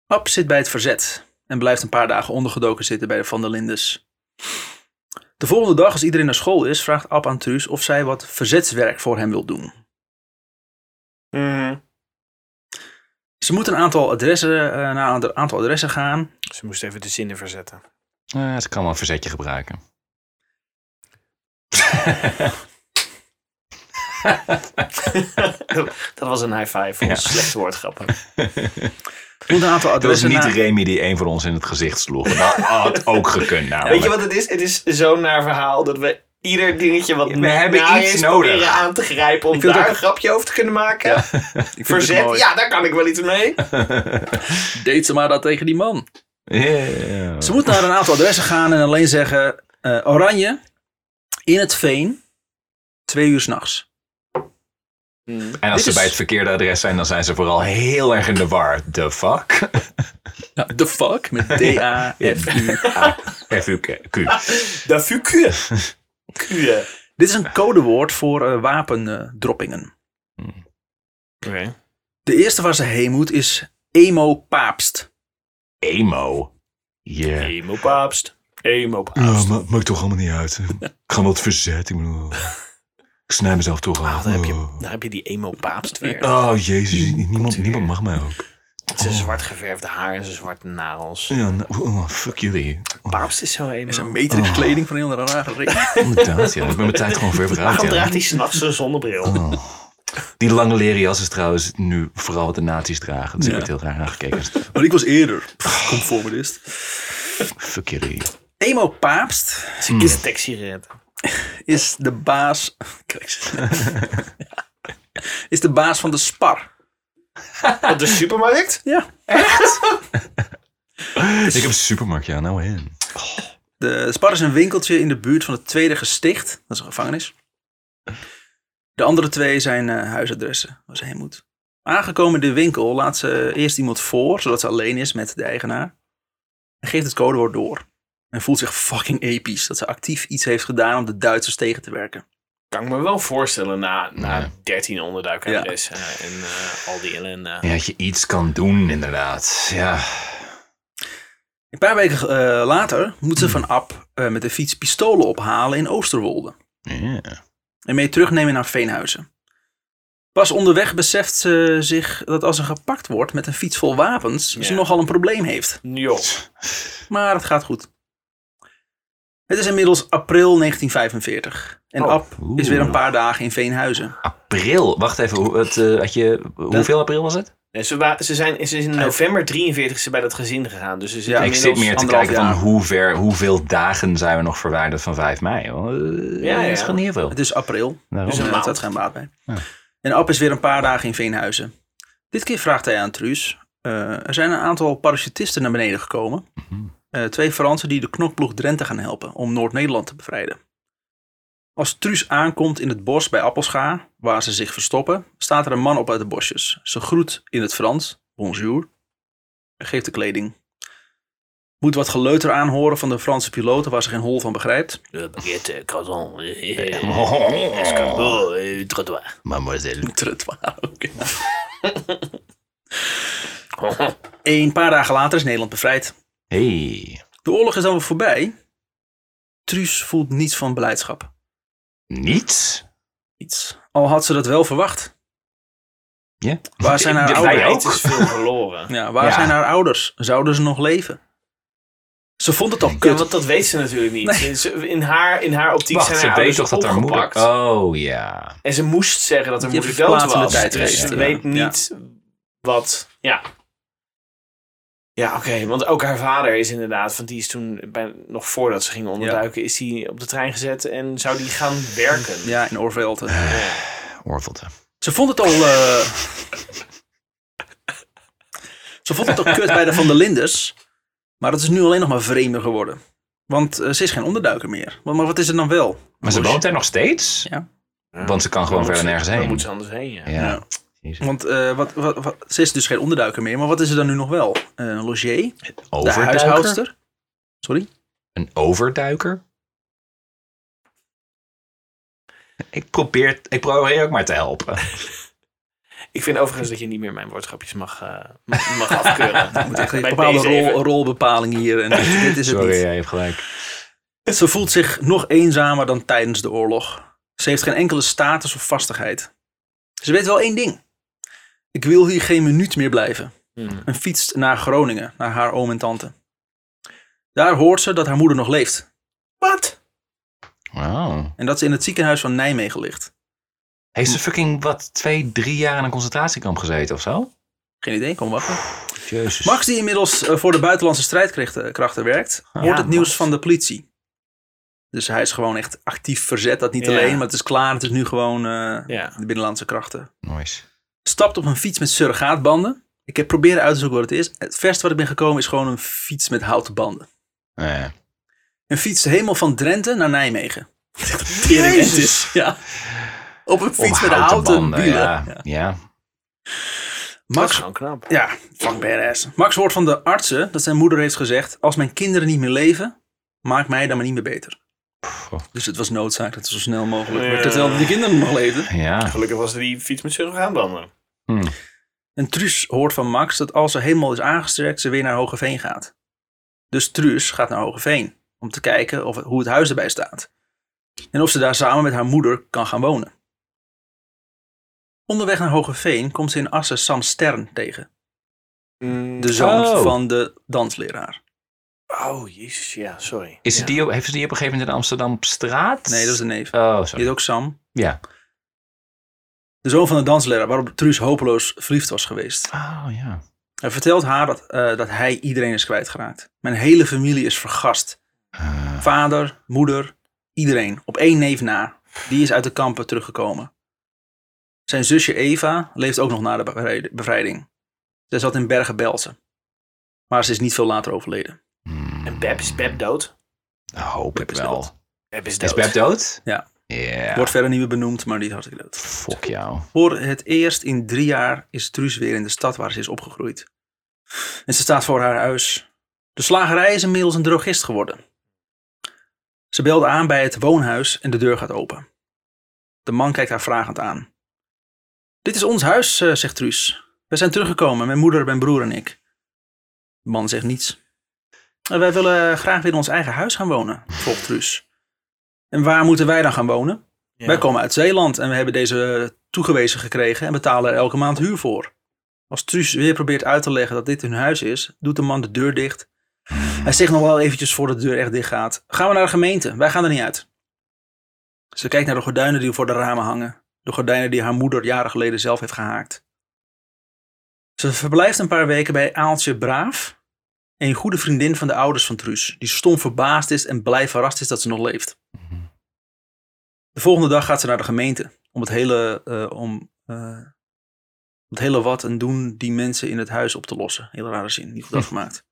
Ab zit bij het verzet en blijft een paar dagen ondergedoken zitten bij de van der Lindes. De volgende dag, als iedereen naar school is, vraagt Ab aan Truus of zij wat verzetswerk voor hem wil doen. Mhm. Ze moet een aantal adressen, eh, naar een aantal adressen gaan. Ze moest even de zinnen verzetten. Eh, ze kan wel een verzetje gebruiken. Dat was een high five voor Ja. een slechte woordgrappen. Ze moet een aantal Het was adressen niet. Remy die een van ons in het gezicht sloeg. Dat had ook gekund namelijk. Weet je wat het is? Het is zo'n naar verhaal dat we ieder dingetje wat We hebben iets is nodig. proberen aan te grijpen om daar een grapje over te kunnen maken. Het Verzet, ja, daar kan ik wel iets mee. Deed ze maar dat tegen die man. Yeah. Ze moet naar een aantal adressen gaan en alleen zeggen... eh, Oranje, in het veen, twee uur s'nachts. Hmm. En als Dit ze is- bij het verkeerde adres zijn, dan zijn ze vooral heel erg in de war. The fuck? Ja, the fuck? Met D-A-F-U. F-U-Q. De fuku. Kuren. Dit is een codewoord voor eh, wapendroppingen. Oké. De eerste waar ze heen moet is emo paapst. Emo. Yeah. Emo paapst. Emo Ja, ma maakt toch allemaal niet uit. Ik ga wat verzet. Ik, bedoel, ik snij mezelf toch Ah, af. daar, heb je, daar heb je die emo paapst weer. Oh, jezus. Niemand, niemand mag mij ook. Zijn zwart geverfde haar en zijn zwarte nagels. Ja, nou, oh, fuck jullie. Paapst is zo emo. is een meter in kleding van een hele rare reden. Inderdaad, ja. Ik ben mijn tijd gewoon ver vooruit. Waarom Ja. draagt hij s'nachts een zonnebril? Oh. Die lange leren jas is trouwens nu vooral wat de nazi's dragen. Dus Ja. ik werd heel raar naar gekeken. Maar ik was eerder conformist. Fuck jullie. Emo paapst Is een taxi-red. is de baas... Kijk eens. is de baas van de Spar. Op de supermarkt? Ja. Ik heb een supermarkt, ja, nou in. De Spar is een winkeltje in de buurt van het tweede gesticht. Dat is een gevangenis. De andere twee zijn eh, huisadressen waar ze heen moet. Aangekomen in de winkel laat ze eerst iemand voor, zodat ze alleen is met de eigenaar. En geeft het codewoord door. En voelt zich fucking episch dat ze actief iets heeft gedaan om de Duitsers tegen te werken. Kan ik me wel voorstellen na, na Ja. 13 onderduikadressen en eh, al die ellende. Ja, dat je iets kan doen, inderdaad. Ja. Een paar weken eh, later moet ze van Ab eh, met de fiets pistolen ophalen in Oosterwolde. ja. En mee terugnemen naar Veenhuizen. Pas onderweg beseft ze zich dat als ze gepakt wordt met een fiets vol wapens, ze Ja. nogal een probleem heeft. Jo. Maar het gaat goed. Het is inmiddels april 1945. En Oh. Ab is weer een paar dagen in Veenhuizen. April. Wacht even. Hoe, het, eh, had je, hoeveel april was het? Nee, ze, wa- ze, zijn, ze is in november 43 ze bij dat gezin gegaan. Dus Ja, ik zit meer te kijken van hoe ver, hoeveel dagen zijn we nog verwijderd van 5 mei. Eh, Ja, Dat ja. is gewoon niet heel veel. Het is april. Daarom. Dus Dus maand. er staat geen baat bij. Ja. En Ab is weer een paar dagen in Veenhuizen. Dit keer vraagt hij aan Truus. eh, er zijn een aantal parachutisten naar beneden gekomen. Mhm. Eh, twee Fransen die de knokploeg Drenthe gaan helpen om Noord-Nederland te bevrijden. Als Truus aankomt in het bos bij Appelscha, waar ze zich verstoppen, staat er een man op uit de bosjes. Ze groet in het Frans, bonjour, en geeft de kleding. Moet wat geleuter aanhoren van de Franse piloten waar ze geen hol van begrijpt. De baguette, croissant, eh, Oh. escargot, eh, trottoir. Mademoiselle. Trottoir ook. Een paar dagen later is Nederland bevrijd. Hey. De oorlog is dan weer voorbij. Truus voelt niets van beleidschap. Niets? Iets. Al had ze dat wel verwacht. Ja. Waar zijn haar ouders? is veel verloren. Ja, waar Ja. zijn haar ouders? Zouden ze nog leven? Ze vond het al Ja, kut. want dat weet ze natuurlijk niet. Nee. Ze- In, haar, in haar optiek Wacht, zijn ze haar weet ouders toch dat haar moeder... Oh, ja. En ze moest zeggen dat haar Je moeder dood verplaatsende was. Dus ze ja. weet Ja. niet wat... Ja, ja oké. want ook haar vader is inderdaad... Want die is toen, bij, nog voordat ze ging onderduiken... is hij op de trein gezet en zou die gaan werken. Ja, in. Orvelte. Ze vond het al... eh, ze vond het al kut bij de Van der Lindes. Maar het is nu alleen nog maar vreemder geworden. Want eh, ze is geen onderduiker meer. Maar, maar wat is er dan wel? Maar ze woont daar nog steeds? Ja. Want ze kan gewoon verder nergens heen. moet ze anders heen, ja. Ja. Want eh, wat, wat, wat, ze is dus geen onderduiker meer. Maar wat is er dan nu nog wel? Een logier? De Overduiker? huishoudster? Sorry? Een overduiker? Ik probeer, ik probeer ook maar te helpen. Ik vind overigens dat je niet meer mijn woordschapjes mag, eh, mag mag afkeuren. Moet echt een bepaalde rol, rolbepaling hier. En dit, dit is het Sorry, niet. jij hebt gelijk. Ze voelt zich nog eenzamer dan tijdens de oorlog. Ze heeft geen enkele status of vastigheid. Ze weet wel één ding. Ik wil hier geen minuut meer blijven. Hmm. En fietst naar Groningen, naar haar oom en tante. Daar hoort ze dat haar moeder nog leeft. Wat? Wauw. En dat ze in het ziekenhuis van Nijmegen ligt. Heeft ze fucking, wat, twee, drie jaar in een concentratiekamp gezeten of zo? Geen idee, kom wachten. Jezus. Max, die inmiddels eh, voor de buitenlandse strijdkrachten krachten werkt, Ja, hoort het nieuws Max. van de politie. Dus hij is gewoon echt actief verzet, dat niet Ja. alleen, maar het is klaar. Het is nu gewoon eh, Ja. de binnenlandse krachten. Nice. Stapt op een fiets met surrogaatbanden. Ik heb proberen uit te zoeken wat het is. Het verste wat ik ben gekomen is gewoon een fiets met houten banden. Eh, Een fiets helemaal van Drenthe naar Nijmegen. Jezus. het is, Ja. Op een op fiets met houten banden, wielen. Ja, Ja. ja. Dat is Max, knap. ja, fuck badass. Max hoort van de artsen dat zijn moeder heeft gezegd... als mijn kinderen niet meer leven, maak mij dan maar niet meer beter. Dus het was noodzaak dat het zo snel mogelijk werd. Terwijl de kinderen nog leefden. Ja. Gelukkig was er die fiets met z'n gaan wandelen. Hm. En Truus hoort van Max dat als ze helemaal is aangestrekt, ze weer naar Hogeveen gaat. Dus Truus gaat naar Hogeveen om te kijken of, hoe het huis erbij staat. En of ze daar samen met haar moeder kan gaan wonen. Onderweg naar Hogeveen komt ze in Assen Sam Stern tegen. De zoon Oh. van de dansleraar. Oh, jezus, ja, sorry. Is het die, heeft ze die op een gegeven moment in Amsterdam op straat? Nee, dat is de neef. Oh, Die sorry. heet ook Sam. Ja. De zoon van de dansleraar waarop Truus hopeloos verliefd was geweest. Oh, ja. Hij vertelt haar dat, eh, dat hij iedereen is kwijtgeraakt. Mijn hele familie is vergast. Eh, Vader, moeder, iedereen. Op één neef na. Die is uit de kampen teruggekomen. Zijn zusje Eva leeft ook nog na de bevrijd- bevrijding. Zij zat in Bergen-Belsen. Maar ze is niet veel later overleden. hmm, En Beb, is Beb dood? hoop Beb ik is wel. dood. Beb is Is dood. Beb dood? Ja. Wordt verder niet meer benoemd, maar die is hartstikke dood. Fok jou. Voor het eerst in drie jaar is Truus weer in de stad waar ze is opgegroeid. En ze staat voor haar huis. De slagerij is inmiddels een drogist geworden. Ze belt aan bij het woonhuis en de deur gaat open. De man kijkt haar vragend aan. Dit is ons huis, eh, zegt Truus. We zijn teruggekomen, mijn moeder, mijn broer en ik. De man zegt niets. "Eh, Wij willen graag weer in ons eigen huis gaan wonen, volgt Truus. En waar moeten wij dan gaan wonen? Ja. Wij komen uit Zeeland en we hebben deze toegewezen gekregen en betalen er elke maand huur voor. Als Truus weer probeert uit te leggen dat dit hun huis is, doet de man de deur dicht. Hij zegt nog wel eventjes voordat de deur echt dicht gaat. Gaan we naar de gemeente, wij gaan er niet uit. Ze kijkt naar de gordijnen die voor de ramen hangen. De gordijnen die haar moeder jaren geleden zelf heeft gehaakt. Ze verblijft een paar weken bij Aaltje Braaf, een goede vriendin van de ouders van Truus, die stom verbaasd is en blij verrast is dat ze nog leeft. De volgende dag gaat ze naar de gemeente om het hele, eh, om, eh, het hele wat en doen die mensen in het huis op te lossen. Hele rare zin, niet goed afgemaakt.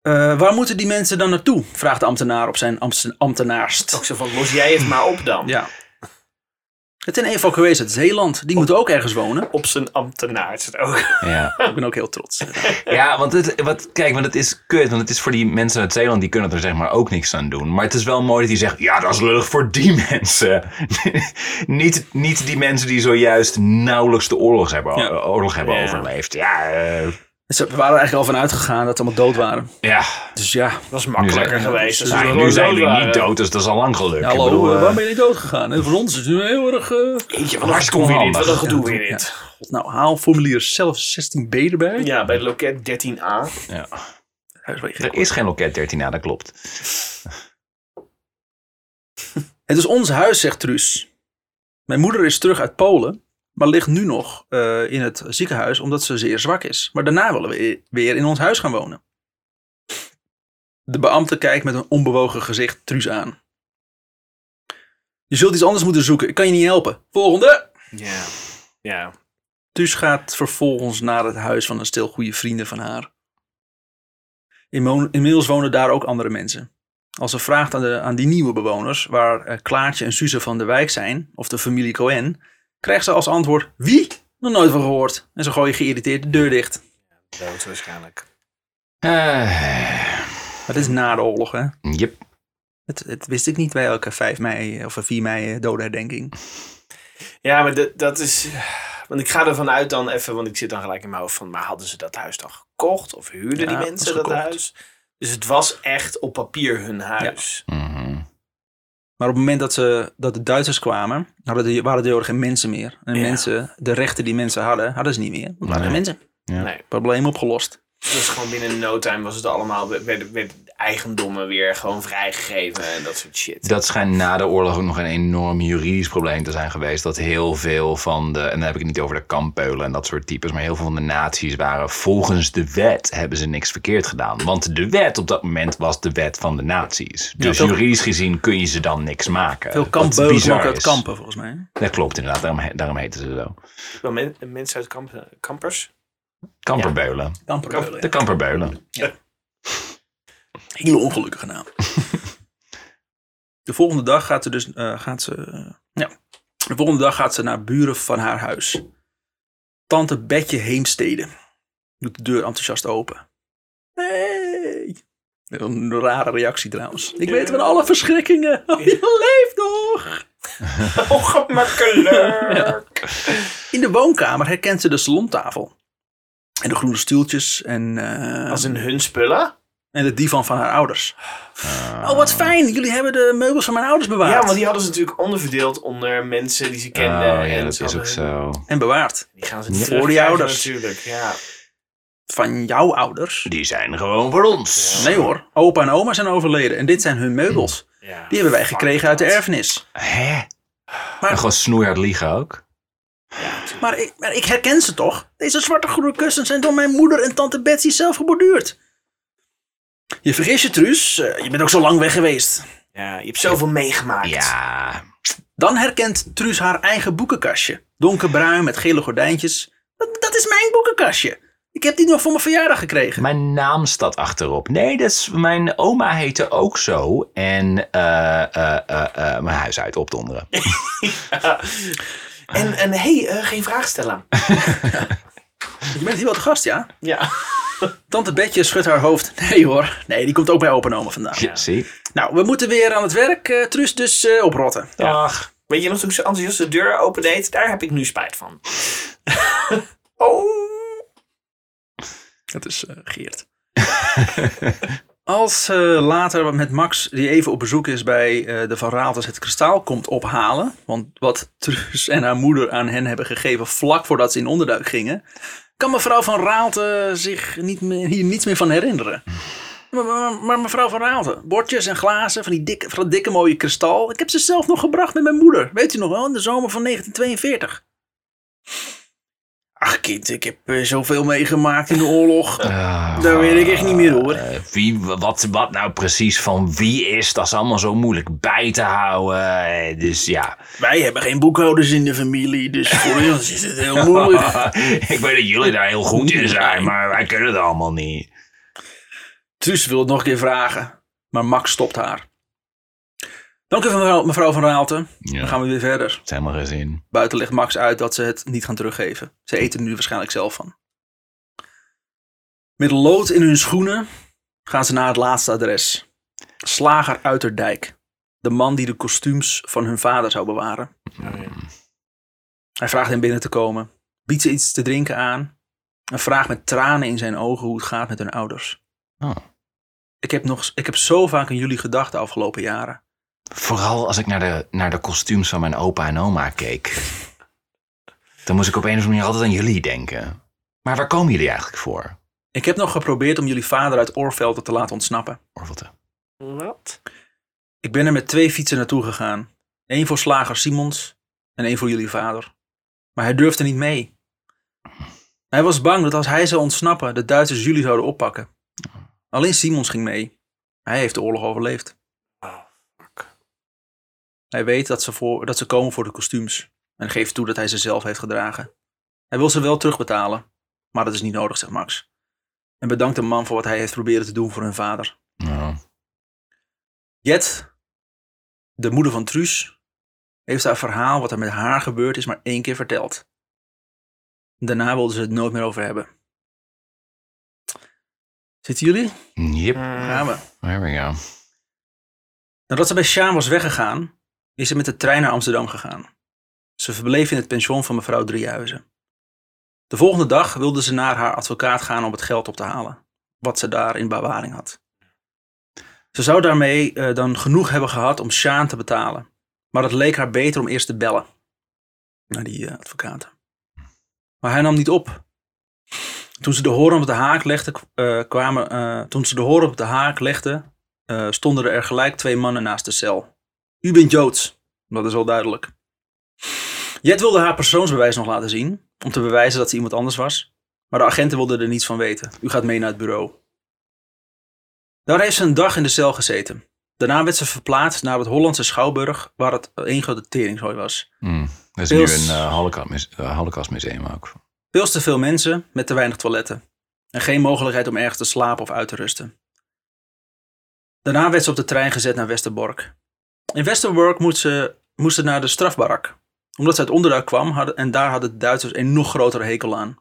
Eh, waar moeten die mensen dan naartoe? vraagt de ambtenaar op zijn ambtenaarst. Ook zo van, los jij het maar op dan. Ja. Het zijn evacuees uit Zeeland. Die moeten ook ergens wonen. Op zijn ambtenaar ook. Ja. Ik ben ook heel trots. Ja, want het, wat, kijk, want het is kut. Want het is voor die mensen uit Zeeland, die kunnen er zeg maar ook niks aan doen. Maar het is wel mooi dat hij zegt, ja, dat is lullig voor die mensen. niet, niet die mensen die zojuist nauwelijks de oorlog hebben, Ja. oorlog hebben Ja. overleefd. Ja, eh, Ze waren er eigenlijk al van uitgegaan dat ze allemaal dood waren. ja. Dus ja, Dat is Nu makkelijker zijn, geweest. dus nou, nu zijn jullie niet dood, dus dat is al lang gelukt. hallo, Ik bedoel, eh, eh, waar ben je dood gegaan? En voor ons is het nu heel erg... eh, Eentje, wat Hartstikke een gedoe weer dit. Wat een onhandig. gedoe Ja, weer ja. dit. God, nou, haal formulier zelf 16b erbij. Ja, bij de loket 13a. ja. Is Er is geen loket 13 a dat klopt. Het is ons huis, zegt Truus. Mijn moeder is terug uit Polen, maar ligt nu nog eh, in het ziekenhuis omdat ze zeer zwak is. Maar daarna willen we weer in ons huis gaan wonen. De beambte kijkt met een onbewogen gezicht Truus aan. Je zult iets anders moeten zoeken. Ik kan je niet helpen. Volgende! Ja. Ja. Truus gaat vervolgens naar het huis van een stel goede vrienden van haar. Inmiddels wonen daar ook andere mensen. Als ze vraagt aan, de, aan die nieuwe bewoners, waar eh, Klaartje en Suze van de wijk zijn, of de familie Cohen, krijgt ze als antwoord: Wie? Nog nooit van gehoord. En ze gooien geïrriteerd de deur dicht. Dood waarschijnlijk. Eh, Maar dit is na de oorlog, hè? yep. Het, het wist ik niet bij elke 5 mei of 4 mei eh, dodenherdenking. Ja, maar dat- dat is... Want ik ga ervan uit dan even, want ik zit dan gelijk in mijn hoofd van... Maar hadden ze dat huis dan gekocht? Of huurden Ja, die mensen dat huis? Dus het was echt op papier hun huis. Mhm. Maar op het moment dat, ze, dat de Duitsers kwamen, hadden de, waren er geen mensen meer. En Ja. mensen, de rechten die mensen hadden, hadden ze niet meer. Want er waren Nee. mensen. Ja. Nee. Probleem opgelost. Dus gewoon binnen no time was het allemaal... Werden, werden eigendommen weer gewoon vrijgegeven en dat soort shit. Dat schijnt na de oorlog ook nog een enorm juridisch probleem te zijn geweest. Dat heel veel van de, en dan heb ik het niet over de kampeulen en dat soort types, maar heel veel van de naties waren volgens de wet hebben ze niks verkeerd gedaan. Want de wet op dat moment was de wet van de naties. Dus juridisch gezien kun je ze dan niks maken. Veel kampbeulen komen uit kampen, volgens mij. Dat klopt inderdaad, daarom, daarom heten ze zo. Wel men- mensen uit kamp, kampers? Kamperbeulen. Kamperbeulen. De kamperbeulen. Hele ongelukkige naam. de volgende dag gaat ze dus, eh, gaat ze, ja. De volgende dag gaat ze naar buren van haar huis. Tante Betje Heemstede doet de deur enthousiast open. Hey! Een rare reactie trouwens. Ik weet van alle verschrikkingen. Oh, je leeft nog. Ongemakkelijk. In de woonkamer herkent ze de salontafel. En de groene stoeltjes en, eh, Als in hun spullen? En de divan van haar ouders. Oh, wat fijn. Jullie hebben de meubels van mijn ouders bewaard. Ja, want die hadden ze natuurlijk onderverdeeld onder mensen die ze kenden. Oh, ja, en dat is ook zo. En bewaard. Die gaan ze niet voor die ouders. natuurlijk. Ja. Van jouw ouders? Die zijn gewoon voor ons. Nee hoor. Opa en oma zijn overleden. En dit zijn hun meubels. Ja. Die hebben wij gekregen uit de erfenis. Hè? Maar- En gewoon snoeihard liegen ook. Maar ik, maar ik herken ze toch? Deze zwarte groene kussens zijn door mijn moeder en tante Betsy zelf geborduurd. Je vergis je, Truus. Eh, je bent ook zo lang weg geweest. ja, je hebt zoveel meegemaakt. Ja. Dan herkent Truus haar eigen boekenkastje. Donkerbruin met gele gordijntjes. Dat, dat is mijn boekenkastje. Ik heb die nog voor mijn verjaardag gekregen. Mijn naam staat achterop. Nee, dat is, mijn oma heette ook zo. En eh, eh, mijn huis uit opdonderen. En, en hey, eh, geen vraag stellen. Je bent hier wel te gast, ja? Ja. Tante Betje schudt haar hoofd. Nee hoor. Nee, die komt ook bij opa en oma vandaan. Ja, zie. Nou, we moeten weer aan het werk, eh, Truus, dus eh, oprotten. Dag. Weet je nog toen ik zo enthousiast de deur opendeed? Daar heb ik nu spijt van. oh. Dat is eh, Geert. Als eh, later met Max, die even op bezoek is bij eh, de Van Raalters, het kristaal komt ophalen. Want wat Truus en haar moeder aan hen hebben gegeven vlak voordat ze in onderduik gingen. Kan mevrouw Van Raalte zich niet meer, hier niets meer van herinneren. Maar, maar, mevrouw Van Raalte, bordjes en glazen van die dikke, van dat dikke mooie kristal. Ik heb ze zelf nog gebracht met mijn moeder. Weet u nog wel, in de zomer van 1942. Ach kind, ik heb eh, zoveel meegemaakt in de oorlog. Daar weet ik echt niet meer hoor. eh, wie, wat, wat nou precies van wie is, dat is allemaal zo moeilijk bij te houden. Eh, Dus ja. Wij hebben geen boekhouders in de familie, dus voor ons is het heel moeilijk. ik weet dat jullie daar heel goed in zijn, maar wij kunnen het allemaal niet. Truus wil het nog een keer vragen, maar Max stopt haar. Dank u mevrouw, mevrouw Van Raalte. Ja, Dan gaan we weer verder. het is helemaal geen zin. Buiten legt Max uit dat ze het niet gaan teruggeven. Ze eten er nu waarschijnlijk zelf van. Met lood in hun schoenen gaan ze naar het laatste adres. Slager Uiterdijk. De man die de kostuums van hun vader zou bewaren. Hij vraagt hen binnen te komen, biedt ze iets te drinken aan en vraagt met tranen in zijn ogen hoe het gaat met hun ouders. Oh. Ik, heb nog, ik heb zo vaak aan jullie gedacht de afgelopen jaren. Vooral als ik naar de, naar de kostuums van mijn opa en oma keek. Dan moest ik op een of andere manier altijd aan jullie denken. Maar waar komen jullie eigenlijk voor? Ik heb nog geprobeerd om jullie vader uit Oorvelden te laten ontsnappen. Orvelte. Wat? Ik ben er met twee fietsen naartoe gegaan. Eén voor slager Simons en één voor jullie vader. Maar hij durfde niet mee. Hij was bang dat als hij zou ontsnappen, de Duitsers jullie zouden oppakken. Alleen Simons ging mee. Hij heeft de oorlog overleefd. Hij weet dat ze, voor, dat ze komen voor de kostuums. En geeft toe dat hij ze zelf heeft gedragen. Hij wil ze wel terugbetalen. Maar dat is niet nodig, zegt Max. En bedankt de man voor wat hij heeft proberen te doen voor hun vader. Nou, Jet, de moeder van Truus, heeft haar verhaal wat er met haar gebeurd is maar één keer verteld. Daarna wilden ze het nooit meer over hebben. Zitten jullie? yep, Gaan we. there we go. Nadat ze bij Sjaan was weggegaan, is ze met de trein naar Amsterdam gegaan. Ze verbleef in het pension van mevrouw Driehuizen. De volgende dag wilde ze naar haar advocaat gaan om het geld op te halen, wat ze daar in bewaring had. Ze zou daarmee eh, dan genoeg hebben gehad om Sjaan te betalen, maar het leek haar beter om eerst te bellen naar die eh, advocaat. Maar hij nam niet op. Toen ze de horen op de haak legde, eh, kwamen, toen ze de horen op de haak legde, stonden er gelijk twee mannen naast de cel. U bent Joods, dat is wel duidelijk. Jet wilde haar persoonsbewijs nog laten zien, om te bewijzen dat ze iemand anders was. Maar de agenten wilden er niets van weten. U gaat mee naar het bureau. Daar heeft ze een dag in de cel gezeten. Daarna werd ze verplaatst naar het Hollandse Schouwburg, waar het één grote teringzooi was. Hmm. Er is Pils- nu een uh, holocaust, holocaustmuseum ook. Veel te veel mensen met te weinig toiletten. En geen mogelijkheid om ergens te slapen of uit te rusten. Daarna werd ze op de trein gezet naar Westerbork. In Westerbork moest ze, moest ze naar de strafbarak. Omdat ze uit onderduik kwam en daar hadden de Duitsers een nog grotere hekel aan.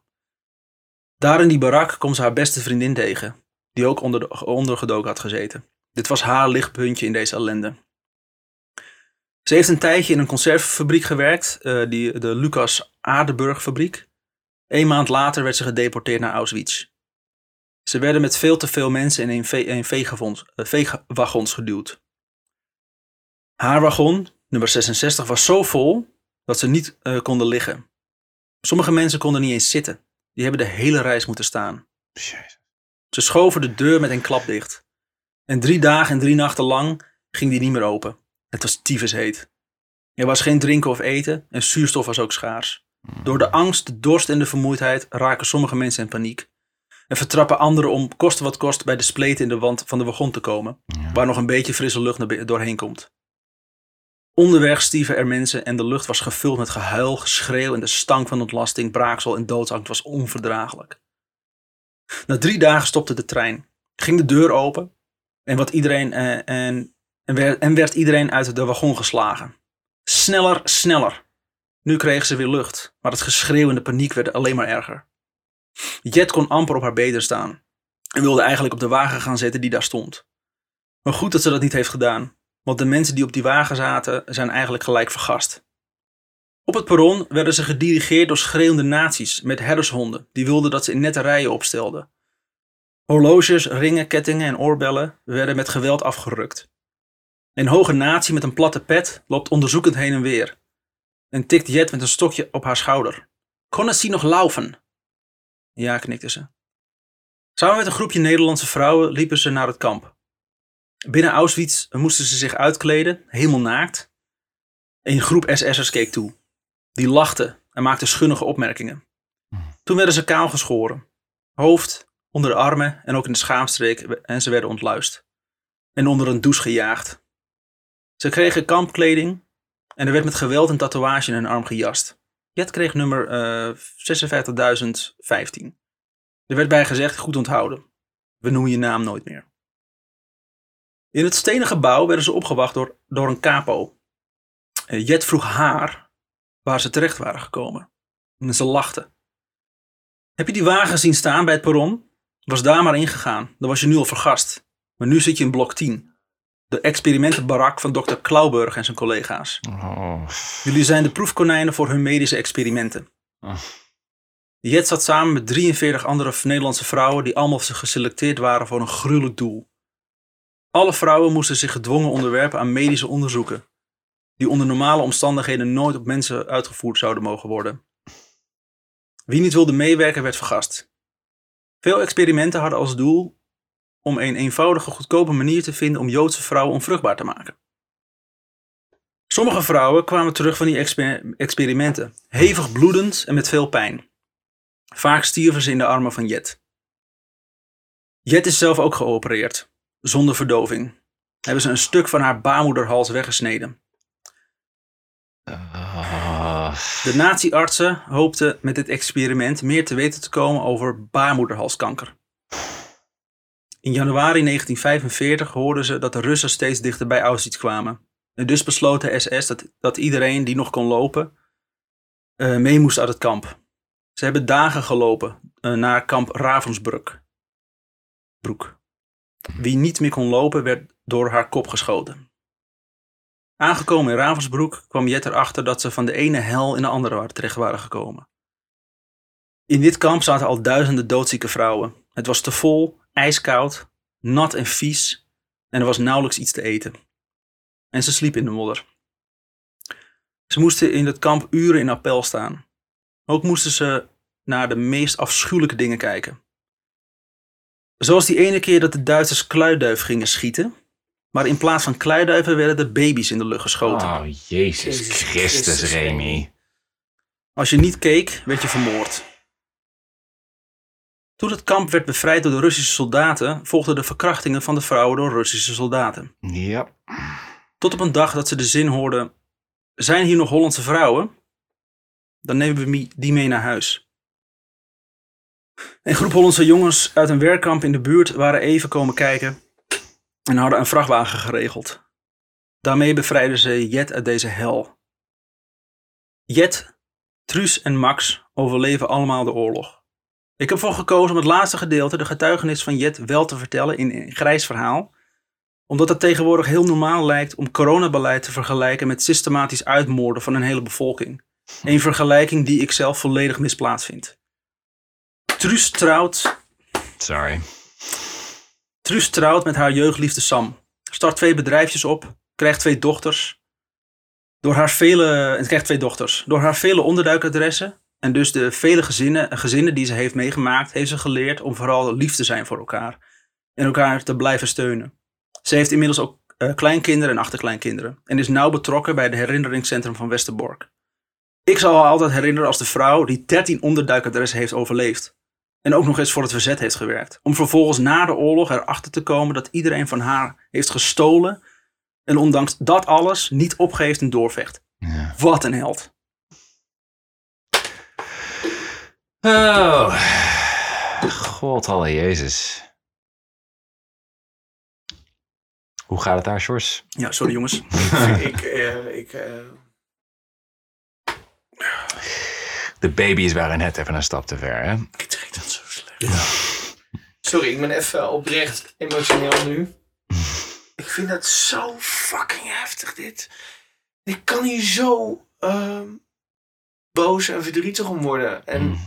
Daar in die barak komt ze haar beste vriendin tegen. die ook onder de, ondergedoken had gezeten. Dit was haar lichtpuntje in deze ellende. Ze heeft een tijdje in een conservenfabriek gewerkt, eh, die, de Lucas Aardenburg fabriek. Een maand later werd ze gedeporteerd naar Auschwitz. Ze werden met veel te veel mensen in een, ve in veegwagons, eh, veegwagons geduwd. Haar wagon, nummer 66, was zo vol dat ze niet eh, konden liggen. Sommige mensen konden niet eens zitten. Die hebben de hele reis moeten staan. Jezus. Ze schoven de deur met een klap dicht. En drie dagen en drie nachten lang ging die niet meer open. Het was tyfus heet. Er was geen drinken of eten en zuurstof was ook schaars. Door de angst, de dorst en de vermoeidheid raken sommige mensen in paniek. En vertrappen anderen om koste wat kost bij de spleten in de wand van de wagon te komen, Ja. waar nog een beetje frisse lucht doorheen komt. Onderweg stieven er mensen en de lucht was gevuld met gehuil, geschreeuw en de stank van ontlasting, braaksel en doodsangst was onverdraaglijk. Na drie dagen stopte de trein, ging de deur open en, wat iedereen, eh, en, en, werd, en werd iedereen uit de wagon geslagen. Sneller, sneller. Nu kregen ze weer lucht, maar het geschreeuw en de paniek werden alleen maar erger. Jet kon amper op haar benen staan en wilde eigenlijk op de wagen gaan zitten die daar stond. Maar goed dat ze dat niet heeft gedaan, want de mensen die op die wagen zaten zijn eigenlijk gelijk vergast. Op het perron werden ze gedirigeerd door schreeuwende nazi's met herdershonden die wilden dat ze in nette rijen opstelden. Horloges, ringen, kettingen en oorbellen werden met geweld afgerukt. Een hoge nazi met een platte pet loopt onderzoekend heen en weer en tikt Jet met een stokje op haar schouder. Konnen ze nog laufen? Ja, knikte ze. Samen met een groepje Nederlandse vrouwen liepen ze naar het kamp. Binnen Auschwitz moesten ze zich uitkleden, helemaal naakt. Een groep SS'ers keek toe. Die lachten en maakten schunnige opmerkingen. Toen werden ze kaal geschoren. Hoofd, onder de armen en ook in de schaamstreek en ze werden ontluist. En onder een douche gejaagd. Ze kregen kampkleding en er werd met geweld een tatoeage in hun arm gejast. Jet kreeg nummer eh 56.015. Er werd bij gezegd, goed onthouden. We noemen je naam nooit meer. In het stenen gebouw werden ze opgewacht door, door een capo. Eh, Jet vroeg haar waar ze terecht waren gekomen. En ze lachte. Heb je die wagen zien staan bij het perron? Was daar maar ingegaan, dan was je nu al vergast. Maar nu zit je in blok 10. De experimentenbarak van dokter Klauburg en zijn collega's. Oh. Jullie zijn de proefkonijnen voor hun medische experimenten. Oh. Jet zat samen met 43 andere Nederlandse vrouwen die allemaal geselecteerd waren voor een gruwelijk doel. Alle vrouwen moesten zich gedwongen onderwerpen aan medische onderzoeken, die onder normale omstandigheden nooit op mensen uitgevoerd zouden mogen worden. Wie niet wilde meewerken werd vergast. Veel experimenten hadden als doel om een eenvoudige, goedkope manier te vinden om Joodse vrouwen onvruchtbaar te maken. Sommige vrouwen kwamen terug van die exper- experimenten, hevig bloedend en met veel pijn. Vaak stierven ze in de armen van Jet. Jet is zelf ook geopereerd, zonder verdoving. Hebben ze een stuk van haar baarmoederhals weggesneden. Ah. De nazi-artsen hoopten met dit experiment meer te weten te komen over baarmoederhalskanker. In januari 1945 hoorden ze dat de Russen steeds dichter bij Auschwitz kwamen. En dus besloot de SS dat, dat iedereen die nog kon lopen eh, mee moest uit het kamp. Ze hebben dagen gelopen eh, naar kamp Ravensbrück. Broek. Wie niet meer kon lopen werd door haar kop geschoten. Aangekomen in Ravensbroek kwam Jet erachter dat ze van de ene hel in de andere terecht waren gekomen. In dit kamp zaten al duizenden doodzieke vrouwen. Het was te vol, ijskoud, nat en vies en er was nauwelijks iets te eten. En ze sliepen in de modder. Ze moesten in het kamp uren in appel staan. Ook moesten ze naar de meest afschuwelijke dingen kijken. Zoals die ene keer dat de Duitsers kluiduif gingen schieten, maar in plaats van kluiduiven werden er baby's in de lucht geschoten. Oh, Jezus, Jezus Christus, Christus, Remy. Als je niet keek, werd je vermoord. Toen het kamp werd bevrijd door de Russische soldaten, volgden de verkrachtingen van de vrouwen door Russische soldaten. Ja. Tot op een dag dat ze de zin hoorden: Zijn hier nog Hollandse vrouwen? Dan nemen we die mee naar huis. Een groep Hollandse jongens uit een werkkamp in de buurt waren even komen kijken en hadden een vrachtwagen geregeld. Daarmee bevrijden ze Jet uit deze hel. Jet, Truus en Max overleven allemaal de oorlog. Ik heb ervoor gekozen om het laatste gedeelte, de getuigenis van Jet, wel te vertellen in een grijs verhaal. Omdat het tegenwoordig heel normaal lijkt om coronabeleid te vergelijken met systematisch uitmoorden van een hele bevolking. Een vergelijking die ik zelf volledig misplaatst vind. Truus trouwt Sorry. Truus trouwt met haar jeugdliefde Sam. Start twee bedrijfjes op, krijgt twee dochters. Door haar vele, en krijgt twee dochters. Door haar vele onderduikadressen en dus de vele gezinnen, gezinnen die ze heeft meegemaakt, heeft ze geleerd om vooral lief te zijn voor elkaar. En elkaar te blijven steunen. Ze heeft inmiddels ook eh, kleinkinderen en achterkleinkinderen. En is nauw betrokken bij het herinneringscentrum van Westerbork. Ik zal haar altijd herinneren als de vrouw die 13 onderduikadressen heeft overleefd. En ook nog eens voor het verzet heeft gewerkt. Om vervolgens na de oorlog erachter te komen dat iedereen van haar heeft gestolen. En ondanks dat alles niet opgeeft en doorvecht. Ja. Wat een held. Oh. God, alle Jezus. Hoe gaat het daar, Sjors? Ja, sorry jongens. ik, eh, ik, eh, De baby's waren net even een stap te ver, hè? ik trek dat zo slecht. Sorry, ik ben even oprecht emotioneel nu. Ik vind dat zo fucking heftig, dit. Ik kan hier zo ehm, boos en verdrietig om worden. En, Mm.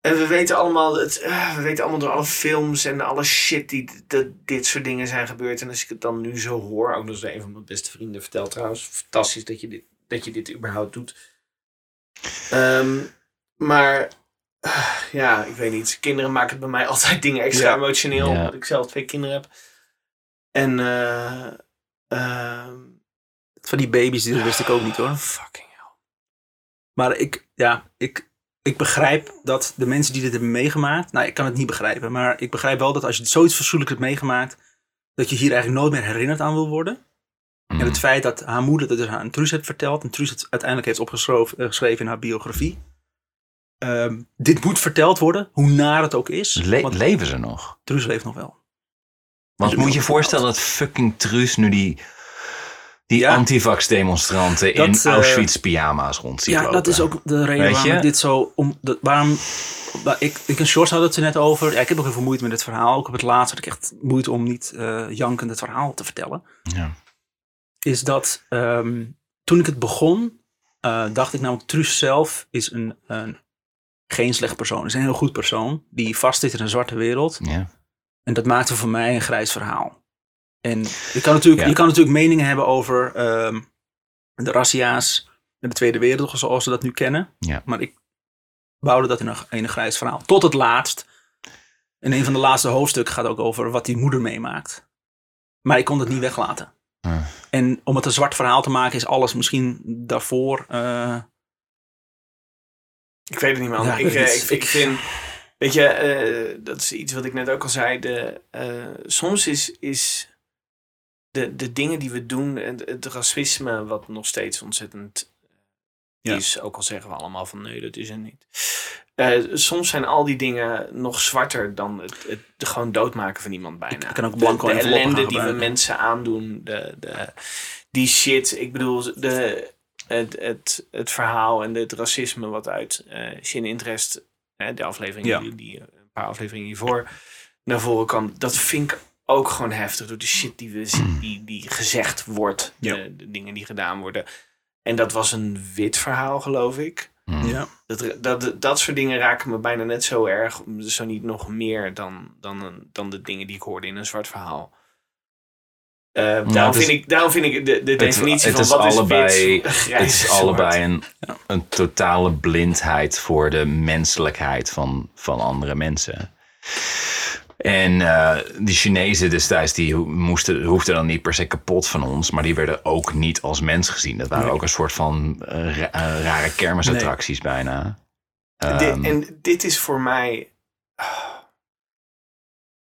en we weten allemaal, het, eh, we weten allemaal door alle films en alle shit die dat dit soort dingen zijn gebeurd. En als ik het dan nu zo hoor, ook nog eens een van mijn beste vrienden vertelt trouwens. Fantastisch dat je dit, dat je dit überhaupt doet. Ehm, maar ah, ja, ik weet niet. Kinderen maken bij mij altijd dingen extra Ja. emotioneel. Ja. Omdat ik zelf twee kinderen heb. En eh, ehm, Van die baby's, die wist ik ook niet hoor. fucking hell. Maar ik, ja, ik, ik begrijp dat de mensen die dit hebben meegemaakt. Nou, ik kan het niet begrijpen. Maar ik begrijp wel dat als je zoiets verschrikkelijks hebt meegemaakt. dat je hier eigenlijk nooit meer herinnerd aan wil worden. Mm. En het feit dat haar moeder dat dus aan Truus heeft verteld. en Truus het uiteindelijk heeft opgeschreven eh, geschreven in haar biografie. Ehm, dit moet verteld worden, hoe naar het ook is. Le- want leven ze nog? Truus leeft nog wel. Want Dus moet je je voorstellen dat fucking Truus nu die, die Ja. antivax-demonstranten in eh, Auschwitz pyjama's rond ziet Ja, lopen? dat is ook de reden Weet waarom je? dit zo... Om, waarom, waar ik, ik en Shorts hadden het er net over. Ja, ik heb nog veel moeite met het verhaal. Ook op het laatst had ik echt moeite om niet eh, jankend het verhaal te vertellen. Ja. Is dat ehm, toen ik het begon, eh, dacht ik namelijk... Truus zelf is een, een, geen slecht persoon. Is een heel goed persoon. Die vast zit in een zwarte wereld. Ja. En dat maakte voor mij een grijs verhaal. En je kan natuurlijk, Ja. je kan natuurlijk meningen hebben over ehm, de razzia's en de Tweede Wereldoorlog zoals we dat nu kennen. Ja. Maar ik bouwde dat in een, in een grijs verhaal. Tot het laatst. En een van de laatste hoofdstukken gaat ook over wat die moeder meemaakt. Maar ik kon het niet weglaten. Ah. En om het een zwart verhaal te maken is alles misschien daarvoor... eh, Ik weet het niet, man. Ja, ik, ik eh, ik, vind, weet je, eh, dat is iets wat ik net ook al zei. De, soms is, is de, de dingen die we doen, het, het racisme, wat nog steeds ontzettend Ja. is, ook al zeggen we allemaal van nee, dat is er niet. Eh, soms zijn al die dingen nog zwarter dan het, het, de gewoon doodmaken van iemand bijna. Ik kan ook De- blanco de, gaan ellende die we mensen aandoen, de, de, die shit. Ik bedoel, de, het, het, het verhaal en het racisme wat uit eh Shin Interest, hè, de aflevering Ja. die, die een paar afleveringen hiervoor naar voren kwam, dat vind ik ook gewoon heftig door de shit die, we, zien, die, die gezegd wordt, Ja. de, de dingen die gedaan worden. En dat was een wit verhaal, geloof ik. Mm. ja. Dat, dat, dat soort dingen raken me bijna net zo erg, zo niet nog meer dan, dan, een- dan de dingen die ik hoorde in een zwart verhaal. Eh, daarom, het is- vind ik, daarom vind ik de, de definitie het van is wat allebei- is wit, grijs, Het is zwart. allebei een, Ja. een totale blindheid voor de menselijkheid van, van andere mensen. En eh, die Chinezen destijds, die moesten, hoefden dan niet per se kapot van ons, maar die werden ook niet als mens gezien. Dat waren Nee. ook een soort van eh, ra- eh, rare kermisattracties bijna. Dit- Ehm, en dit is voor mij.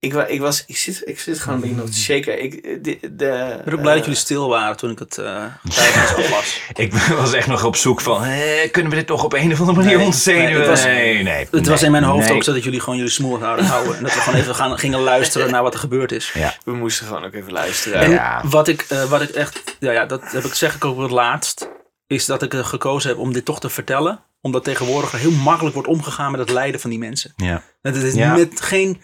Ik, ik, was, ik, zit, ik zit gewoon een beetje nog te shaken. Ik, de, de, Ik ben ook blij dat jullie stil waren toen ik het uh, tijdens las. ik was echt nog op zoek van, eh, kunnen we dit toch op een of andere manier Nee, ontzenuwen? nee, het was- nee, nee. Het was in mijn hoofd nee. ook zo dat jullie gewoon jullie smoor zouden houden. En dat we gewoon even gaan, gingen luisteren naar wat er gebeurd is. Ja. We moesten gewoon ook even luisteren. En Ja. wat, ik, eh, wat ik echt, ja, ja, dat heb ik, zeg ik ook het laatst, is dat ik gekozen heb om dit toch te vertellen. Omdat tegenwoordig er heel makkelijk wordt omgegaan met het lijden van die mensen. Ja. Het is Ja. met geen,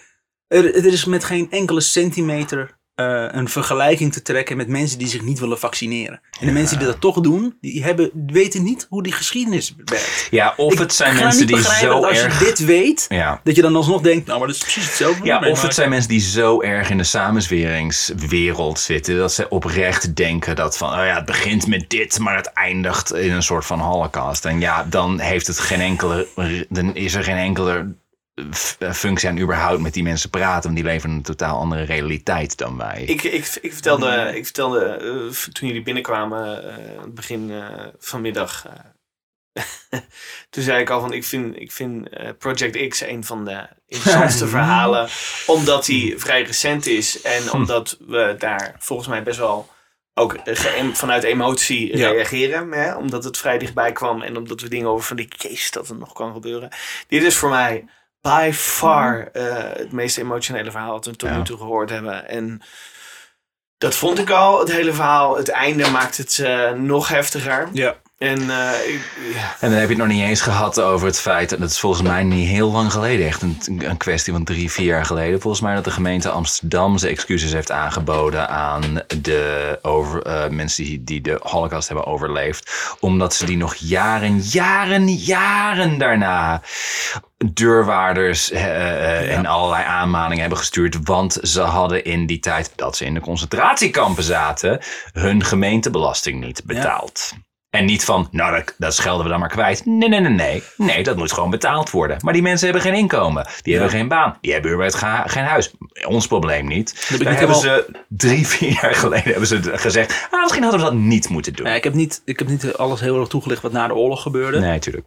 er, het is met geen enkele centimeter eh, een vergelijking te trekken met mensen die zich niet willen vaccineren. En de mensen die dat toch doen, die hebben, weten niet hoe die geschiedenis werkt. Ja, of Ik het zijn mensen die zo dat als erg... je dit weet, Ja. dat je dan alsnog denkt, nou maar dat is precies hetzelfde. Ja, of het zijn mensen die zo erg in de samenzweringswereld zitten dat ze oprecht denken dat van, oh ja, het begint met dit, maar het eindigt in een soort van holocaust. En ja, dan heeft het geen enkele, dan is er geen enkele functie aan überhaupt met die mensen praten, want die leven in een totaal andere realiteit dan wij. Ik, ik, ik vertelde, ik vertelde eh, toen jullie binnenkwamen, eh, het begin eh, vanmiddag. eh, toen zei ik al van, ik vind, ik vind eh, Project X een van de interessantste verhalen. Omdat hij vrij recent is. En omdat we daar volgens mij best wel ook vanuit emotie Ja. reageren. Hè? Omdat het vrij dichtbij kwam. En omdat we dingen over van die jezus dat het nog kan gebeuren. Dit is voor mij by far eh, het meest emotionele verhaal dat we tot nu toe gehoord hebben. En dat vond ik al, het hele verhaal. Het einde maakt het eh, nog heftiger. Ja. En eh, ik, ja. En dan heb je het nog niet eens gehad over het feit, en dat is volgens mij niet heel lang geleden, echt een, een kwestie van drie, vier jaar geleden, volgens mij dat de gemeente Amsterdam zijn excuses heeft aangeboden aan de over, eh, mensen die, die de holocaust hebben overleefd, omdat ze die nog jaren, jaren, jaren daarna deurwaarders eh, eh, en allerlei aanmaningen hebben gestuurd, want ze hadden in die tijd dat ze in de concentratiekampen zaten, hun gemeentebelasting niet betaald. En niet van, nou, dat, dat schelden we dan maar kwijt. Nee, nee, nee, nee. Nee, dat moet gewoon betaald worden. Maar die mensen hebben geen inkomen. Die hebben geen baan. Die hebben überhaupt geen huis. Ons probleem niet. Daar hebben helemaal- ze drie, vier jaar geleden hebben ze gezegd... Ah, misschien hadden we dat niet moeten doen. Ja, ik, heb niet, ik heb niet alles heel erg toegelicht wat na de oorlog gebeurde. Nee, tuurlijk.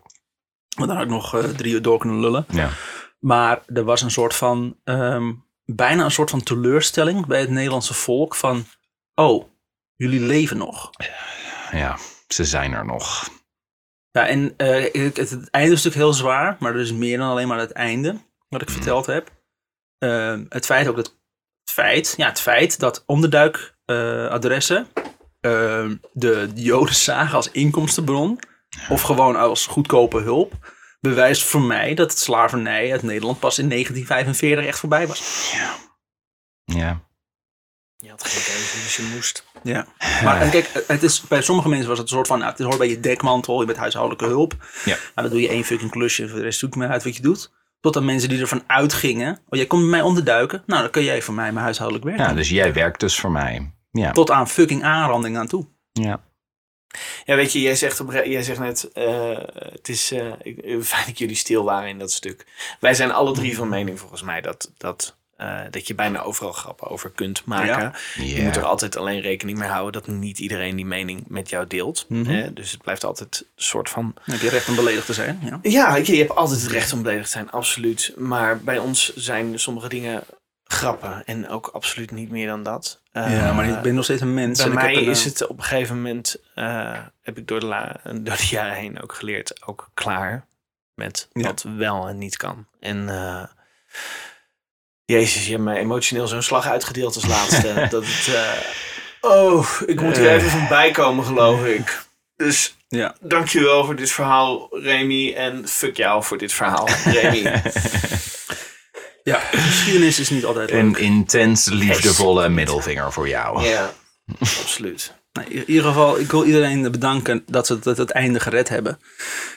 Want dan had ik nog eh, drie uur door kunnen lullen. Ja. Maar er was een soort van, ehm, bijna een soort van teleurstelling bij het Nederlandse volk van, oh, jullie leven nog. ja, ze zijn er nog. Ja, en eh, het, het, het einde is natuurlijk heel zwaar, maar er is meer dan alleen maar het einde, wat ik verteld heb. Ehm, het feit ook dat, het feit, ja, het feit dat onderduikadressen ehm, de Joden zagen als inkomstenbron, of gewoon als goedkope hulp, bewijst voor mij dat het slavernij uit Nederland pas in 1945 echt voorbij was. Ja. je had geen keuze, dus je moest. Ja. Maar en kijk, het is, bij sommige mensen was het een soort van, nou, het hoort bij je dekmantel, je bent huishoudelijke hulp. Ja. Maar dan doe je één fucking klusje en voor de rest zoek maar uit wat je doet. Tot aan mensen die ervan uitgingen, oh jij komt bij mij onderduiken, nou dan kun jij voor mij mijn huishoudelijk werk ja, doen. dus jij werkt dus voor mij. Ja. Tot aan fucking aanranding aan toe. ja. Ja, weet je, jij zegt, op, jij zegt net, eh, het is eh, ik- eh, fijn dat jullie stil waren in dat stuk. Wij zijn alle drie van mening volgens mij dat, dat, eh, dat je bijna overal grappen over kunt maken. Ja. Je moet er altijd alleen rekening mee houden dat niet iedereen die mening met jou deelt. Mhm. hè? Dus het blijft altijd een soort van... Heb je recht om beledigd te zijn. Ja. Ja, je, je hebt altijd het recht om beledigd te zijn, absoluut. Maar bij ons zijn sommige dingen grappen en ook absoluut niet meer dan dat. ja, Eh, maar ik ben nog steeds een mens. bij en ik mij een, is eh, het op een gegeven moment, eh, heb ik door de, la- door de jaren heen ook geleerd, ook klaar met Ja. wat wel en niet kan. En eh, Jezus, je hebt me emotioneel zo'n slag uitgedeeld als laatste. dat het, eh, oh, ik moet hier Eh. even van bijkomen, geloof ik. Dus Ja. dankjewel voor dit verhaal, Remy. En fuck jou voor dit verhaal, Remy. ja, geschiedenis is niet altijd leuk. Een intens liefdevolle middelvinger voor jou. ja, absoluut. Nou, in ieder geval, ik wil iedereen bedanken dat ze het, het, het einde gered hebben.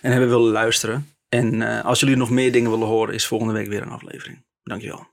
En hebben willen luisteren. En eh, als jullie nog meer dingen willen horen, is volgende week weer een aflevering. Dankjewel.